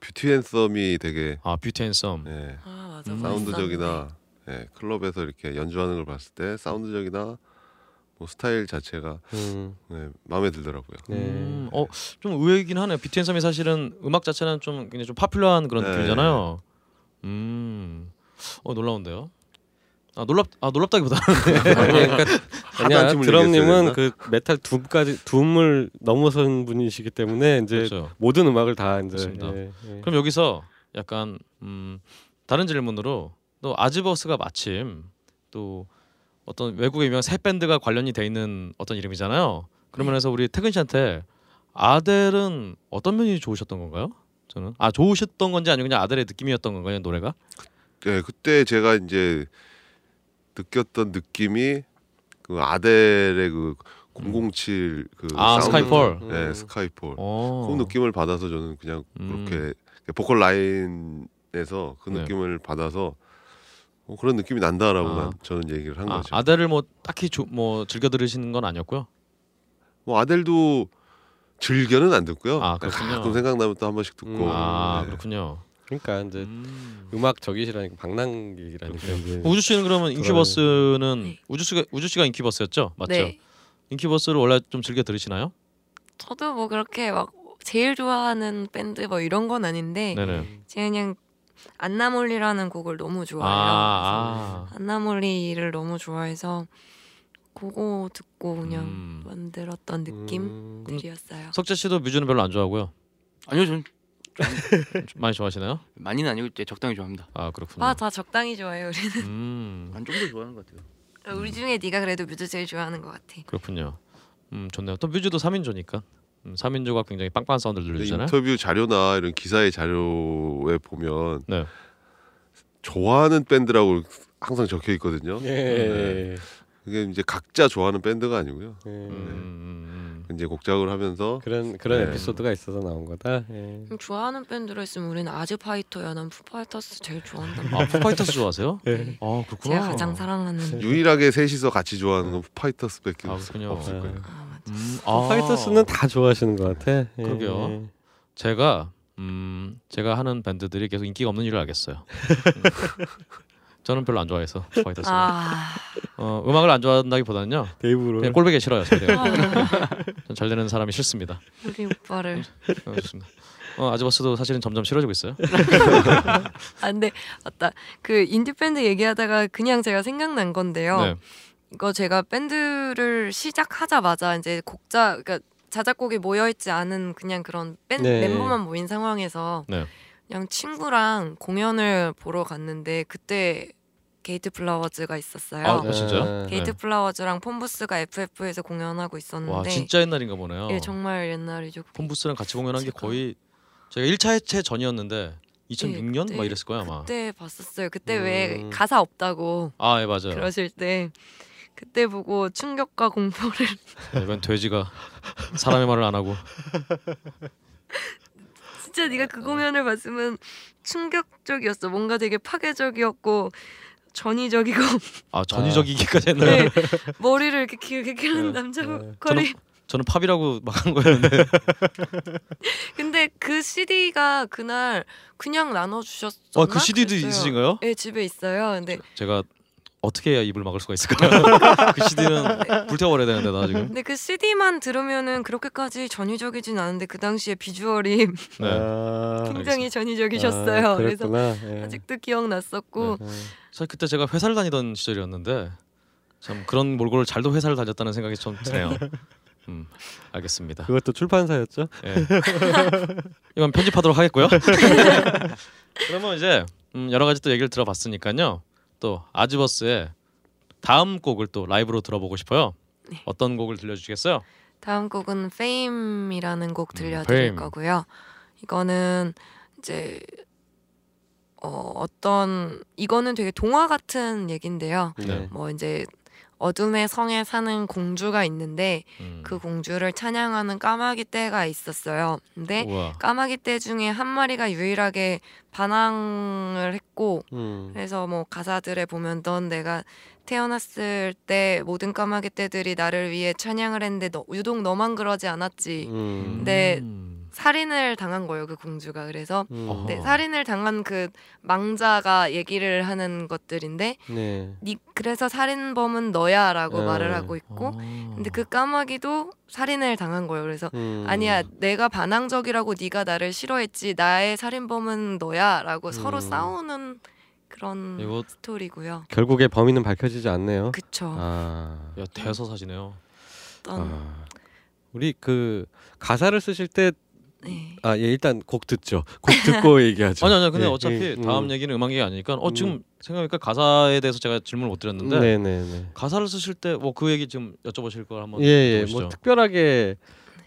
Speaker 6: 뷰티핸섬이 되게
Speaker 1: 아 뷰티핸섬.
Speaker 6: 예,
Speaker 5: 아 맞아.
Speaker 1: 음.
Speaker 6: 사운드적이나 예, 클럽에서 이렇게 연주하는 걸 봤을 때 사운드적이나 뭐 스타일 자체가
Speaker 2: 음.
Speaker 6: 네, 마음에 들더라고요.
Speaker 2: 네.
Speaker 1: 음, 어 좀 의외이긴 하네요. 뷰티핸섬이 사실은 음악 자체는 좀 굉장히 좀 popular한 그런
Speaker 6: 네.
Speaker 1: 느낌이잖아요. 음, 어 놀라운데요. 아 놀랍 아 놀랍다기보다는
Speaker 2: 아니, 그러니까 아니야
Speaker 6: 한숨을
Speaker 2: 드럼님은 그 메탈 doom까지 doom을 넘어선 분이시기 때문에 이제
Speaker 1: 그렇죠.
Speaker 2: 모든 음악을 다 이제
Speaker 1: 그렇습니다.
Speaker 2: 예, 예.
Speaker 1: 그럼 여기서 약간 음, 다른 질문으로 또 아즈버스가 마침 또 어떤 외국의 유명한 세 밴드가 관련이 돼 있는 어떤 이름이잖아요. 그러면서 우리 태근 씨한테 아델은 어떤 면이 좋으셨던 건가요? 저는 아 좋으셨던 건지 아니면 그냥 아델의 느낌이었던 건가요 노래가?
Speaker 6: 네, 그때 제가 이제 느꼈던 느낌이 그 아델의 그 007 그
Speaker 1: 아,
Speaker 6: 사운드,
Speaker 1: 스카이폴.
Speaker 6: 네,
Speaker 2: 음.
Speaker 6: 스카이폴.
Speaker 1: 어.
Speaker 6: 그 느낌을 받아서 저는 그냥
Speaker 1: 음.
Speaker 6: 그렇게 보컬 라인에서 그
Speaker 1: 네.
Speaker 6: 느낌을 받아서 어, 그런 느낌이 난다라고
Speaker 1: 아.
Speaker 6: 난 저는 얘기를 한
Speaker 1: 아,
Speaker 6: 거죠.
Speaker 1: 아델을 뭐 딱히 조, 뭐 즐겨 들으시는 건 아니었고요.
Speaker 6: 뭐 아델도 즐겨는 안 듣고요.
Speaker 1: 아, 그렇군요.
Speaker 6: 가끔 생각나면 또 한 번씩 듣고.
Speaker 2: 음.
Speaker 1: 아
Speaker 6: 네.
Speaker 1: 그렇군요.
Speaker 2: 그러니까 이제
Speaker 1: 음.
Speaker 2: 음악 적이시라니까 방랑객이라니까 이제
Speaker 1: 우주 씨는 그러면 인큐버스는
Speaker 5: 네.
Speaker 1: 우주 씨가 우주 씨가 인큐버스였죠, 맞죠?
Speaker 5: 네.
Speaker 1: 인큐버스를 원래 좀 즐겨 들으시나요?
Speaker 5: 저도 뭐 그렇게 막 제일 좋아하는 밴드 뭐 이런 건 아닌데
Speaker 1: 네네.
Speaker 5: 제가 그냥 안나몰리라는 곡을 너무 좋아해요.
Speaker 1: 아, 아.
Speaker 5: 안나몰리를 너무 좋아해서 그거 듣고 그냥
Speaker 1: 음.
Speaker 5: 만들었던
Speaker 2: 음.
Speaker 5: 느낌들이었어요.
Speaker 1: 석재 씨도 뮤즈는 별로 안 좋아하고요.
Speaker 7: 아니요, 전
Speaker 1: 많이 좋아하시나요?
Speaker 7: 많이는 아니고 이제 적당히 좋아합니다.
Speaker 1: 아 그렇군요.
Speaker 5: 아 다 적당히 좋아해요. 우리는
Speaker 7: 음한좀더 좋아하는 것 같아요.
Speaker 5: 우리 중에 네가 그래도 뮤즈 제일 좋아하는 것 같아.
Speaker 1: 그렇군요. 음 좋네요. 또 뮤즈도 3인조니까 음, 3인조가 굉장히 빵빵한 사운드를
Speaker 6: 근데
Speaker 1: 들려주잖아요.
Speaker 6: 인터뷰 자료나 이런 기사의 자료에 보면
Speaker 1: 네.
Speaker 6: 좋아하는 밴드라고 항상 적혀 있거든요.
Speaker 2: 예.
Speaker 6: 네. 그게 이제 각자 좋아하는 밴드가 아니고요.
Speaker 2: 예.
Speaker 1: 음, 음, 음.
Speaker 6: 이제 곡작을 하면서
Speaker 2: 그런 그런
Speaker 6: 네.
Speaker 2: 에피소드가 있어서 나온 거다. 예.
Speaker 5: 그럼 좋아하는 밴드로 있으면 우리는 아즈파이터야. 난 푸파이터스 제일 말이야.
Speaker 1: 아 푸파이터스 좋아하세요?
Speaker 2: 예.
Speaker 1: 아 그렇구나.
Speaker 5: 제가 가장 사랑하는.
Speaker 6: 유일하게 셋이서 같이 좋아하는 건 파이터스밖에
Speaker 1: 아,
Speaker 6: 없-. 없을 거예요.
Speaker 5: 아 맞아.
Speaker 1: 음, 아.
Speaker 2: 파이터스는 다 좋아하시는 것 같아. 예.
Speaker 1: 그러게요. 제가 음 제가 하는 밴드들이 계속 인기가 없는 이유를 알겠어요. 음. 저는 별로 안 좋아해서 파이터스.
Speaker 5: 아,
Speaker 1: 어, 음악을 안 좋아한다기보다는요.
Speaker 2: 데이브 그롤.
Speaker 1: 그냥 꼴보기 싫어요. 잘 되는.
Speaker 5: 아,
Speaker 1: 잘 되는 사람이 싫습니다.
Speaker 5: 우리 오빠를.
Speaker 1: 어, 좋습니다. 어, 아즈버스도 사실은 점점 싫어지고 있어요.
Speaker 5: 아 근데 맞다. 그 인디 밴드 얘기하다가 그냥 제가 생각난 건데요.
Speaker 1: 네.
Speaker 5: 이거 제가 밴드를 시작하자마자 이제 곡자 그러니까 자작곡이 모여 있지 않은 그냥 그런 밴
Speaker 2: 네.
Speaker 5: 멤버만 모인 상황에서
Speaker 1: 네.
Speaker 5: 그냥 친구랑 공연을 보러 갔는데 그때 게이트 플라워즈가 있었어요.
Speaker 1: 아, 진짜요?
Speaker 2: 네.
Speaker 5: 게이트
Speaker 1: 네.
Speaker 5: 플라워즈랑 폼부스가 FF에서 공연하고
Speaker 1: 와
Speaker 5: 있었는데
Speaker 1: 진짜 옛날인가 보네요.
Speaker 5: 예 정말 옛날이죠.
Speaker 1: 폼부스랑 같이 공연한 게
Speaker 5: 제가-
Speaker 1: 거의 제가 1차 해체 전이었는데 2006년
Speaker 5: 그때-
Speaker 1: 막 이랬을 거야 아마.
Speaker 5: 그때 봤었어요. 그때 왜
Speaker 2: 음.
Speaker 5: 가사 없다고
Speaker 1: 아, 예 맞아요.
Speaker 5: 그러실 때 그때 보고 충격과 공포를
Speaker 1: 이번 돼지가 사람의 말을 안 하고
Speaker 5: 진짜 네가 그 공연을 봤으면 충격적이었어. 뭔가 되게 파괴적이었고 전위적이고
Speaker 1: 아 전위적이기까지 했나요?
Speaker 5: 네, 머리를 이렇게 길게 기는 남자
Speaker 2: 네.
Speaker 5: 보컬이
Speaker 1: 저는 팝이라고 막 한 거였는데
Speaker 5: 근데 그 CD가 그날 그냥 나눠 주셨었나?
Speaker 1: 어, 그 CD도 있으신가요?
Speaker 5: 네 집에 있어요. 근데
Speaker 1: 제가 어떻게 해야 입을 막을 수가 있을까요? 그 CD는 불태워버려야 되는데 나 지금.
Speaker 5: 근데 그 CD만 들으면은 그렇게까지 전위적이진 않은데 그 당시에 비주얼이
Speaker 1: 네.
Speaker 2: 아,
Speaker 5: 굉장히 전위적이셨어요.
Speaker 2: 아,
Speaker 5: 그래서.
Speaker 2: 예.
Speaker 5: 아직도 기억났었고
Speaker 2: 네.
Speaker 1: 사실 그때 제가 회사를 다니던 시절이었는데 참 그런 몰골을 잘도 회사를 다녔다는 생각이 좀 드네요. 음, 알겠습니다.
Speaker 2: 그것도 출판사였죠?
Speaker 1: 예. 이건 편집하도록 하겠고요. 그러면 이제 음, 여러 가지 또 얘기를 들어봤으니까요. 또 아즈버스의 다음 곡을 또 라이브로 들어보고 싶어요.
Speaker 5: 네.
Speaker 1: 어떤 곡을 들려주시겠어요?
Speaker 5: 다음 곡은 Fame이라는 곡
Speaker 1: 음,
Speaker 5: 들려드릴
Speaker 1: Fame.
Speaker 5: 거고요. 이거는 이제 어, 어떤 이거는 되게 동화 같은 얘긴데요.
Speaker 2: 네.
Speaker 5: 뭐 이제 어둠의 성에 사는 공주가 있는데
Speaker 1: 음.
Speaker 5: 그 공주를 찬양하는 까마귀 떼가 있었어요. 근데
Speaker 1: 우와.
Speaker 5: 까마귀 떼 중에 한 마리가 유일하게 반항을 했고
Speaker 2: 음.
Speaker 5: 그래서 뭐 가사들에 보면 넌 내가 태어났을 때 모든 까마귀 떼들이 나를 위해 찬양을 했는데 너, 유독 너만 그러지 않았지.
Speaker 2: 음.
Speaker 5: 네.
Speaker 1: 음.
Speaker 5: 살인을 당한 거예요 그 공주가. 그래서
Speaker 2: 음.
Speaker 5: 네, 살인을 당한 그 망자가 얘기를 하는 것들인데
Speaker 2: 네.
Speaker 5: 니 그래서 살인범은 너야라고
Speaker 2: 네.
Speaker 5: 말을 하고 있고
Speaker 1: 어.
Speaker 5: 근데 그 까마귀도 살인을 당한 거예요. 그래서
Speaker 2: 음.
Speaker 5: 아니야 내가 반항적이라고 네가 나를 싫어했지 나의 살인범은 너야라고 서로
Speaker 2: 음.
Speaker 5: 싸우는 그런
Speaker 1: 이거
Speaker 5: 스토리고요.
Speaker 2: 결국에 범인은 밝혀지지 않네요.
Speaker 5: 그쵸.
Speaker 2: 아.
Speaker 1: 야, 대서사시네요.
Speaker 5: 어떤
Speaker 2: 아. 우리 그 가사를 쓰실 때
Speaker 5: 네.
Speaker 2: 아, 예, 일단 곡 듣죠. 곡 듣고 얘기하죠.
Speaker 1: 아니 아니 근데
Speaker 2: 예,
Speaker 1: 어차피
Speaker 2: 예, 음.
Speaker 1: 다음 얘기는 음악 얘기 아니니까 어 지금 생각해보니까 가사에 대해서 제가 질문을 못 드렸는데
Speaker 2: 네, 네, 네.
Speaker 1: 가사를 쓰실 때 뭐 그 얘기 좀 여쭤보실 걸 한번
Speaker 2: 예, 예. 뭐 특별하게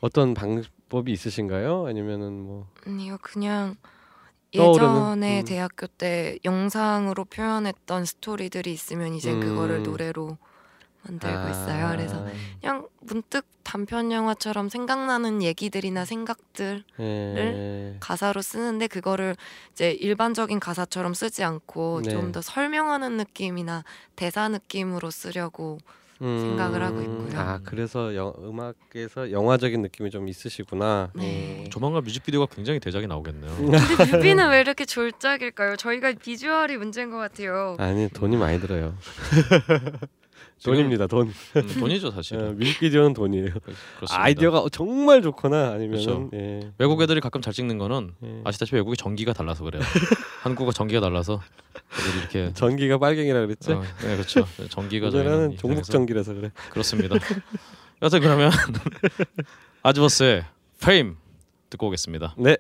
Speaker 2: 어떤 방법이 있으신가요? 아니면은 뭐
Speaker 5: 아니요 그냥? 예전에
Speaker 2: 음.
Speaker 5: 대학교 때 영상으로 표현했던 스토리들이 있으면 이제 그거를
Speaker 2: 음.
Speaker 5: 노래로 만들고
Speaker 2: 아.
Speaker 5: 있어요. 그래서 그냥 문득 단편 영화처럼 생각나는 얘기들이나 생각들
Speaker 2: 예.
Speaker 5: 가사로 쓰는데 그거를 이제 일반적인 가사처럼 쓰지 않고
Speaker 2: 네.
Speaker 5: 좀더 설명하는 느낌이나 대사 느낌으로 쓰려고
Speaker 2: 음.
Speaker 5: 생각을 하고 있고요.
Speaker 2: 아, 그래서 영, 음악에서 영화적인 느낌이 좀 있으시구나.
Speaker 5: 네.
Speaker 1: 조만간 뮤직비디오가 굉장히 대작이 나오겠네요.
Speaker 5: 근데 뮤비는 왜 이렇게 졸작일까요? 저희가 비주얼이 문제인 것 같아요.
Speaker 2: 아니, 돈이 많이 들어요. 돈입니다, 돈.
Speaker 1: 음, 돈이죠 사실.
Speaker 2: 어, 뮤직비디오는 돈이에요.
Speaker 1: 그렇습니다.
Speaker 2: 아이디어가 정말 좋거나 아니면
Speaker 1: 그렇죠.
Speaker 2: 예.
Speaker 1: 외국 애들이 가끔 잘 찍는 거는
Speaker 2: 예.
Speaker 1: 아시다시피 외국이 전기가 달라서 그래요. 한국과 전기가 달라서 이렇게
Speaker 2: 전기가 빨갱이라 그랬죠.
Speaker 1: 어, 네 그렇죠. 전기가
Speaker 2: 우리나라는
Speaker 1: 저희는
Speaker 2: 종북 전기라서 그래.
Speaker 1: 그렇습니다. 여튼 그러면 아즈버스의 페임 듣고 오겠습니다.
Speaker 2: 네.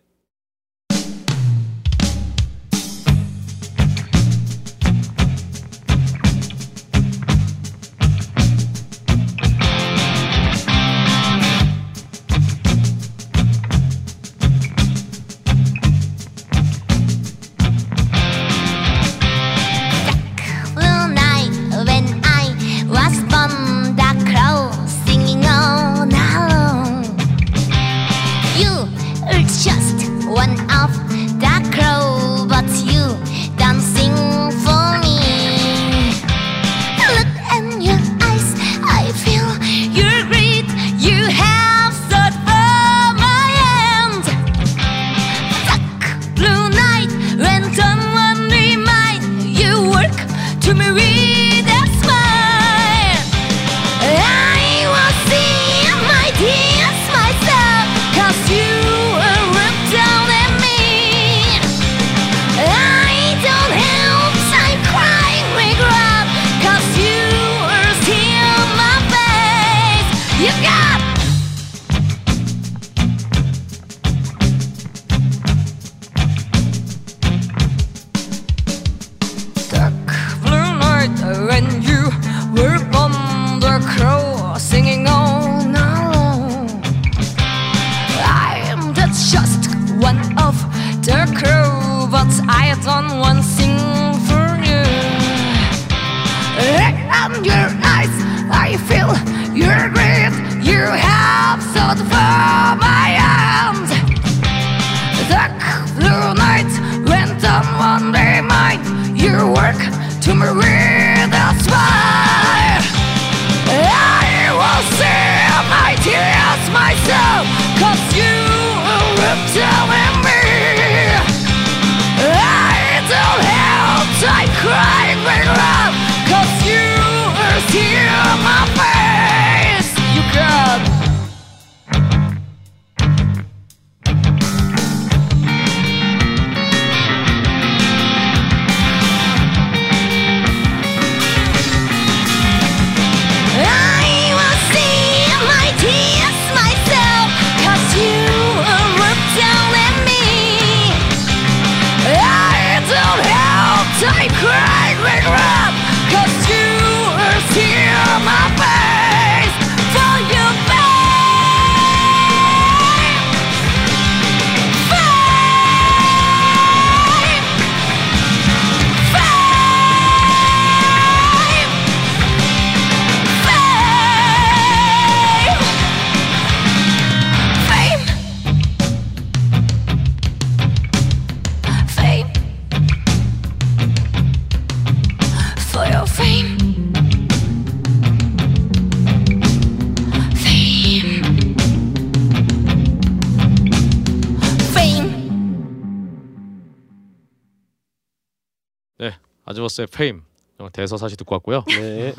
Speaker 1: 아즈버스의 페임 정말 대서 사시 듣고 왔고요.
Speaker 2: 네.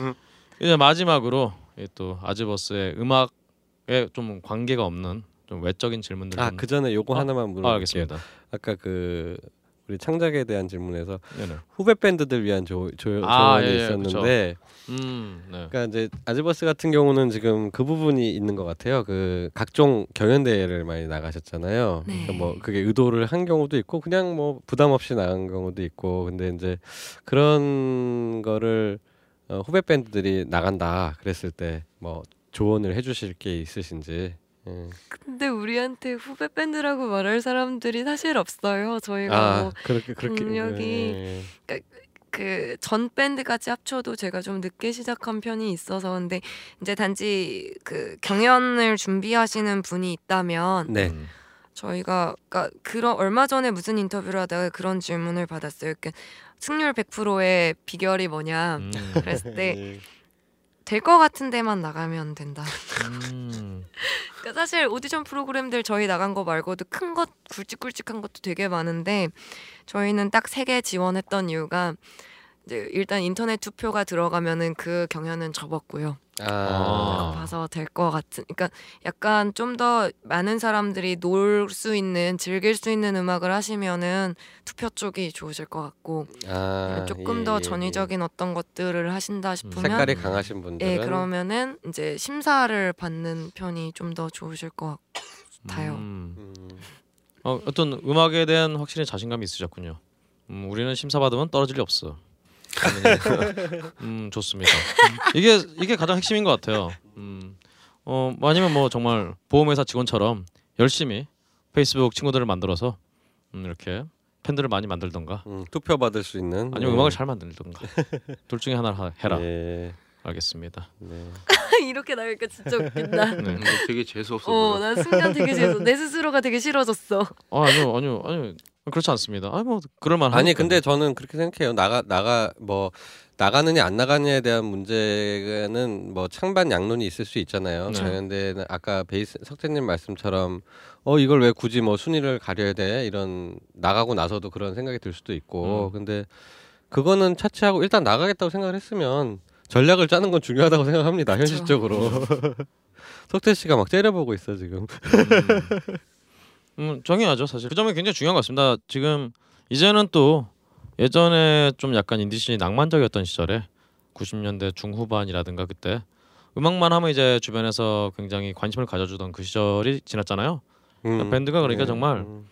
Speaker 1: 이제 마지막으로 이또 아즈버스의 음악에 좀 관계가 없는 좀 외적인 질문들
Speaker 2: 아
Speaker 1: 좀-
Speaker 2: 그 전에 요거
Speaker 1: 어?
Speaker 2: 하나만
Speaker 1: 아,
Speaker 2: 물어볼게요.
Speaker 1: 알겠습니다.
Speaker 2: 아까 그 우리 창작에 대한 질문에서
Speaker 1: 네네.
Speaker 2: 후배 밴드들 위한 조, 조,
Speaker 1: 아,
Speaker 2: 조언이
Speaker 1: 예, 예,
Speaker 2: 있었는데
Speaker 1: 음, 네.
Speaker 2: 그러니까 이제 아즈버스 같은 경우는 지금 그 부분이 있는 것 같아요. 그 각종 경연 대회를 많이 나가셨잖아요.
Speaker 5: 네.
Speaker 2: 그러니까 뭐 그게 의도를 한 경우도 있고 그냥 뭐 부담 없이 나간 경우도 있고 근데 이제 그런 거를 어, 후배 밴드들이 나간다 그랬을 때 뭐 조언을 해주실 게 있으신지. 예.
Speaker 5: 근데 우리한테 후배 밴드라고 말할 사람들이 사실 없어요. 저희가
Speaker 2: 아
Speaker 5: 뭐
Speaker 2: 그렇게 그렇게
Speaker 5: 경력이
Speaker 2: 예, 예.
Speaker 5: 그전 밴드까지 합쳐도 제가 좀 늦게 시작한 편이 있어서 근데 이제 단지 그 경연을 준비하시는 분이 있다면
Speaker 2: 네.
Speaker 1: 음.
Speaker 5: 저희가 그러니까 그런 얼마 전에 무슨 인터뷰를 하다가 그런 질문을 받았어요. 그러니까 승률 100%의 비결이 뭐냐
Speaker 1: 음.
Speaker 5: 그랬을 때
Speaker 2: 예.
Speaker 5: 될것 같은 데만 나가면 된다.
Speaker 1: 음.
Speaker 5: 그러니까 사실 오디션 프로그램들 저희 나간 거 말고도 큰 것 굵직굵직한 것도 되게 많은데 저희는 딱 세 개 지원했던 이유가 이제 일단 인터넷 투표가 들어가면은 그 경연은 접었고요.
Speaker 2: 아.
Speaker 1: 아.
Speaker 5: 봐서 될 것 같은. 그러니까 약간 좀 더 많은 사람들이 놀 수 있는 즐길 수 있는 음악을 하시면은 투표 쪽이 좋으실 것 같고
Speaker 2: 아,
Speaker 5: 조금
Speaker 2: 예,
Speaker 5: 더
Speaker 2: 예, 예.
Speaker 5: 전위적인 어떤 것들을 하신다 싶으면
Speaker 2: 색깔이 강하신 분들은
Speaker 5: 예 그러면은 이제 심사를 받는 편이 좀 더 좋으실 것 같아요.
Speaker 1: 음.
Speaker 2: 음.
Speaker 1: 어, 어떤 음악에 대한 확실히 자신감이 있으셨군요. 음, 우리는 심사 받으면 떨어질 리 없어. 음 좋습니다. 이게 이게 가장 핵심인 것 같아요. 음, 어 아니면 뭐 정말 보험회사 직원처럼 열심히 페이스북 친구들을 만들어서 음, 이렇게 팬들을 많이 만들던가
Speaker 2: 음, 투표 받을 수 있는
Speaker 1: 아니면
Speaker 2: 네.
Speaker 1: 음악을 잘 만들던가 둘 중에 하나를 하- 해라.
Speaker 2: 예,
Speaker 1: 알겠습니다.
Speaker 2: 네.
Speaker 5: 이렇게 나니까 진짜 웃긴다.
Speaker 1: 네.
Speaker 7: 되게 재수 없어
Speaker 5: 어. 나 순간 되게 싫어. 내 스스로가 되게 싫어졌어.
Speaker 1: 아 아니요 아니요 아니요 그렇지 않습니다. 아니 뭐 그럴 만
Speaker 2: 아니 근데 저는 그렇게 생각해요. 나가 나가 뭐 나가느냐 안 나가느냐에 대한 문제는 뭐 창반 양론이 있을 수 있잖아요.
Speaker 1: 네.
Speaker 2: 그런데 아까 베이스 석태님 말씀처럼 어 이걸 왜 굳이 뭐 순위를 가려야 돼 이런 나가고 나서도 그런 생각이 들 수도 있고
Speaker 1: 음.
Speaker 2: 근데 그거는 차치하고 일단 나가겠다고 생각을 했으면 전략을 짜는 건 중요하다고 생각합니다. 현실적으로 석태 씨가 막 째려보고 있어 지금.
Speaker 1: 음, 정해야죠 사실. 그 점이 굉장히 중요한 것 같습니다. 지금 이제는 또 예전에 좀 약간 인디씬이 낭만적이었던 시절에 90년대 중후반이라든가 그때 음악만 하면 이제 주변에서 굉장히 관심을 가져주던 그 시절이 지났잖아요.
Speaker 2: 음.
Speaker 1: 밴드가 그러니까
Speaker 2: 네.
Speaker 1: 정말
Speaker 2: 음.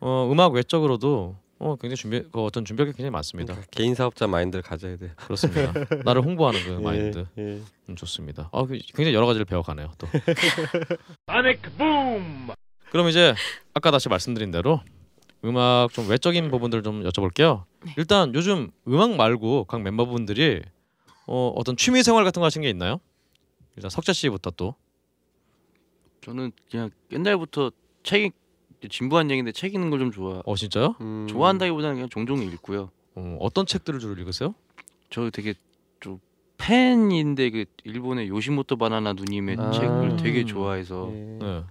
Speaker 1: 어, 음악 외적으로도 어, 굉장히 준비 그 어떤 준비할 게 굉장히 많습니다.
Speaker 2: 개인 사업자 마인드를 가져야 돼.
Speaker 1: 그렇습니다. 나를 홍보하는 그 마인드
Speaker 2: 예, 예.
Speaker 1: 음, 좋습니다. 아, 그- 굉장히 여러 가지를 배워가네요. 또 그럼 이제 아까 다시 말씀드린 대로 음악 좀 외적인 부분들 좀 여쭤볼게요. 일단 요즘 음악 말고 각 멤버분들이 어, 어떤 취미 생활 같은 거 하신 게 있나요? 일단 석재 씨부터 또.
Speaker 7: 저는 그냥 옛날부터 책 진부한 얘기인데 책 읽는 걸 좀 좋아.
Speaker 1: 어 진짜요?
Speaker 2: 음.
Speaker 7: 좋아한다기보다는 그냥 종종 읽고요.
Speaker 1: 어, 어떤 책들을 주로 읽으세요?
Speaker 7: 저 되게 좀 팬인데 그 일본의 요시모토 바나나 누님의
Speaker 2: 아.
Speaker 7: 책을 되게 좋아해서
Speaker 2: 예.
Speaker 1: 네.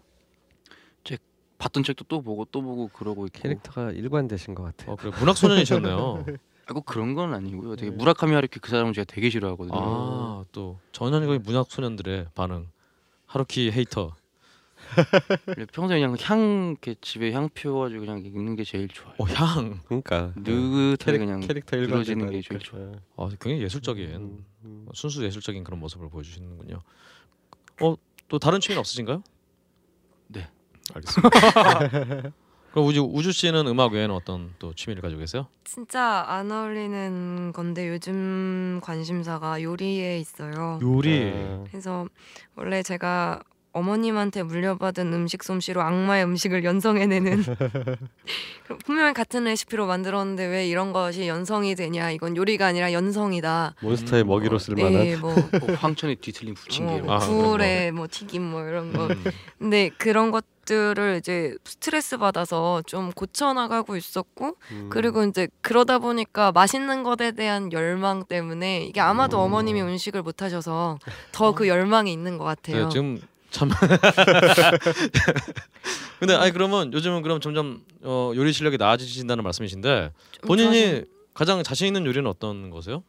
Speaker 7: 봤던 책도 또 보고 또 보고 그러고 있고.
Speaker 2: 캐릭터가 일관되신 것 같아요.
Speaker 1: 어 그래 문학 소년이셨네요.
Speaker 7: 아, 꼭 그런 건 아니고요. 되게
Speaker 2: 네.
Speaker 7: 무라카미 하루키 그 사람을 제가 되게 싫어하거든요.
Speaker 1: 아 또 전형적인 문학 소년들의 반응. 하루키 헤이터.
Speaker 7: 평소에 그냥 향 이렇게 집에 향 피워가지고 그냥 읽는 게 제일 좋아요.
Speaker 1: 어 향.
Speaker 2: 그러니까
Speaker 7: 느긋하게
Speaker 2: 캐릭,
Speaker 7: 그냥
Speaker 2: 캐릭터
Speaker 7: 늘어지는 게. 제일 좋아요.
Speaker 1: 어 굉장히 예술적인
Speaker 2: 음, 음.
Speaker 1: 순수 예술적인 그런 모습을 보여주시는군요. 어 또 다른 취미는 없으신가요?
Speaker 7: 네.
Speaker 1: 알겠습니다. 그럼 우주 우주 씨는 음악 외에는 어떤 또 취미를 가지고 계세요?
Speaker 5: 진짜 안 어울리는 건데 요즘 관심사가 요리에 있어요.
Speaker 1: 요리.
Speaker 2: 아,
Speaker 5: 그래서 원래 제가 어머님한테 물려받은 음식 솜씨로 악마의 음식을 연성해내는 분명히 같은 레시피로 만들었는데 왜 이런 것이 연성이 되냐 이건 요리가 아니라 연성이다
Speaker 2: 몬스터의
Speaker 1: 음,
Speaker 2: 먹이로
Speaker 1: 어,
Speaker 2: 쓸만한
Speaker 5: 네, 뭐
Speaker 7: 뭐 황천에 뒤틀린 부침개
Speaker 5: 뭐
Speaker 7: 이런 거.
Speaker 1: 아,
Speaker 5: 굴에 뭐 튀김 뭐 이런 거
Speaker 1: 음.
Speaker 5: 근데 그런 것 들을 이제 스트레스 받아서 좀 고쳐 나가고 있었고
Speaker 2: 음.
Speaker 5: 그리고 이제 그러다 보니까 맛있는 것에 대한 열망 때문에 이게 아마도
Speaker 1: 음.
Speaker 5: 어머님이 음식을 못 하셔서 더 그 열망이 있는 것 같아요.
Speaker 1: 네, 지금 참. 근데 아니 그러면 요즘은 그럼 점점 어, 요리 실력이 나아지신다는 말씀이신데
Speaker 5: 좀
Speaker 1: 본인이
Speaker 5: 자신-
Speaker 1: 가장 자신 있는 요리는 어떤 거세요?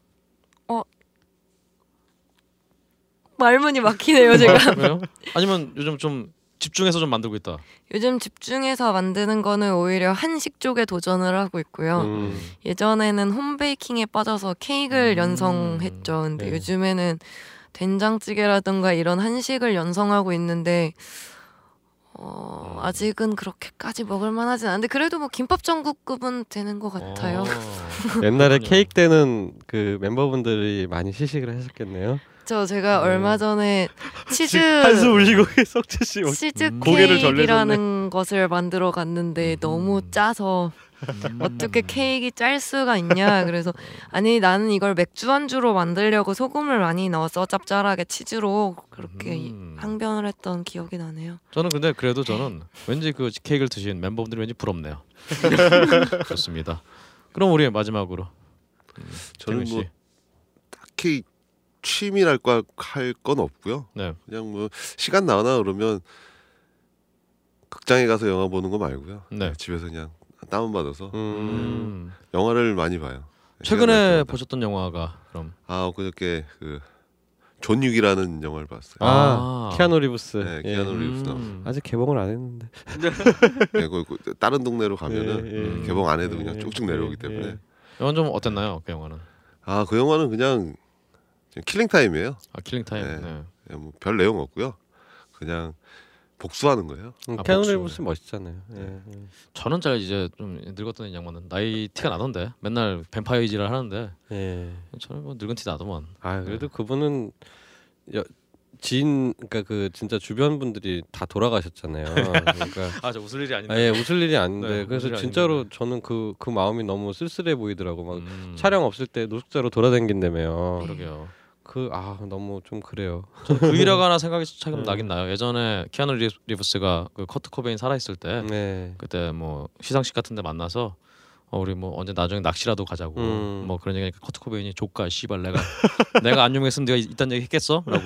Speaker 5: 말문이 막히네요 제가.
Speaker 1: 왜요? 아니면 요즘 좀 집중해서 좀 만들고 있다.
Speaker 5: 요즘 집중해서 만드는 거는 오히려 한식 쪽에 도전을 하고 있고요.
Speaker 2: 음.
Speaker 5: 예전에는 홈베이킹에 빠져서 케이크를
Speaker 1: 음.
Speaker 5: 연성했죠. 근데
Speaker 2: 네.
Speaker 5: 요즘에는 된장찌개라든가 이런 한식을 연성하고 있는데 어,
Speaker 1: 음.
Speaker 5: 아직은 그렇게까지 먹을 만하진 않은데 그래도 뭐 김밥 전국급은 되는 것 같아요.
Speaker 1: 어.
Speaker 2: 옛날에. 케이크 때는 그 멤버분들이 많이 시식을 하셨겠네요.
Speaker 5: 저 제가
Speaker 2: 네.
Speaker 5: 얼마 전에 치즈
Speaker 2: 한숨 울리고 석재 씨
Speaker 5: 치즈
Speaker 1: 음.
Speaker 2: 고개를
Speaker 5: 케이크라는 것을 만들어 갔는데
Speaker 1: 음.
Speaker 5: 너무 짜서
Speaker 1: 음.
Speaker 5: 어떻게 케이크 짤 수가 있냐 그래서 아니 나는 이걸 맥주 안주로 만들려고 소금을 많이 넣어서 짭짤하게 치즈로 그렇게
Speaker 1: 음.
Speaker 5: 항변을 했던 기억이 나네요.
Speaker 1: 저는 근데 그래도 저는 왠지 그 케이크를 드신 멤버분들이 왠지 부럽네요. 좋습니다. 그럼 우리 마지막으로
Speaker 6: 저는 뭐
Speaker 1: 씨.
Speaker 6: 딱히 취미랄까 할 건 없고요.
Speaker 1: 네.
Speaker 6: 그냥 뭐 시간 나나 그러면 극장에 가서 영화 보는 거 말고요.
Speaker 1: 네.
Speaker 6: 집에서 그냥 다운 받아서
Speaker 2: 음.
Speaker 1: 음.
Speaker 6: 영화를 많이 봐요.
Speaker 1: 최근에. 보셨던 영화가 그럼
Speaker 6: 아 엊그저께 그 존 윅이라는 영화를 봤어요.
Speaker 2: 아,
Speaker 1: 아.
Speaker 2: 키아누 리브스.
Speaker 6: 네,
Speaker 2: 예.
Speaker 6: 키아누 리브스.
Speaker 1: 음.
Speaker 2: 아직 개봉을 안 했는데.
Speaker 6: 네, 그, 그 다른 동네로 가면은
Speaker 2: 예, 예.
Speaker 1: 음,
Speaker 6: 개봉 안 해도
Speaker 2: 예,
Speaker 6: 그냥 쭉쭉
Speaker 2: 예,
Speaker 6: 내려오기
Speaker 2: 예.
Speaker 6: 때문에
Speaker 1: 영화 좀 어땠나요? 그 영화는?
Speaker 6: 아 그 영화는 그냥 killing time이에요.
Speaker 1: 아 killing time.
Speaker 6: 네.
Speaker 1: 네.
Speaker 6: 그냥 뭐별 내용 없고요. 그냥 복수하는 거예요.
Speaker 2: 음,
Speaker 1: 아, 복수.
Speaker 2: 리브스 멋있잖아요. 예, 예.
Speaker 1: 저는 잘 이제 좀 늙었던 양반은 나이 티가 나던데 맨날 뱀파이어 얘기를 하는데
Speaker 2: 예.
Speaker 1: 저는 뭐 늙은 티 나더만.
Speaker 2: 아 그래도 그분은 여, 지인 그러니까 그 진짜 주변 분들이 다 돌아가셨잖아요. 그러니까
Speaker 1: 아저 웃을 일이 아닌데.
Speaker 2: 아 예 웃을 일이 아닌데
Speaker 1: 네,
Speaker 2: 그래서 진짜로
Speaker 1: 아닌데.
Speaker 2: 저는 그그 마음이 너무 쓸쓸해 보이더라고 막
Speaker 1: 음,
Speaker 2: 촬영 없을 때 노숙자로 돌아다닌다며요.
Speaker 1: 그러게요.
Speaker 2: 그 아 너무 좀 그래요.
Speaker 1: 그 일화가 하나 생각이 지금
Speaker 2: 네.
Speaker 1: 나긴 나요. 예전에 키아누 리- 리브스가 그 커트 코베인 살아 있을 때
Speaker 2: 네.
Speaker 1: 그때 뭐 시상식 같은데 만나서 어, 우리 뭐 언제 나중에 낚시라도 가자고
Speaker 2: 음.
Speaker 1: 뭐 그런 얘기니까 커트 코베인이 좆까 씨발 내가 내가 안 유명했으면 네가 이딴 얘기 했겠어? 라고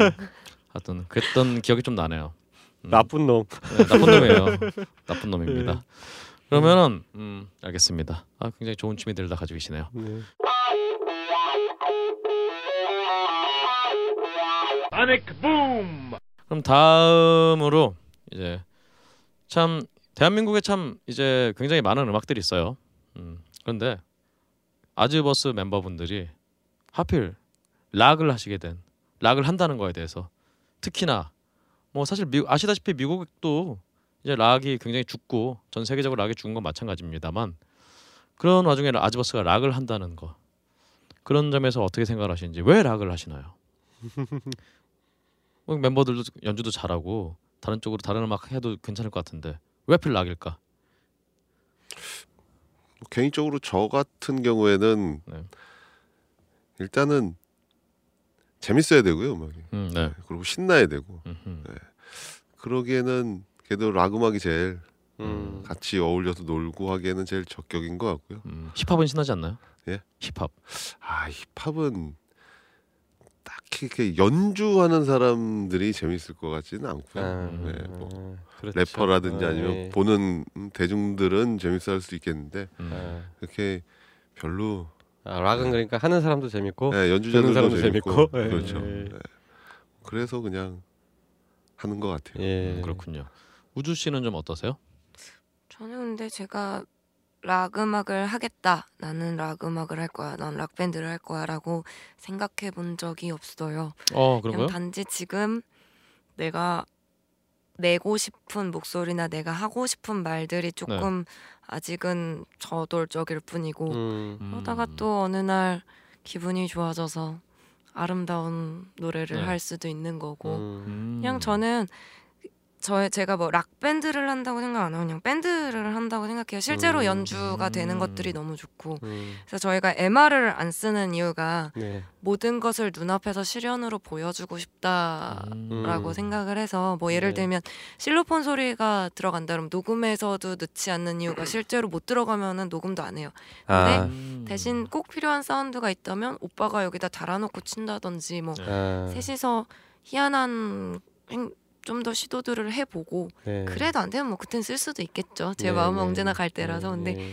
Speaker 1: 하여튼 그랬던 기억이 좀 나네요. 음,
Speaker 2: 나쁜 놈.
Speaker 1: 네, 나쁜 놈이에요. 나쁜 놈입니다. 그러면은 음 알겠습니다. 아 굉장히 좋은 취미들 다 가지고 계시네요.
Speaker 2: 네.
Speaker 1: 그럼 다음으로 이제 참 대한민국에 참 이제 굉장히 많은 음악들이 있어요. 음, 그런데 아즈버스 멤버분들이 하필 락을 하시게 된 락을 한다는 거에 대해서 특히나 뭐 사실 미, 아시다시피 미국도 이제 락이 굉장히 죽고 전 세계적으로 락이 죽은 건 마찬가지입니다만 그런 와중에 아즈버스가 락을 한다는 거 그런 점에서 어떻게 생각을 하시는지 왜 락을 하시나요? 뭐 멤버들도 연주도 잘하고 다른 쪽으로 다른 음악 해도 괜찮을 것 같은데 왜 하필 락일까?
Speaker 6: 뭐 개인적으로 저 같은 경우에는
Speaker 1: 네.
Speaker 6: 일단은 재밌어야 되고요 음악이
Speaker 1: 음, 네.
Speaker 6: 그리고 신나야 되고
Speaker 1: 음흠.
Speaker 6: 그러기에는 그래도 락 음악이 제일
Speaker 2: 음.
Speaker 6: 같이 어울려서 놀고 하기에는 제일 적격인 것 같고요.
Speaker 1: 음, 힙합은 신나지 않나요?
Speaker 6: 예?
Speaker 1: 힙합.
Speaker 6: 아 힙합은 딱히 이렇게 연주하는 사람들이 재밌을 것 같지는 않고요.
Speaker 2: 아,
Speaker 6: 네, 뭐
Speaker 2: 그렇죠.
Speaker 6: 래퍼라든지
Speaker 2: 아,
Speaker 6: 아니면
Speaker 2: 예.
Speaker 6: 보는 음, 대중들은 재밌어할 수 있겠는데
Speaker 1: 음.
Speaker 2: 아,
Speaker 6: 이렇게 별로
Speaker 2: 아, 락은 그러니까 하는 사람도 재밌고
Speaker 6: 네, 연주자들도
Speaker 2: 사람도
Speaker 6: 재밌고,
Speaker 2: 재밌고. 예,
Speaker 6: 그렇죠.
Speaker 2: 예.
Speaker 6: 네. 그래서 그냥 하는 것 같아요.
Speaker 2: 예.
Speaker 1: 음, 그렇군요. 우주 씨는 좀 어떠세요?
Speaker 5: 저는 근데 제가 락 음악을 하겠다. 나는 락 음악을 할 거야. 난 락 밴드를 할 거야라고 생각해 본 적이 없어요.
Speaker 1: 어,
Speaker 5: 그냥
Speaker 1: 그런가요?
Speaker 5: 단지 지금 내가 내고 싶은 목소리나 내가 하고 싶은 말들이 조금 아직은 저돌적일 뿐이고
Speaker 2: 음.
Speaker 1: 음.
Speaker 5: 그러다가 또 어느 날 기분이 좋아져서 아름다운 노래를
Speaker 1: 네.
Speaker 5: 할 수도 있는 거고
Speaker 2: 음.
Speaker 1: 음.
Speaker 5: 그냥 저는 저 제가 뭐 락 밴드를 한다고 생각 안 하고 그냥 밴드를 한다고 생각해요. 실제로
Speaker 2: 음.
Speaker 5: 연주가 되는
Speaker 1: 음.
Speaker 5: 것들이 너무 좋고
Speaker 2: 음.
Speaker 5: 그래서 저희가 MR을 안 쓰는 이유가
Speaker 2: 네.
Speaker 5: 모든 것을 눈앞에서 실연으로 보여주고 싶다라고
Speaker 2: 음.
Speaker 5: 생각을 해서 뭐 예를
Speaker 2: 네.
Speaker 5: 들면 실로폰 소리가 들어간다 그러면 녹음에서도 넣지 않는 이유가 실제로 못 들어가면은 녹음도 안 해요.
Speaker 2: 아,
Speaker 1: 음.
Speaker 5: 대신 꼭 필요한 사운드가 있다면 오빠가 여기다 달아놓고 친다든지 뭐
Speaker 2: 아,
Speaker 5: 셋이서 희한한 좀 더 시도들을 해보고
Speaker 2: 네.
Speaker 5: 그래도 안 되면 뭐 그땐 쓸 수도 있겠죠. 제
Speaker 2: 네,
Speaker 5: 마음은
Speaker 2: 네.
Speaker 5: 언제나 갈대라서
Speaker 2: 네,
Speaker 5: 근데
Speaker 2: 네.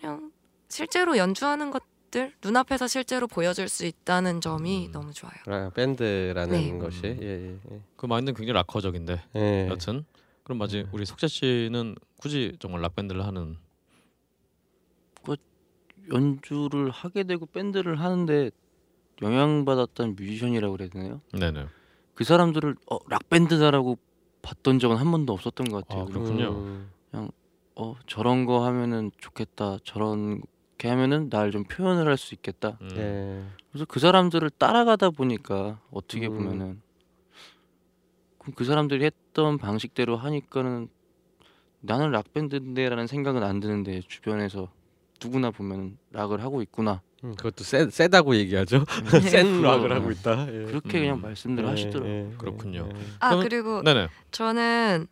Speaker 5: 그냥 실제로 연주하는 것들 눈앞에서 실제로 보여줄 수 있다는 점이
Speaker 1: 음.
Speaker 5: 너무 좋아요.
Speaker 2: 아, 밴드라는
Speaker 5: 네.
Speaker 2: 것이 예, 예, 예.
Speaker 1: 그 마인드는 굉장히 락커적인데
Speaker 2: 예.
Speaker 1: 여튼 그럼 마지 우리 석재 씨는 굳이 정말 락 밴드를 하는
Speaker 7: 연주를 하게 되고 밴드를 하는데 영향받았던 뮤지션이라고 그래야 되나요?
Speaker 1: 네네.
Speaker 7: 그 사람들을 어, 락 밴드다라고 봤던 적은 한 번도 없었던 것 같아요.
Speaker 1: 아, 그렇군요.
Speaker 2: 음.
Speaker 7: 어 저런 거 하면은 좋겠다. 저런 게 하면은 날 좀 표현을 할 수 있겠다.
Speaker 1: 음.
Speaker 2: 예.
Speaker 7: 그래서 그 사람들을 따라가다 보니까 어떻게
Speaker 2: 음.
Speaker 7: 보면은 그럼 그 사람들이 했던 방식대로 하니까는 나는 락 밴드인데라는 생각은 안 드는데 주변에서 누구나 보면 락을 하고 있구나.
Speaker 2: 음, 그것도 세, 세다고 얘기하죠. 센 락을 하고 있다. 예.
Speaker 7: 그렇게
Speaker 1: 음.
Speaker 7: 그냥 말씀들
Speaker 2: 예,
Speaker 7: 하시더라고요.
Speaker 2: 예,
Speaker 1: 그렇군요.
Speaker 2: 예.
Speaker 5: 아 그리고
Speaker 1: 네네.
Speaker 5: 저는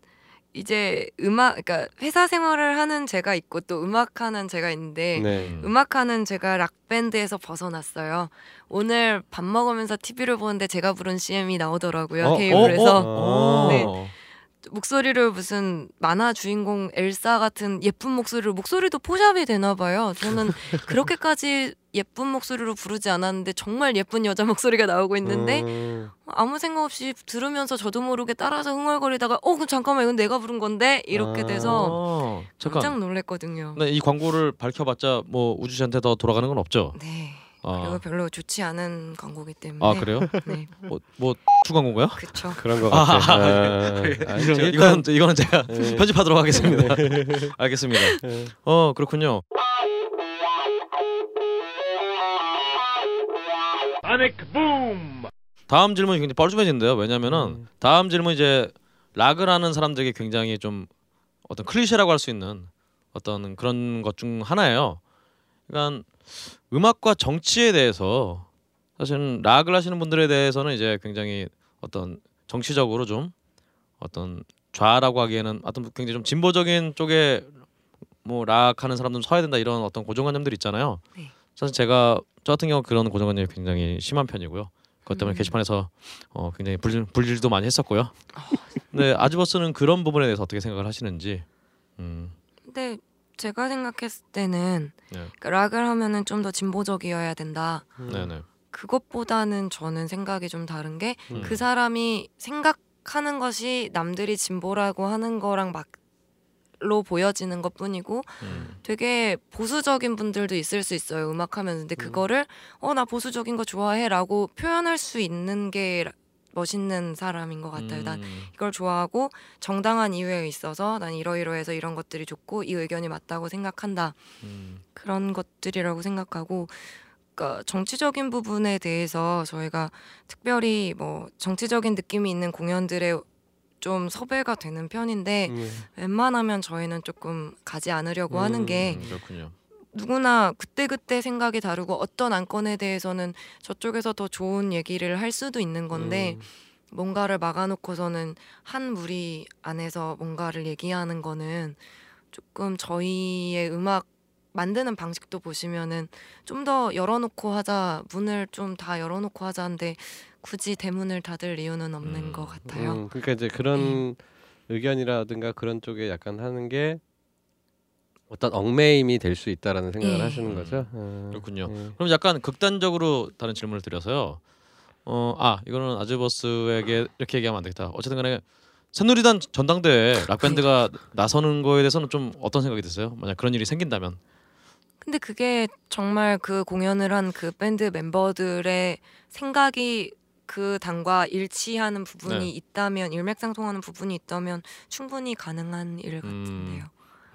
Speaker 5: 이제 음악 그러니까 회사 생활을 하는 제가 있고 또 음악하는 제가 있는데
Speaker 2: 네.
Speaker 1: 음.
Speaker 5: 음악하는 제가 락 밴드에서 벗어났어요. 오늘 밥 먹으면서 TV를 보는데 제가 부른 CM이 나오더라고요
Speaker 2: 어,
Speaker 5: 케이블에서
Speaker 2: 어, 어.
Speaker 5: 네.
Speaker 1: 어.
Speaker 5: 목소리를 무슨 만화 주인공 엘사 같은 예쁜 목소리로 목소리도 포샵이 되나 봐요. 저는 그렇게까지 예쁜 목소리로 부르지 않았는데 정말 예쁜 여자 목소리가 나오고 있는데
Speaker 2: 음.
Speaker 5: 아무 생각 없이 들으면서 저도 모르게 따라서 흥얼거리다가 어 그럼 잠깐만 이건 내가 부른 건데 이렇게
Speaker 2: 아.
Speaker 5: 돼서
Speaker 1: 어, 잠깐.
Speaker 5: 깜짝 놀랐거든요.
Speaker 1: 네, 이 광고를 밝혀봤자 뭐 우주 씨한테 더 돌아가는 건 없죠.
Speaker 5: 네.
Speaker 1: 아,
Speaker 5: 그리고 별로 좋지 않은 광고기 때문에.
Speaker 1: 아 그래요?
Speaker 5: 네,
Speaker 1: 뭐, 뭐 추광고인가요?
Speaker 5: 그렇죠.
Speaker 2: 그런 것 같아.
Speaker 1: 아,
Speaker 2: 아, 아, 저-
Speaker 1: 이건 이거는 제가
Speaker 2: 예.
Speaker 1: 편집하도록 하겠습니다. 알겠습니다.
Speaker 2: 예.
Speaker 1: 어 그렇군요. 다음 질문이 굉장히 뻘쭘해지는데요. 왜냐면은
Speaker 2: 음.
Speaker 1: 다음 질문 이제 락을 하는 사람들에게 굉장히 좀 어떤 클리셰라고 할 수 있는 어떤 그런 것 중 하나예요. 그러니까 음악과 정치에 대해서 사실은 락을 하시는 분들에 대해서는 이제 굉장히 어떤 정치적으로 좀 어떤 좌라고 하기에는 어떤 굉장히 좀 진보적인 쪽에 뭐 락하는 사람들은 서야 된다 이런 어떤 고정관념들 있잖아요.
Speaker 5: 네.
Speaker 1: 사실 제가 저 같은 경우 그런 고정관념이 굉장히 심한 편이고요. 그것 때문에
Speaker 5: 음.
Speaker 1: 게시판에서 어, 굉장히 불, 불질도 많이 했었고요. 근데 아즈버스는 그런 부분에 대해서 어떻게 생각을 하시는지. 음,
Speaker 5: 근데 제가 생각했을 때는
Speaker 1: 네.
Speaker 5: 그러니까 락을 하면은 좀 더 진보적이어야 된다.
Speaker 2: 음.
Speaker 5: 그것보다는 저는 생각이 좀 다른 게그
Speaker 2: 음.
Speaker 5: 사람이 생각하는 것이 남들이 진보라고 하는 거랑 막 로 보여지는 것 뿐이고
Speaker 1: 음,
Speaker 5: 되게 보수적인 분들도 있을 수 있어요 음악하면서 근데 그거를 어 나 보수적인 거 좋아해라고 표현할 수 있는 게 멋있는 사람인 것 같아요. 난
Speaker 1: 음,
Speaker 5: 이걸 좋아하고 정당한 이유에 있어서 난 이러이러해서 이런 것들이 좋고 이 의견이 맞다고 생각한다.
Speaker 1: 음,
Speaker 5: 그런 것들이라고 생각하고 그러니까 정치적인 부분에 대해서 저희가 특별히 뭐 정치적인 느낌이 있는 공연들에 좀 섭외가 되는 편인데
Speaker 2: 음.
Speaker 5: 웬만하면 저희는 조금 가지 않으려고 하는 게
Speaker 1: 음, 그렇군요.
Speaker 5: 누구나 그때그때 생각이 다르고 어떤 안건에 대해서는 저쪽에서 더 좋은 얘기를 할 수도 있는 건데
Speaker 2: 음.
Speaker 5: 뭔가를 막아놓고서는 한 무리 안에서 뭔가를 얘기하는 거는 조금 저희의 음악 만드는 방식도 보시면은 좀 더 열어놓고 하자 문을 좀 다 열어놓고 하자는데 굳이 대문을 닫을 이유는 없는
Speaker 1: 음.
Speaker 5: 것 같아요.
Speaker 2: 음, 그러니까 이제 그런 의견이라든가 그런 쪽에 약간 하는 게 어떤 얽매임이 될 수 있다라는 생각을
Speaker 5: 예.
Speaker 2: 하시는 거죠. 음,
Speaker 1: 그렇군요.
Speaker 2: 예.
Speaker 1: 그럼 약간 극단적으로 다른 질문을 드려서요. 어, 아 이거는 아즈버스에게 이렇게 얘기하면 안 되겠다. 어쨌든간에 새누리당 전당대회 락 밴드가 나서는 거에 대해서는 좀 어떤 생각이 드세요? 만약 그런 일이 생긴다면.
Speaker 5: 근데 그게 정말 그 공연을 한 그 밴드 멤버들의 생각이 그 당과 일치하는 부분이
Speaker 1: 네.
Speaker 5: 있다면 일맥상통하는 부분이 있다면 충분히 가능한 일
Speaker 1: 음.
Speaker 5: 같은데요.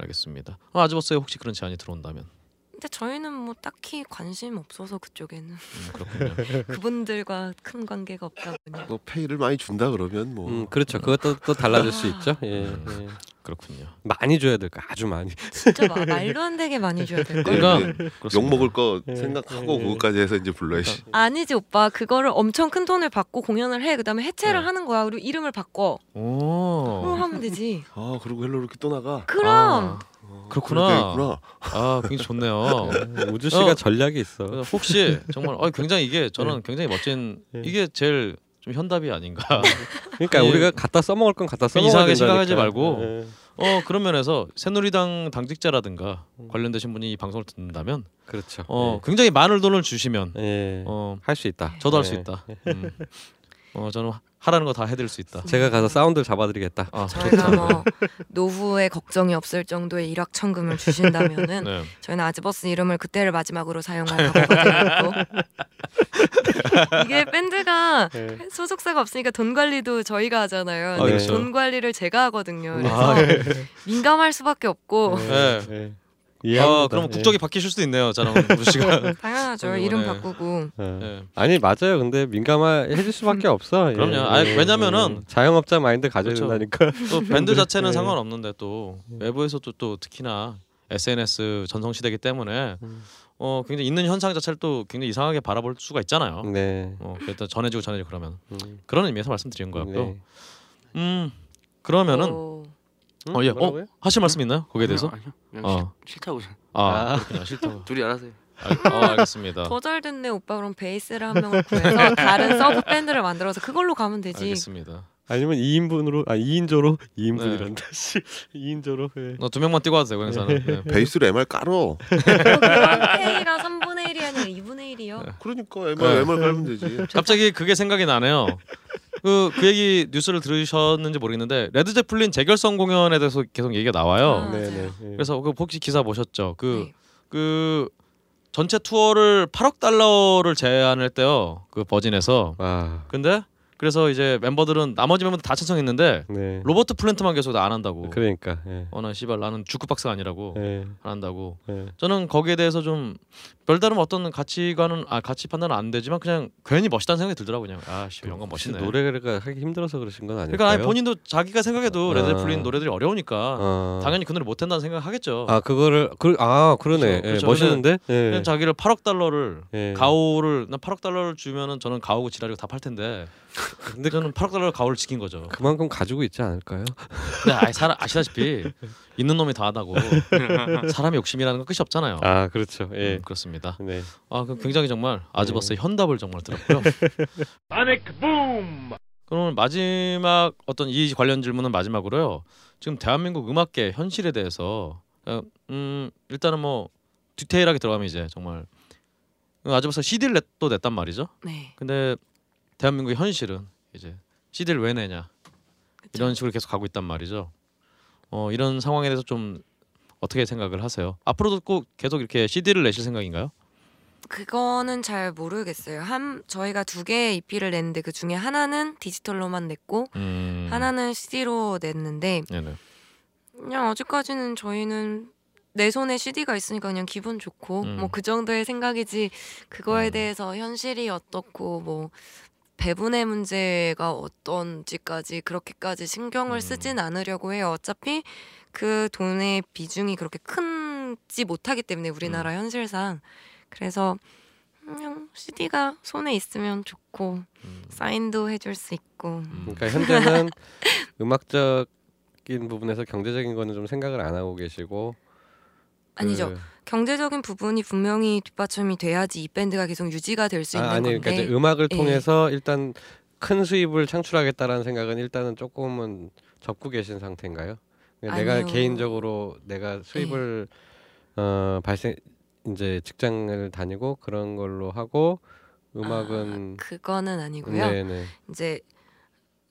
Speaker 1: 알겠습니다. 어, 아즈버스에 혹시 그런 제안이 들어온다면.
Speaker 5: 근데 저희는 뭐 딱히 관심 없어서 그쪽에는
Speaker 1: 음, 그렇군요.
Speaker 5: 그분들과 큰 관계가 없다 보니
Speaker 6: 뭐 페이를 많이 준다 그러면 뭐
Speaker 2: 음, 그렇죠. 그것도 또 달라질 수 있죠. 예, 예.
Speaker 1: 그렇군요.
Speaker 2: 많이 줘야 될거 아주 많이.
Speaker 5: 진짜 마- 말도 안 되게 많이 줘야 될 걸.
Speaker 1: 그러니까
Speaker 6: 욕. 먹을 거
Speaker 2: 예,
Speaker 6: 생각하고
Speaker 2: 예.
Speaker 6: 그것까지 해서 이제 불러야지.
Speaker 5: 아니지 오빠 그거를 엄청 큰 돈을 받고 공연을 해 그다음에 해체를
Speaker 1: 네.
Speaker 5: 하는 거야 그리고 이름을 바꿔
Speaker 1: 오.
Speaker 5: 그럼 하면 되지
Speaker 6: 아 그리고 hello 이렇게 또 나가.
Speaker 5: 그럼
Speaker 1: 아,
Speaker 6: 어,
Speaker 1: 그렇구나. 아, 굉장히 좋네요.
Speaker 2: 우주 씨가
Speaker 1: 어.
Speaker 2: 전략이 있어.
Speaker 1: 혹시 정말 어, 굉장히 이게 저는 굉장히 멋진
Speaker 2: 네.
Speaker 1: 이게 제일 좀 현답이 아닌가.
Speaker 2: 그러니까
Speaker 1: 예.
Speaker 2: 우리가 갖다 써먹을 건 갖다 써먹어야
Speaker 1: 이상하게
Speaker 2: 된다니까.
Speaker 1: 생각하지 말고
Speaker 2: 예,
Speaker 1: 어 그런 면에서 새누리당 당직자라든가 관련되신 분이 이 방송을 듣는다면
Speaker 2: 그렇죠.
Speaker 1: 어 굉장히 많은 돈을 주시면
Speaker 2: 예. 어할 수 있다.
Speaker 1: 저도 할수
Speaker 2: 예.
Speaker 1: 있다. 음. 어 저는 하라는 거 다 해드릴 수 있다.
Speaker 2: 제가 가서 사운드를 잡아드리겠다.
Speaker 1: 아
Speaker 5: 저희가 뭐 노후에 걱정이 없을 정도의 일확천금을 주신다면은
Speaker 1: 네.
Speaker 5: 저희는 아즈버스 이름을 그때를 마지막으로 사용할 각오가 있고 이게 밴드가
Speaker 2: 예.
Speaker 5: 소속사가 없으니까 돈 관리도 저희가 하잖아요.
Speaker 1: 아,
Speaker 2: 그렇죠.
Speaker 5: 돈 관리를 제가 하거든요. 그래서
Speaker 1: 아,
Speaker 5: 민감할 수밖에 없고
Speaker 1: 네.
Speaker 2: 예.
Speaker 1: 아
Speaker 2: 이해합니다.
Speaker 1: 그럼
Speaker 2: 예.
Speaker 1: 국적이 바뀌실 수도 있네요. 저는 우주 씨가.
Speaker 5: 당연하죠. 이름 바꾸고
Speaker 2: 예.
Speaker 1: 예.
Speaker 2: 아니 맞아요. 근데 민감해질 수밖에 없어. 예.
Speaker 1: 그럼요. 아니,
Speaker 2: 예.
Speaker 1: 왜냐면은-
Speaker 2: 예. 자영업자 마인드 가져야
Speaker 1: 그렇죠.
Speaker 2: 된다니까.
Speaker 1: 또 밴드 자체는
Speaker 2: 예.
Speaker 1: 상관없는데 또 외부에서도 또 특히나 SNS 전성 시대이기 때문에
Speaker 2: 음.
Speaker 1: 어 굉장히 있는 현상 자체를 또 굉장히 이상하게 바라볼 수가 있잖아요.
Speaker 2: 네.
Speaker 1: 어 일단 전해지고 전해지고 그러면
Speaker 2: 음.
Speaker 1: 그런 의미에서 말씀드린 거였고요.
Speaker 2: 네.
Speaker 1: 음 그러면은
Speaker 5: 어,
Speaker 2: 음?
Speaker 1: 어 예, 어
Speaker 2: 뭐라고요?
Speaker 1: 하실 말씀 있나요? 거기에 대해서?
Speaker 7: 아니요. 그냥
Speaker 1: 어.
Speaker 7: 싫, 싫다고.
Speaker 1: 아,
Speaker 2: 아.
Speaker 1: 그렇군요. 싫다고.
Speaker 7: 둘이 알아서 해.
Speaker 1: 알, 어, 알겠습니다.
Speaker 5: 더잘 됐네 오빠 그럼 베이스를 한 명을 구해서 다른 서브 밴드를 만들어서 그걸로 가면 되지.
Speaker 1: 알겠습니다.
Speaker 2: 아니면 2인분으로 아 2인조로
Speaker 1: 네.
Speaker 2: 2인분이란다. 씨. 2인조로. 예.
Speaker 1: 너두 명만 뛰고 와도 되고 행사는. 네.
Speaker 6: 베이스로 MR 깔어.
Speaker 5: 페이가 3분의 1이 아니라 2분의 1이요.
Speaker 6: 그러니까 MR
Speaker 1: 네.
Speaker 6: MR 깔면 되지.
Speaker 1: 갑자기 그게 생각이 나네요. 그, 그 얘기 뉴스를 들으셨는지 모르겠는데 레드 제플린 재결성 공연에 대해서 계속 얘기가 나와요.
Speaker 5: 아,
Speaker 2: 네,
Speaker 5: 맞아요.
Speaker 2: 네. 예.
Speaker 1: 그래서 그 혹시 기사 보셨죠? 그
Speaker 5: 네.
Speaker 1: 그 전체 투어를 8억 달러를 제안을 했대요. 그 버진에서.
Speaker 2: 아.
Speaker 1: 근데 그래서 이제 멤버들은 나머지 멤버들 다 찬성했는데
Speaker 2: 네.
Speaker 1: 로버트 플랜트만 계속 안 한다고.
Speaker 2: 그러니까. 예.
Speaker 1: 어나 씨발 나는 주크박스가 아니라고
Speaker 2: 예.
Speaker 1: 안 한다고.
Speaker 2: 예.
Speaker 1: 저는 거기에 대해서 좀 별다른 어떤 가치관은 아 가치 판단은 안 되지만 그냥 괜히 멋있다는 생각이 들더라고 그냥 아씨 영광 멋있네.
Speaker 2: 노래가 하기 힘들어서 그러신 건 아닐까요?
Speaker 1: 그러니까 아니, 본인도 자기가 생각해도
Speaker 2: 아.
Speaker 1: 레드 제플린 노래들이 어려우니까
Speaker 2: 어.
Speaker 1: 당연히 그 노래 못 한다는 생각 하겠죠.
Speaker 2: 아 그거를 그, 아 그러네.
Speaker 1: 그렇죠,
Speaker 2: 예,
Speaker 1: 그렇죠.
Speaker 2: 멋있는데. 예.
Speaker 1: 그냥 자기를 8억 달러를
Speaker 2: 예.
Speaker 1: 가오를 난 8억 달러를 주면은 저는 가오고 지랄이고 다 팔 텐데 근데 저는 8억 달러 가오를 지킨 거죠.
Speaker 2: 그만큼 가지고 있지 않을까요?
Speaker 1: 근데 아, 사람 아시다시피 있는 놈이 다 하다고 사람의 욕심이라는 건 끝이 없잖아요.
Speaker 2: 아 그렇죠. 예.
Speaker 1: 음, 그렇습니다.
Speaker 2: 네.
Speaker 1: 아 그럼 굉장히 정말 아즈버스의 현답을 정말 들었고요. 그럼 마지막 어떤 이 관련 질문은 마지막으로요. 지금 대한민국 음악계 현실에 대해서 어, 음 일단은 뭐 디테일하게 들어가면 이제 정말 아즈버스 CD를 냈, 또 냈단 말이죠.
Speaker 5: 네.
Speaker 1: 근데 대한민국의 현실은 이제 CD를 왜 내냐 이런 식으로 계속 가고 있단 말이죠. 어 이런 상황에 대해서 좀 어떻게 생각을 하세요? 앞으로도 꼭 계속 이렇게 CD를 내실 생각인가요?
Speaker 5: 그거는 잘 모르겠어요. 한 저희가 두 개의 EP를 냈는데 그 중에 하나는 디지털로만 냈고
Speaker 1: 음.
Speaker 5: 하나는 CD로 냈는데
Speaker 1: 네네.
Speaker 5: 그냥 아직까지는 저희는 내 손에 CD가 있으니까 그냥 기분 좋고
Speaker 1: 음.
Speaker 5: 뭐그 정도의 생각이지 그거에
Speaker 1: 음.
Speaker 5: 대해서 현실이 어떻고 뭐 배분의 문제가 어떤지까지 그렇게까지 신경을
Speaker 1: 음.
Speaker 5: 쓰진 않으려고 해요. 어차피 그 돈의 비중이 그렇게 큰지 못하기 때문에 우리나라
Speaker 1: 음.
Speaker 5: 현실상 그래서 그냥 CD가 손에 있으면 좋고
Speaker 1: 음.
Speaker 5: 사인도 해줄 수 있고
Speaker 1: 음.
Speaker 2: 그러니까 현재는 음악적인 부분에서 경제적인 거는 좀 생각을 안 하고 계시고
Speaker 5: 아니죠.
Speaker 2: 그-
Speaker 5: 경제적인 부분이 분명히 뒷받침이 돼야지 이 밴드가 계속 유지가 될 수 있는
Speaker 2: 아, 아니
Speaker 5: 건데
Speaker 2: 그러니까 이제 음악을
Speaker 5: 예.
Speaker 2: 통해서 일단 큰 수입을 창출하겠다라는 생각은 일단은 조금은 접고 계신 상태인가요? 그러니까 내가
Speaker 5: 아니요. 예.
Speaker 2: 개인적으로 내가 수입을 어 발생 이제 직장을 다니고 그런 걸로 하고 음악은
Speaker 5: 아, 그거는 아니고요.
Speaker 2: 네네
Speaker 5: 이제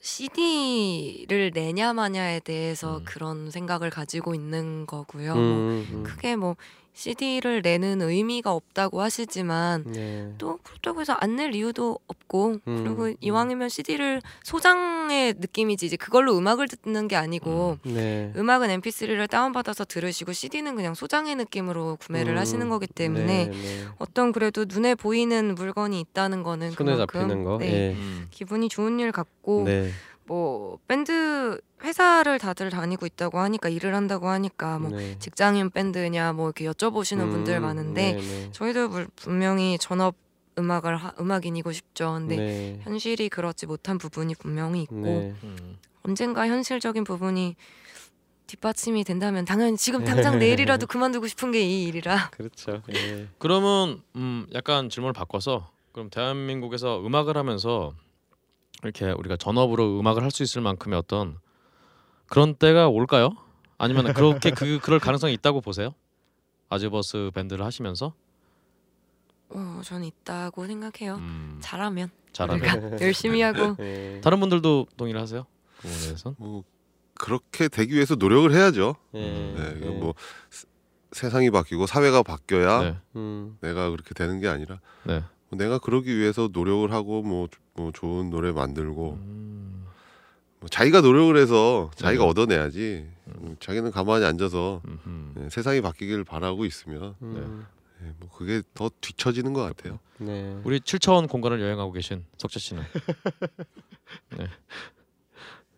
Speaker 5: CD를 내냐 마냐에 대해서
Speaker 1: 음.
Speaker 5: 그런 생각을 가지고 있는 거고요.
Speaker 2: 음,
Speaker 5: 뭐
Speaker 2: 음.
Speaker 5: 크게 뭐 CD를 내는 의미가 없다고 하시지만
Speaker 2: 네.
Speaker 5: 또 그렇다고 해서 안 낼 이유도 없고
Speaker 2: 음,
Speaker 5: 그리고
Speaker 2: 음.
Speaker 5: 이왕이면 CD를 소장의 느낌이지 이제 그걸로 음악을 듣는 게 아니고
Speaker 2: 네.
Speaker 5: 음악은 MP3를 다운받아서 들으시고 CD는 그냥 소장의 느낌으로 구매를
Speaker 2: 음,
Speaker 5: 하시는 거기 때문에
Speaker 2: 네, 네.
Speaker 5: 어떤 그래도 눈에 보이는 물건이 있다는 거는
Speaker 2: 손에
Speaker 5: 그만큼
Speaker 2: 잡히는 거.
Speaker 5: 네,
Speaker 2: 예.
Speaker 1: 음.
Speaker 5: 기분이 좋은 일 같고
Speaker 2: 네.
Speaker 5: 뭐 밴드 회사를 다들 다니고 있다고 하니까 일을 한다고 하니까 뭐
Speaker 2: 네.
Speaker 5: 직장인 밴드냐 뭐 이렇게 여쭤보시는 분들
Speaker 2: 음,
Speaker 5: 많은데
Speaker 2: 네, 네.
Speaker 5: 저희도 물- 분명히 전업 음악을 하, 음악인이고 싶죠. 근데
Speaker 2: 네.
Speaker 5: 현실이 그렇지 못한 부분이 분명히 있고
Speaker 2: 네.
Speaker 1: 음.
Speaker 5: 언젠가 현실적인 부분이 뒷받침이 된다면 당연히 지금 당장 내일이라도 그만두고 싶은 게 이 일이라
Speaker 2: 그렇죠. 예.
Speaker 1: 그러면 음 약간 질문을 바꿔서 그럼 대한민국에서 음악을 하면서 이렇게 우리가 전업으로 음악을 할 수 있을 만큼의 어떤 그런 때가 올까요? 아니면 그렇게 그 그럴 가능성이 있다고 보세요? 아즈버스 밴드를 하시면서
Speaker 5: 어, 저는 있다고 생각해요.
Speaker 1: 음,
Speaker 5: 잘하면
Speaker 1: 잘하면
Speaker 5: 열심히 하고
Speaker 2: 예.
Speaker 1: 다른 분들도 동의를 하세요? 그 부분에 대해서는?
Speaker 6: 뭐 그렇게 되기 위해서 노력을 해야죠.
Speaker 2: 예.
Speaker 6: 네, 이거
Speaker 2: 예.
Speaker 6: 뭐 세- 세상이 바뀌고 사회가 바뀌어야
Speaker 1: 네.
Speaker 2: 음.
Speaker 6: 내가 그렇게 되는 게 아니라
Speaker 1: 네.
Speaker 6: 뭐 내가 그러기 위해서 노력을 하고 뭐, 뭐 좋은 노래 만들고
Speaker 1: 음,
Speaker 6: 뭐 자기가 노력을 해서 자기가
Speaker 1: 네.
Speaker 6: 얻어내야지 음, 자기는 가만히 앉아서. 네, 세상이 바뀌길 바라고 있으면
Speaker 2: 음.
Speaker 6: 네, 뭐 그게 더 뒤처지는 것 같아요.
Speaker 2: 네.
Speaker 1: 우리 7차원 공간을 여행하고 계신 석재 씨는 네.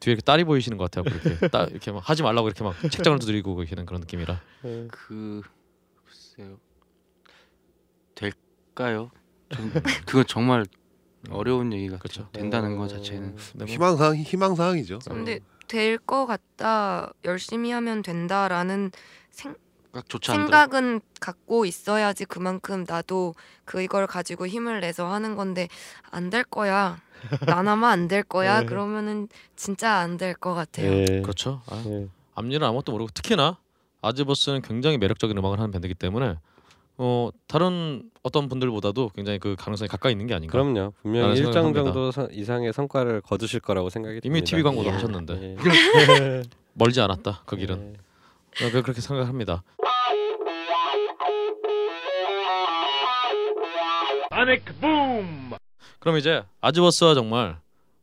Speaker 1: 뒤에 이렇게 딸이 보이시는 것 같아요. 그렇게 딸 이렇게 막 하지 말라고 이렇게 막 책장을 두드리고 계시는 그런 느낌이라.
Speaker 2: 예.
Speaker 7: 그 글쎄요 될까요? 좀 그건 정말 어려운 얘기 같아요.
Speaker 1: 그렇죠.
Speaker 7: 된다는 거 자체는
Speaker 1: 네, 뭐,
Speaker 6: 희망사항 희망사항이죠.
Speaker 5: 근데 될 것 같다 열심히 하면 된다라는 생. 생각은 갖고 있어야지 그만큼 나도 그 이걸 가지고 힘을 내서 하는 건데 안 될 거야 나나마 안 될 거야
Speaker 2: 네.
Speaker 5: 그러면은 진짜 안 될 것 같아요.
Speaker 2: 예.
Speaker 1: 그렇죠. 아,
Speaker 2: 예.
Speaker 1: 앞일은 아무것도 모르고 특히나 아즈버스는 굉장히 매력적인 음악을 하는 밴드이기 때문에 어 다른 어떤 분들보다도 굉장히 그 가능성이 가까이 있는 게 아닌가.
Speaker 2: 그럼요. 분명히
Speaker 1: 라는
Speaker 2: 일정. 정도 선- 이상의 성과를 거두실 거라고 생각이 듭니다.
Speaker 1: 이미 TV 광고도
Speaker 5: 이야.
Speaker 1: 하셨는데
Speaker 2: 예.
Speaker 1: 멀지 않았다 그 길은.
Speaker 2: 예.
Speaker 1: 어, 그- 그렇게 생각합니다. 그럼 이제 아즈버스와 정말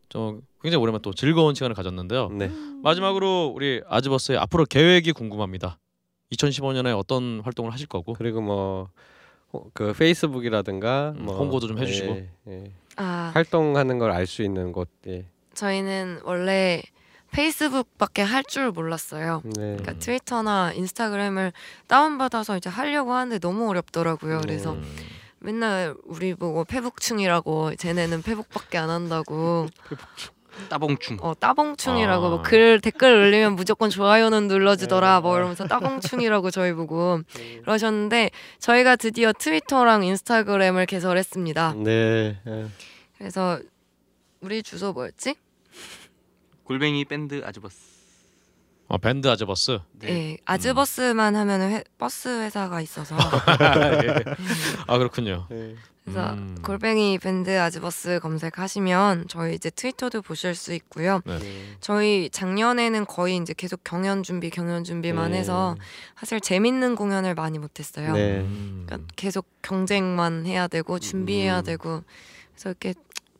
Speaker 1: 좀 굉장히 오랜만에 또 즐거운 시간을 가졌는데요.
Speaker 2: 네.
Speaker 1: 마지막으로 우리 아즈버스의 앞으로 계획이 궁금합니다. 2015년에 어떤 활동을 하실 거고
Speaker 2: 그리고 뭐 그 페이스북이라든가
Speaker 1: 음,
Speaker 2: 뭐
Speaker 1: 홍보도 좀 해주시고.
Speaker 2: 예, 예.
Speaker 5: 아
Speaker 2: 활동하는 걸 알 수 있는 곳. 예.
Speaker 5: 저희는 원래 페이스북밖에 할 줄 몰랐어요.
Speaker 2: 네.
Speaker 5: 그러니까 트위터나 인스타그램을 다운받아서 이제 하려고 하는데 너무 어렵더라고요. 그래서
Speaker 1: 음,
Speaker 5: 맨날 우리 보고 페북충이라고 쟤네는 페북밖에 안 한다고
Speaker 7: 따봉충.
Speaker 5: 어 따봉충이라고
Speaker 1: 아.
Speaker 5: 뭐글 댓글 올리면 무조건 좋아요는 눌러주더라 뭐 이러면서 따봉충이라고 저희 보고 그러셨는데 저희가 드디어 트위터랑 인스타그램을 개설했습니다.
Speaker 2: 네. 예.
Speaker 5: 그래서 우리 주소 뭐였지?
Speaker 7: 골뱅이 밴드 아즈버스.
Speaker 1: 어, 밴드 아즈버스.
Speaker 5: 네,
Speaker 7: 네.
Speaker 5: 아즈버스만 하면은 회- 버스 회사가 있어서
Speaker 1: 아 그렇군요.
Speaker 2: 예.
Speaker 5: 그래서
Speaker 1: 음.
Speaker 5: 골뱅이 밴드 아즈버스 검색하시면 저희 이제 트위터도 보실 수 있고요.
Speaker 2: 네.
Speaker 5: 저희 작년에는 거의 이제 계속 경연 준비 경연 준비만
Speaker 2: 네.
Speaker 5: 해서 사실 재밌는 공연을 많이 못했어요.
Speaker 2: 네.
Speaker 1: 음.
Speaker 5: 그러니까 계속 경쟁만 해야 되고 준비해야
Speaker 2: 음.
Speaker 5: 되고 그래서 이렇게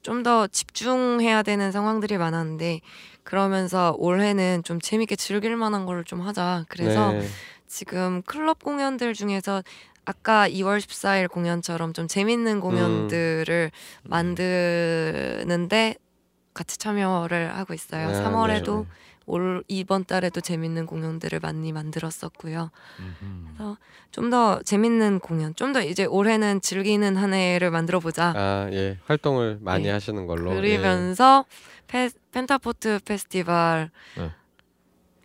Speaker 5: 좀 더 집중해야 되는 상황들이 많았는데 그러면서 올해는 좀 재밌게 즐길 만한 걸 좀 하자. 그래서
Speaker 2: 네.
Speaker 5: 지금 클럽 공연들 중에서 아까 2월 14일 공연처럼 좀 재밌는 공연들을 만드는데 같이 참여를 하고 있어요.
Speaker 2: 아,
Speaker 5: 3월에도
Speaker 2: 네.
Speaker 5: 올 이번 달에도 재밌는 공연들을 많이 만들었었고요.
Speaker 1: 음흠.
Speaker 5: 좀더 재밌는 공연, 좀 더 이제 올해는 즐기는 한 해를 만들어 보자.
Speaker 2: 아, 예. 활동을 많이
Speaker 5: 네.
Speaker 2: 하시는 걸로. 예.
Speaker 5: 그러면서 페, 펜타포트 페스티벌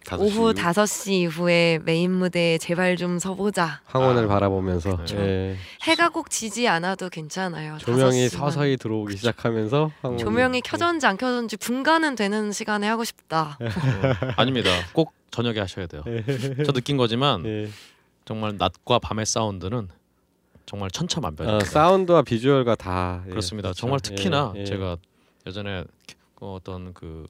Speaker 6: 다섯
Speaker 5: 오후
Speaker 6: 시
Speaker 5: 5시 이후에 메인 무대에 제발 좀 서보자.
Speaker 2: 황혼을
Speaker 1: 아,
Speaker 2: 바라보면서
Speaker 1: 그렇죠.
Speaker 2: 예.
Speaker 5: 해가 꼭 지지 않아도 괜찮아요.
Speaker 2: 조명이
Speaker 5: 5시만.
Speaker 2: 서서히 들어오기 시작하면서
Speaker 5: 조명이 켜졌는지 안 켜졌는지 분간은 되는 시간에 하고 싶다.
Speaker 2: 네.
Speaker 1: 어, 아닙니다. 꼭 저녁에 하셔야 돼요. 저 느낀 거지만
Speaker 2: 예.
Speaker 1: 정말 낮과 밤의 사운드는 정말
Speaker 2: 어,
Speaker 1: 천차만별입니다.
Speaker 2: 사운드와 비주얼과 다 예,
Speaker 1: 그렇습니다.
Speaker 2: 그렇죠.
Speaker 1: 정말 특히나
Speaker 2: 예, 예.
Speaker 1: 제가 예전에 그 어떤 그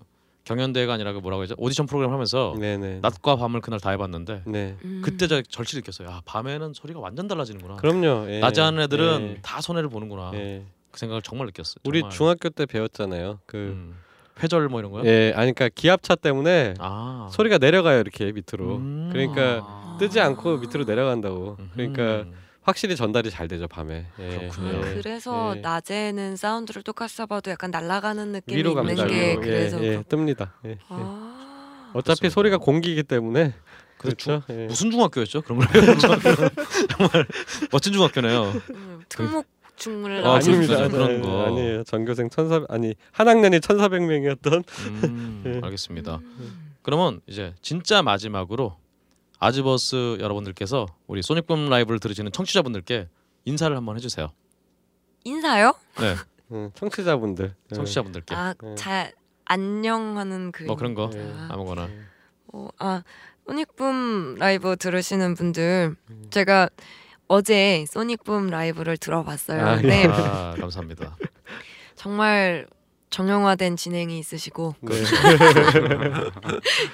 Speaker 1: 경연대회가 아니라 그 뭐라고 하죠 오디션 프로그램 하면서
Speaker 2: 네네.
Speaker 1: 낮과 밤을 그날 다 해봤는데
Speaker 2: 네.
Speaker 5: 음.
Speaker 1: 그때 제가 절실히 느꼈어요. 아 밤에는 소리가 완전 달라지는구나.
Speaker 2: 그럼요. 예.
Speaker 1: 낮에 하는 애들은
Speaker 2: 예.
Speaker 1: 다 손해를 보는구나.
Speaker 2: 예.
Speaker 1: 그 생각을 정말 느꼈어요.
Speaker 2: 우리
Speaker 1: 정말.
Speaker 2: 중학교 때 배웠잖아요. 그
Speaker 1: 음. 회절 뭐 이런 거요?
Speaker 2: 예, 아니 그러니까 기압차 때문에
Speaker 1: 아
Speaker 2: 소리가 내려가요 이렇게 밑으로.
Speaker 1: 음.
Speaker 2: 그러니까
Speaker 7: 아.
Speaker 2: 뜨지 않고 밑으로 내려간다고. 그러니까
Speaker 1: 음.
Speaker 2: 확실히 전달이 잘 되죠 밤에. 예.
Speaker 1: 그렇군요.
Speaker 2: 예.
Speaker 5: 그래서
Speaker 2: 예.
Speaker 5: 낮에는 사운드를 똑같이 써봐도 약간 날아가는 느낌이
Speaker 2: 위로
Speaker 5: 있는
Speaker 2: 갑니다.
Speaker 5: 게
Speaker 2: 위로.
Speaker 5: 그래서
Speaker 2: 예, 예, 뜹니다. 예, 예.
Speaker 5: 아.
Speaker 2: 어차피
Speaker 1: 그렇습니다.
Speaker 2: 소리가 공기이기 때문에 그렇죠. 예.
Speaker 1: 무슨 중학교였죠? 그런 걸? 정말 멋진 중학교네요.
Speaker 5: 음, 특목 중물
Speaker 1: 아,
Speaker 5: 아,
Speaker 1: 아닙니다. 그런
Speaker 2: 네,
Speaker 1: 거.
Speaker 2: 아니에요. 전교생 천사 아니 한 학년이 천사백 명이었던.
Speaker 1: 음,
Speaker 2: 예.
Speaker 1: 알겠습니다. 그러면 이제 진짜 마지막으로 아즈버스 여러분들께서 우리 소닉붐 라이브를 들으시는 청취자분들께 인사를 한번 해주세요.
Speaker 5: 인사요?
Speaker 1: 네,
Speaker 2: 음, 청취자분들. 예.
Speaker 1: 청취자분들께
Speaker 5: 아,
Speaker 2: 네.
Speaker 5: 잘 안녕하는 그
Speaker 1: 뭐 그런 거
Speaker 2: 예.
Speaker 5: 아.
Speaker 1: 아무거나.
Speaker 5: 어, 아 소닉붐 라이브 들으시는 분들
Speaker 2: 음.
Speaker 5: 제가 어제 소닉붐 라이브를 들어봤어요.
Speaker 2: 아,
Speaker 5: 근데
Speaker 1: 아 감사합니다.
Speaker 5: 정말 정형화된 진행이 있으시고
Speaker 2: 네.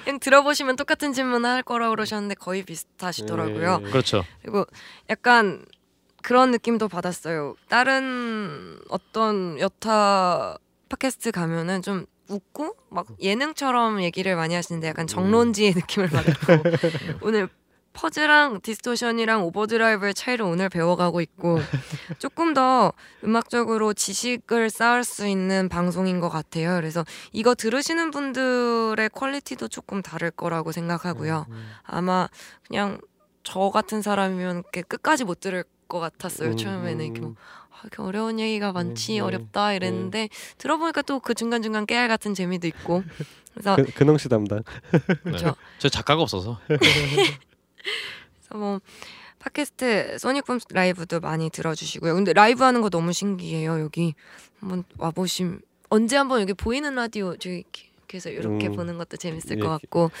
Speaker 5: 그냥 들어보시면 똑같은 질문 할 거라고 그러셨는데 거의 비슷하시더라고요.
Speaker 2: 예.
Speaker 1: 그렇죠.
Speaker 5: 그리고 약간 그런 느낌도 받았어요. 다른 어떤 여타 팟캐스트 가면은 좀 웃고 막 예능처럼 얘기를 많이 하시는데 약간 정론지의 느낌을 받았고 오늘 fuzz랑 distortion이랑 overdrive의 차이를 오늘 배워가고 있고 조금 더 음악적으로 지식을 쌓을 수 있는 방송인 것 같아요. 그래서 이거 들으시는 분들의 quality도 조금 다를 거라고 생각하고요. 아마 그냥 저 같은 사람이면 이렇게 끝까지 못 들을 것 같았어요.
Speaker 2: 음,
Speaker 5: 처음에는 이렇게 뭐
Speaker 2: 음.
Speaker 5: 아, 이렇게 어려운 얘기가 많지
Speaker 2: 네, 네,
Speaker 5: 어렵다 이랬는데 들어보니까 또 그 중간 중간 깨알 같은 재미도 있고 그래서
Speaker 2: 그, 근홍 씨 담당.
Speaker 5: 그렇죠.
Speaker 1: 제 작가가 없어서
Speaker 5: 그래서 뭐 팟캐스트 소닉붐 라이브도 많이 들어주시고요. 근데 라이브 하는 거 너무 신기해요. 여기 한번 와보심 언제 한번 여기 보이는 라디오 저기 그래서 이렇게
Speaker 2: 음.
Speaker 5: 보는 것도 재밌을
Speaker 2: 예,
Speaker 5: 것 같고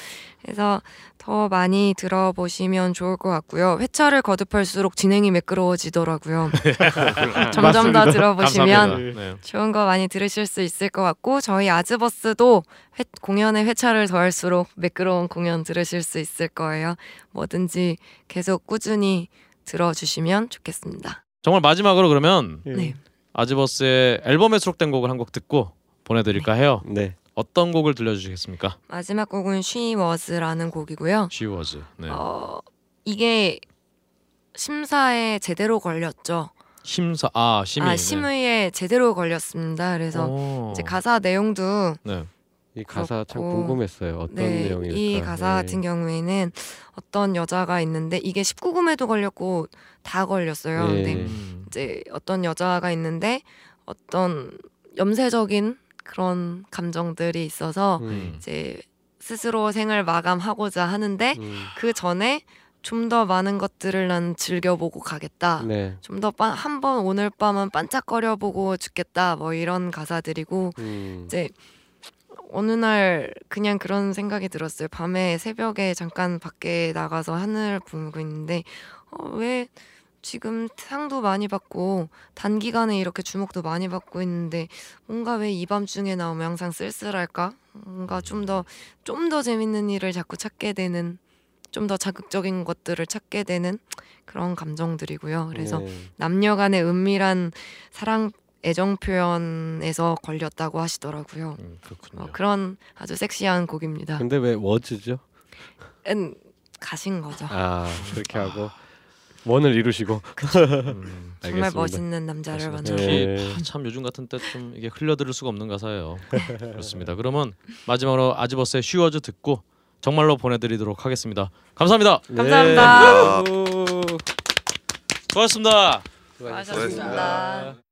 Speaker 5: 그래서 더 많이 들어보시면 좋을 것 같고요. 회차를 거듭할수록 진행이 매끄러워지더라고요. 점점 더 들어보시면
Speaker 1: 감사합니다. 네.
Speaker 5: 좋은 거 많이 들으실 수 있을 것 같고 저희 아즈버스도 회, 공연의 회차를 더할수록 매끄러운 공연 들으실 수 있을 거예요. 뭐든지 계속 꾸준히 들어주시면 좋겠습니다.
Speaker 1: 정말 마지막으로 그러면
Speaker 2: 예.
Speaker 5: 네.
Speaker 1: 아즈버스의 앨범에 수록된 곡을 한 곡 듣고 보내드릴까 해요.
Speaker 2: 네.
Speaker 1: 어떤 곡을 들려주시겠습니까?
Speaker 5: 마지막 곡은 She Was라는 곡이고요.
Speaker 1: She Was. 네.
Speaker 5: 어, 이게 심사에 제대로 걸렸죠.
Speaker 1: 심사 아 심의.
Speaker 5: 아 심의에 제대로 걸렸습니다. 그래서
Speaker 1: 오.
Speaker 5: 이제 가사 내용도
Speaker 1: 네.
Speaker 2: 이 가사 참
Speaker 5: 그렇고,
Speaker 2: 궁금했어요. 어떤
Speaker 5: 네,
Speaker 2: 내용일까?
Speaker 5: 이 가사
Speaker 2: 예.
Speaker 5: 같은 경우에는 어떤 여자가 있는데 이게 19금에도 걸렸고 다 걸렸어요.
Speaker 2: 예.
Speaker 5: 근데
Speaker 1: 음.
Speaker 5: 이제 어떤 여자가 있는데 어떤 염세적인 그런 감정들이 있어서
Speaker 2: 음.
Speaker 5: 이제 스스로 생을 마감하고자 하는데
Speaker 2: 음.
Speaker 5: 그 전에 좀 더 많은 것들을 난 즐겨보고 가겠다.
Speaker 2: 네.
Speaker 5: 좀더 한 번 오늘 밤은 반짝거려 보고 죽겠다. 뭐 이런 가사들이고
Speaker 2: 음.
Speaker 5: 이제 어느 날 그냥 그런 생각이 들었어요. 밤에 새벽에 잠깐 밖에 나가서 하늘을 보고 있는데 어, 왜 지금 상도 많이 받고 단기간에 이렇게 주목도 많이 받고 있는데 뭔가 왜 이 밤중에 나오면 항상 쓸쓸할까? 뭔가 좀 더 좀 더 재밌는 일을 자꾸 찾게 되는 좀 더 자극적인 것들을 찾게 되는 그런 감정들이고요. 그래서
Speaker 2: 네.
Speaker 5: 남녀 간의 은밀한 사랑 애정 표현에서 걸렸다고 하시더라고요.
Speaker 1: 음, 그렇군요.
Speaker 5: 어, 그런 아주 섹시한 곡입니다.
Speaker 2: 근데 왜 워즈죠?
Speaker 5: 음, 가신 거죠.
Speaker 2: 아 그렇게 하고 원을 이루시고
Speaker 1: 음,
Speaker 5: 정말. 멋있는 남자를. 만나.
Speaker 2: 네.
Speaker 1: 아, 참 요즘 같은 때 좀 이게 흘려들을 수가 없는 가사예요. 그렇습니다. 그러면 마지막으로 아즈버스의 슈어즈 듣고 정말로 보내드리도록 하겠습니다. 감사합니다.
Speaker 5: 감사합니다.
Speaker 2: 네.
Speaker 1: 수고하셨습니다.
Speaker 5: 수고하셨습니다.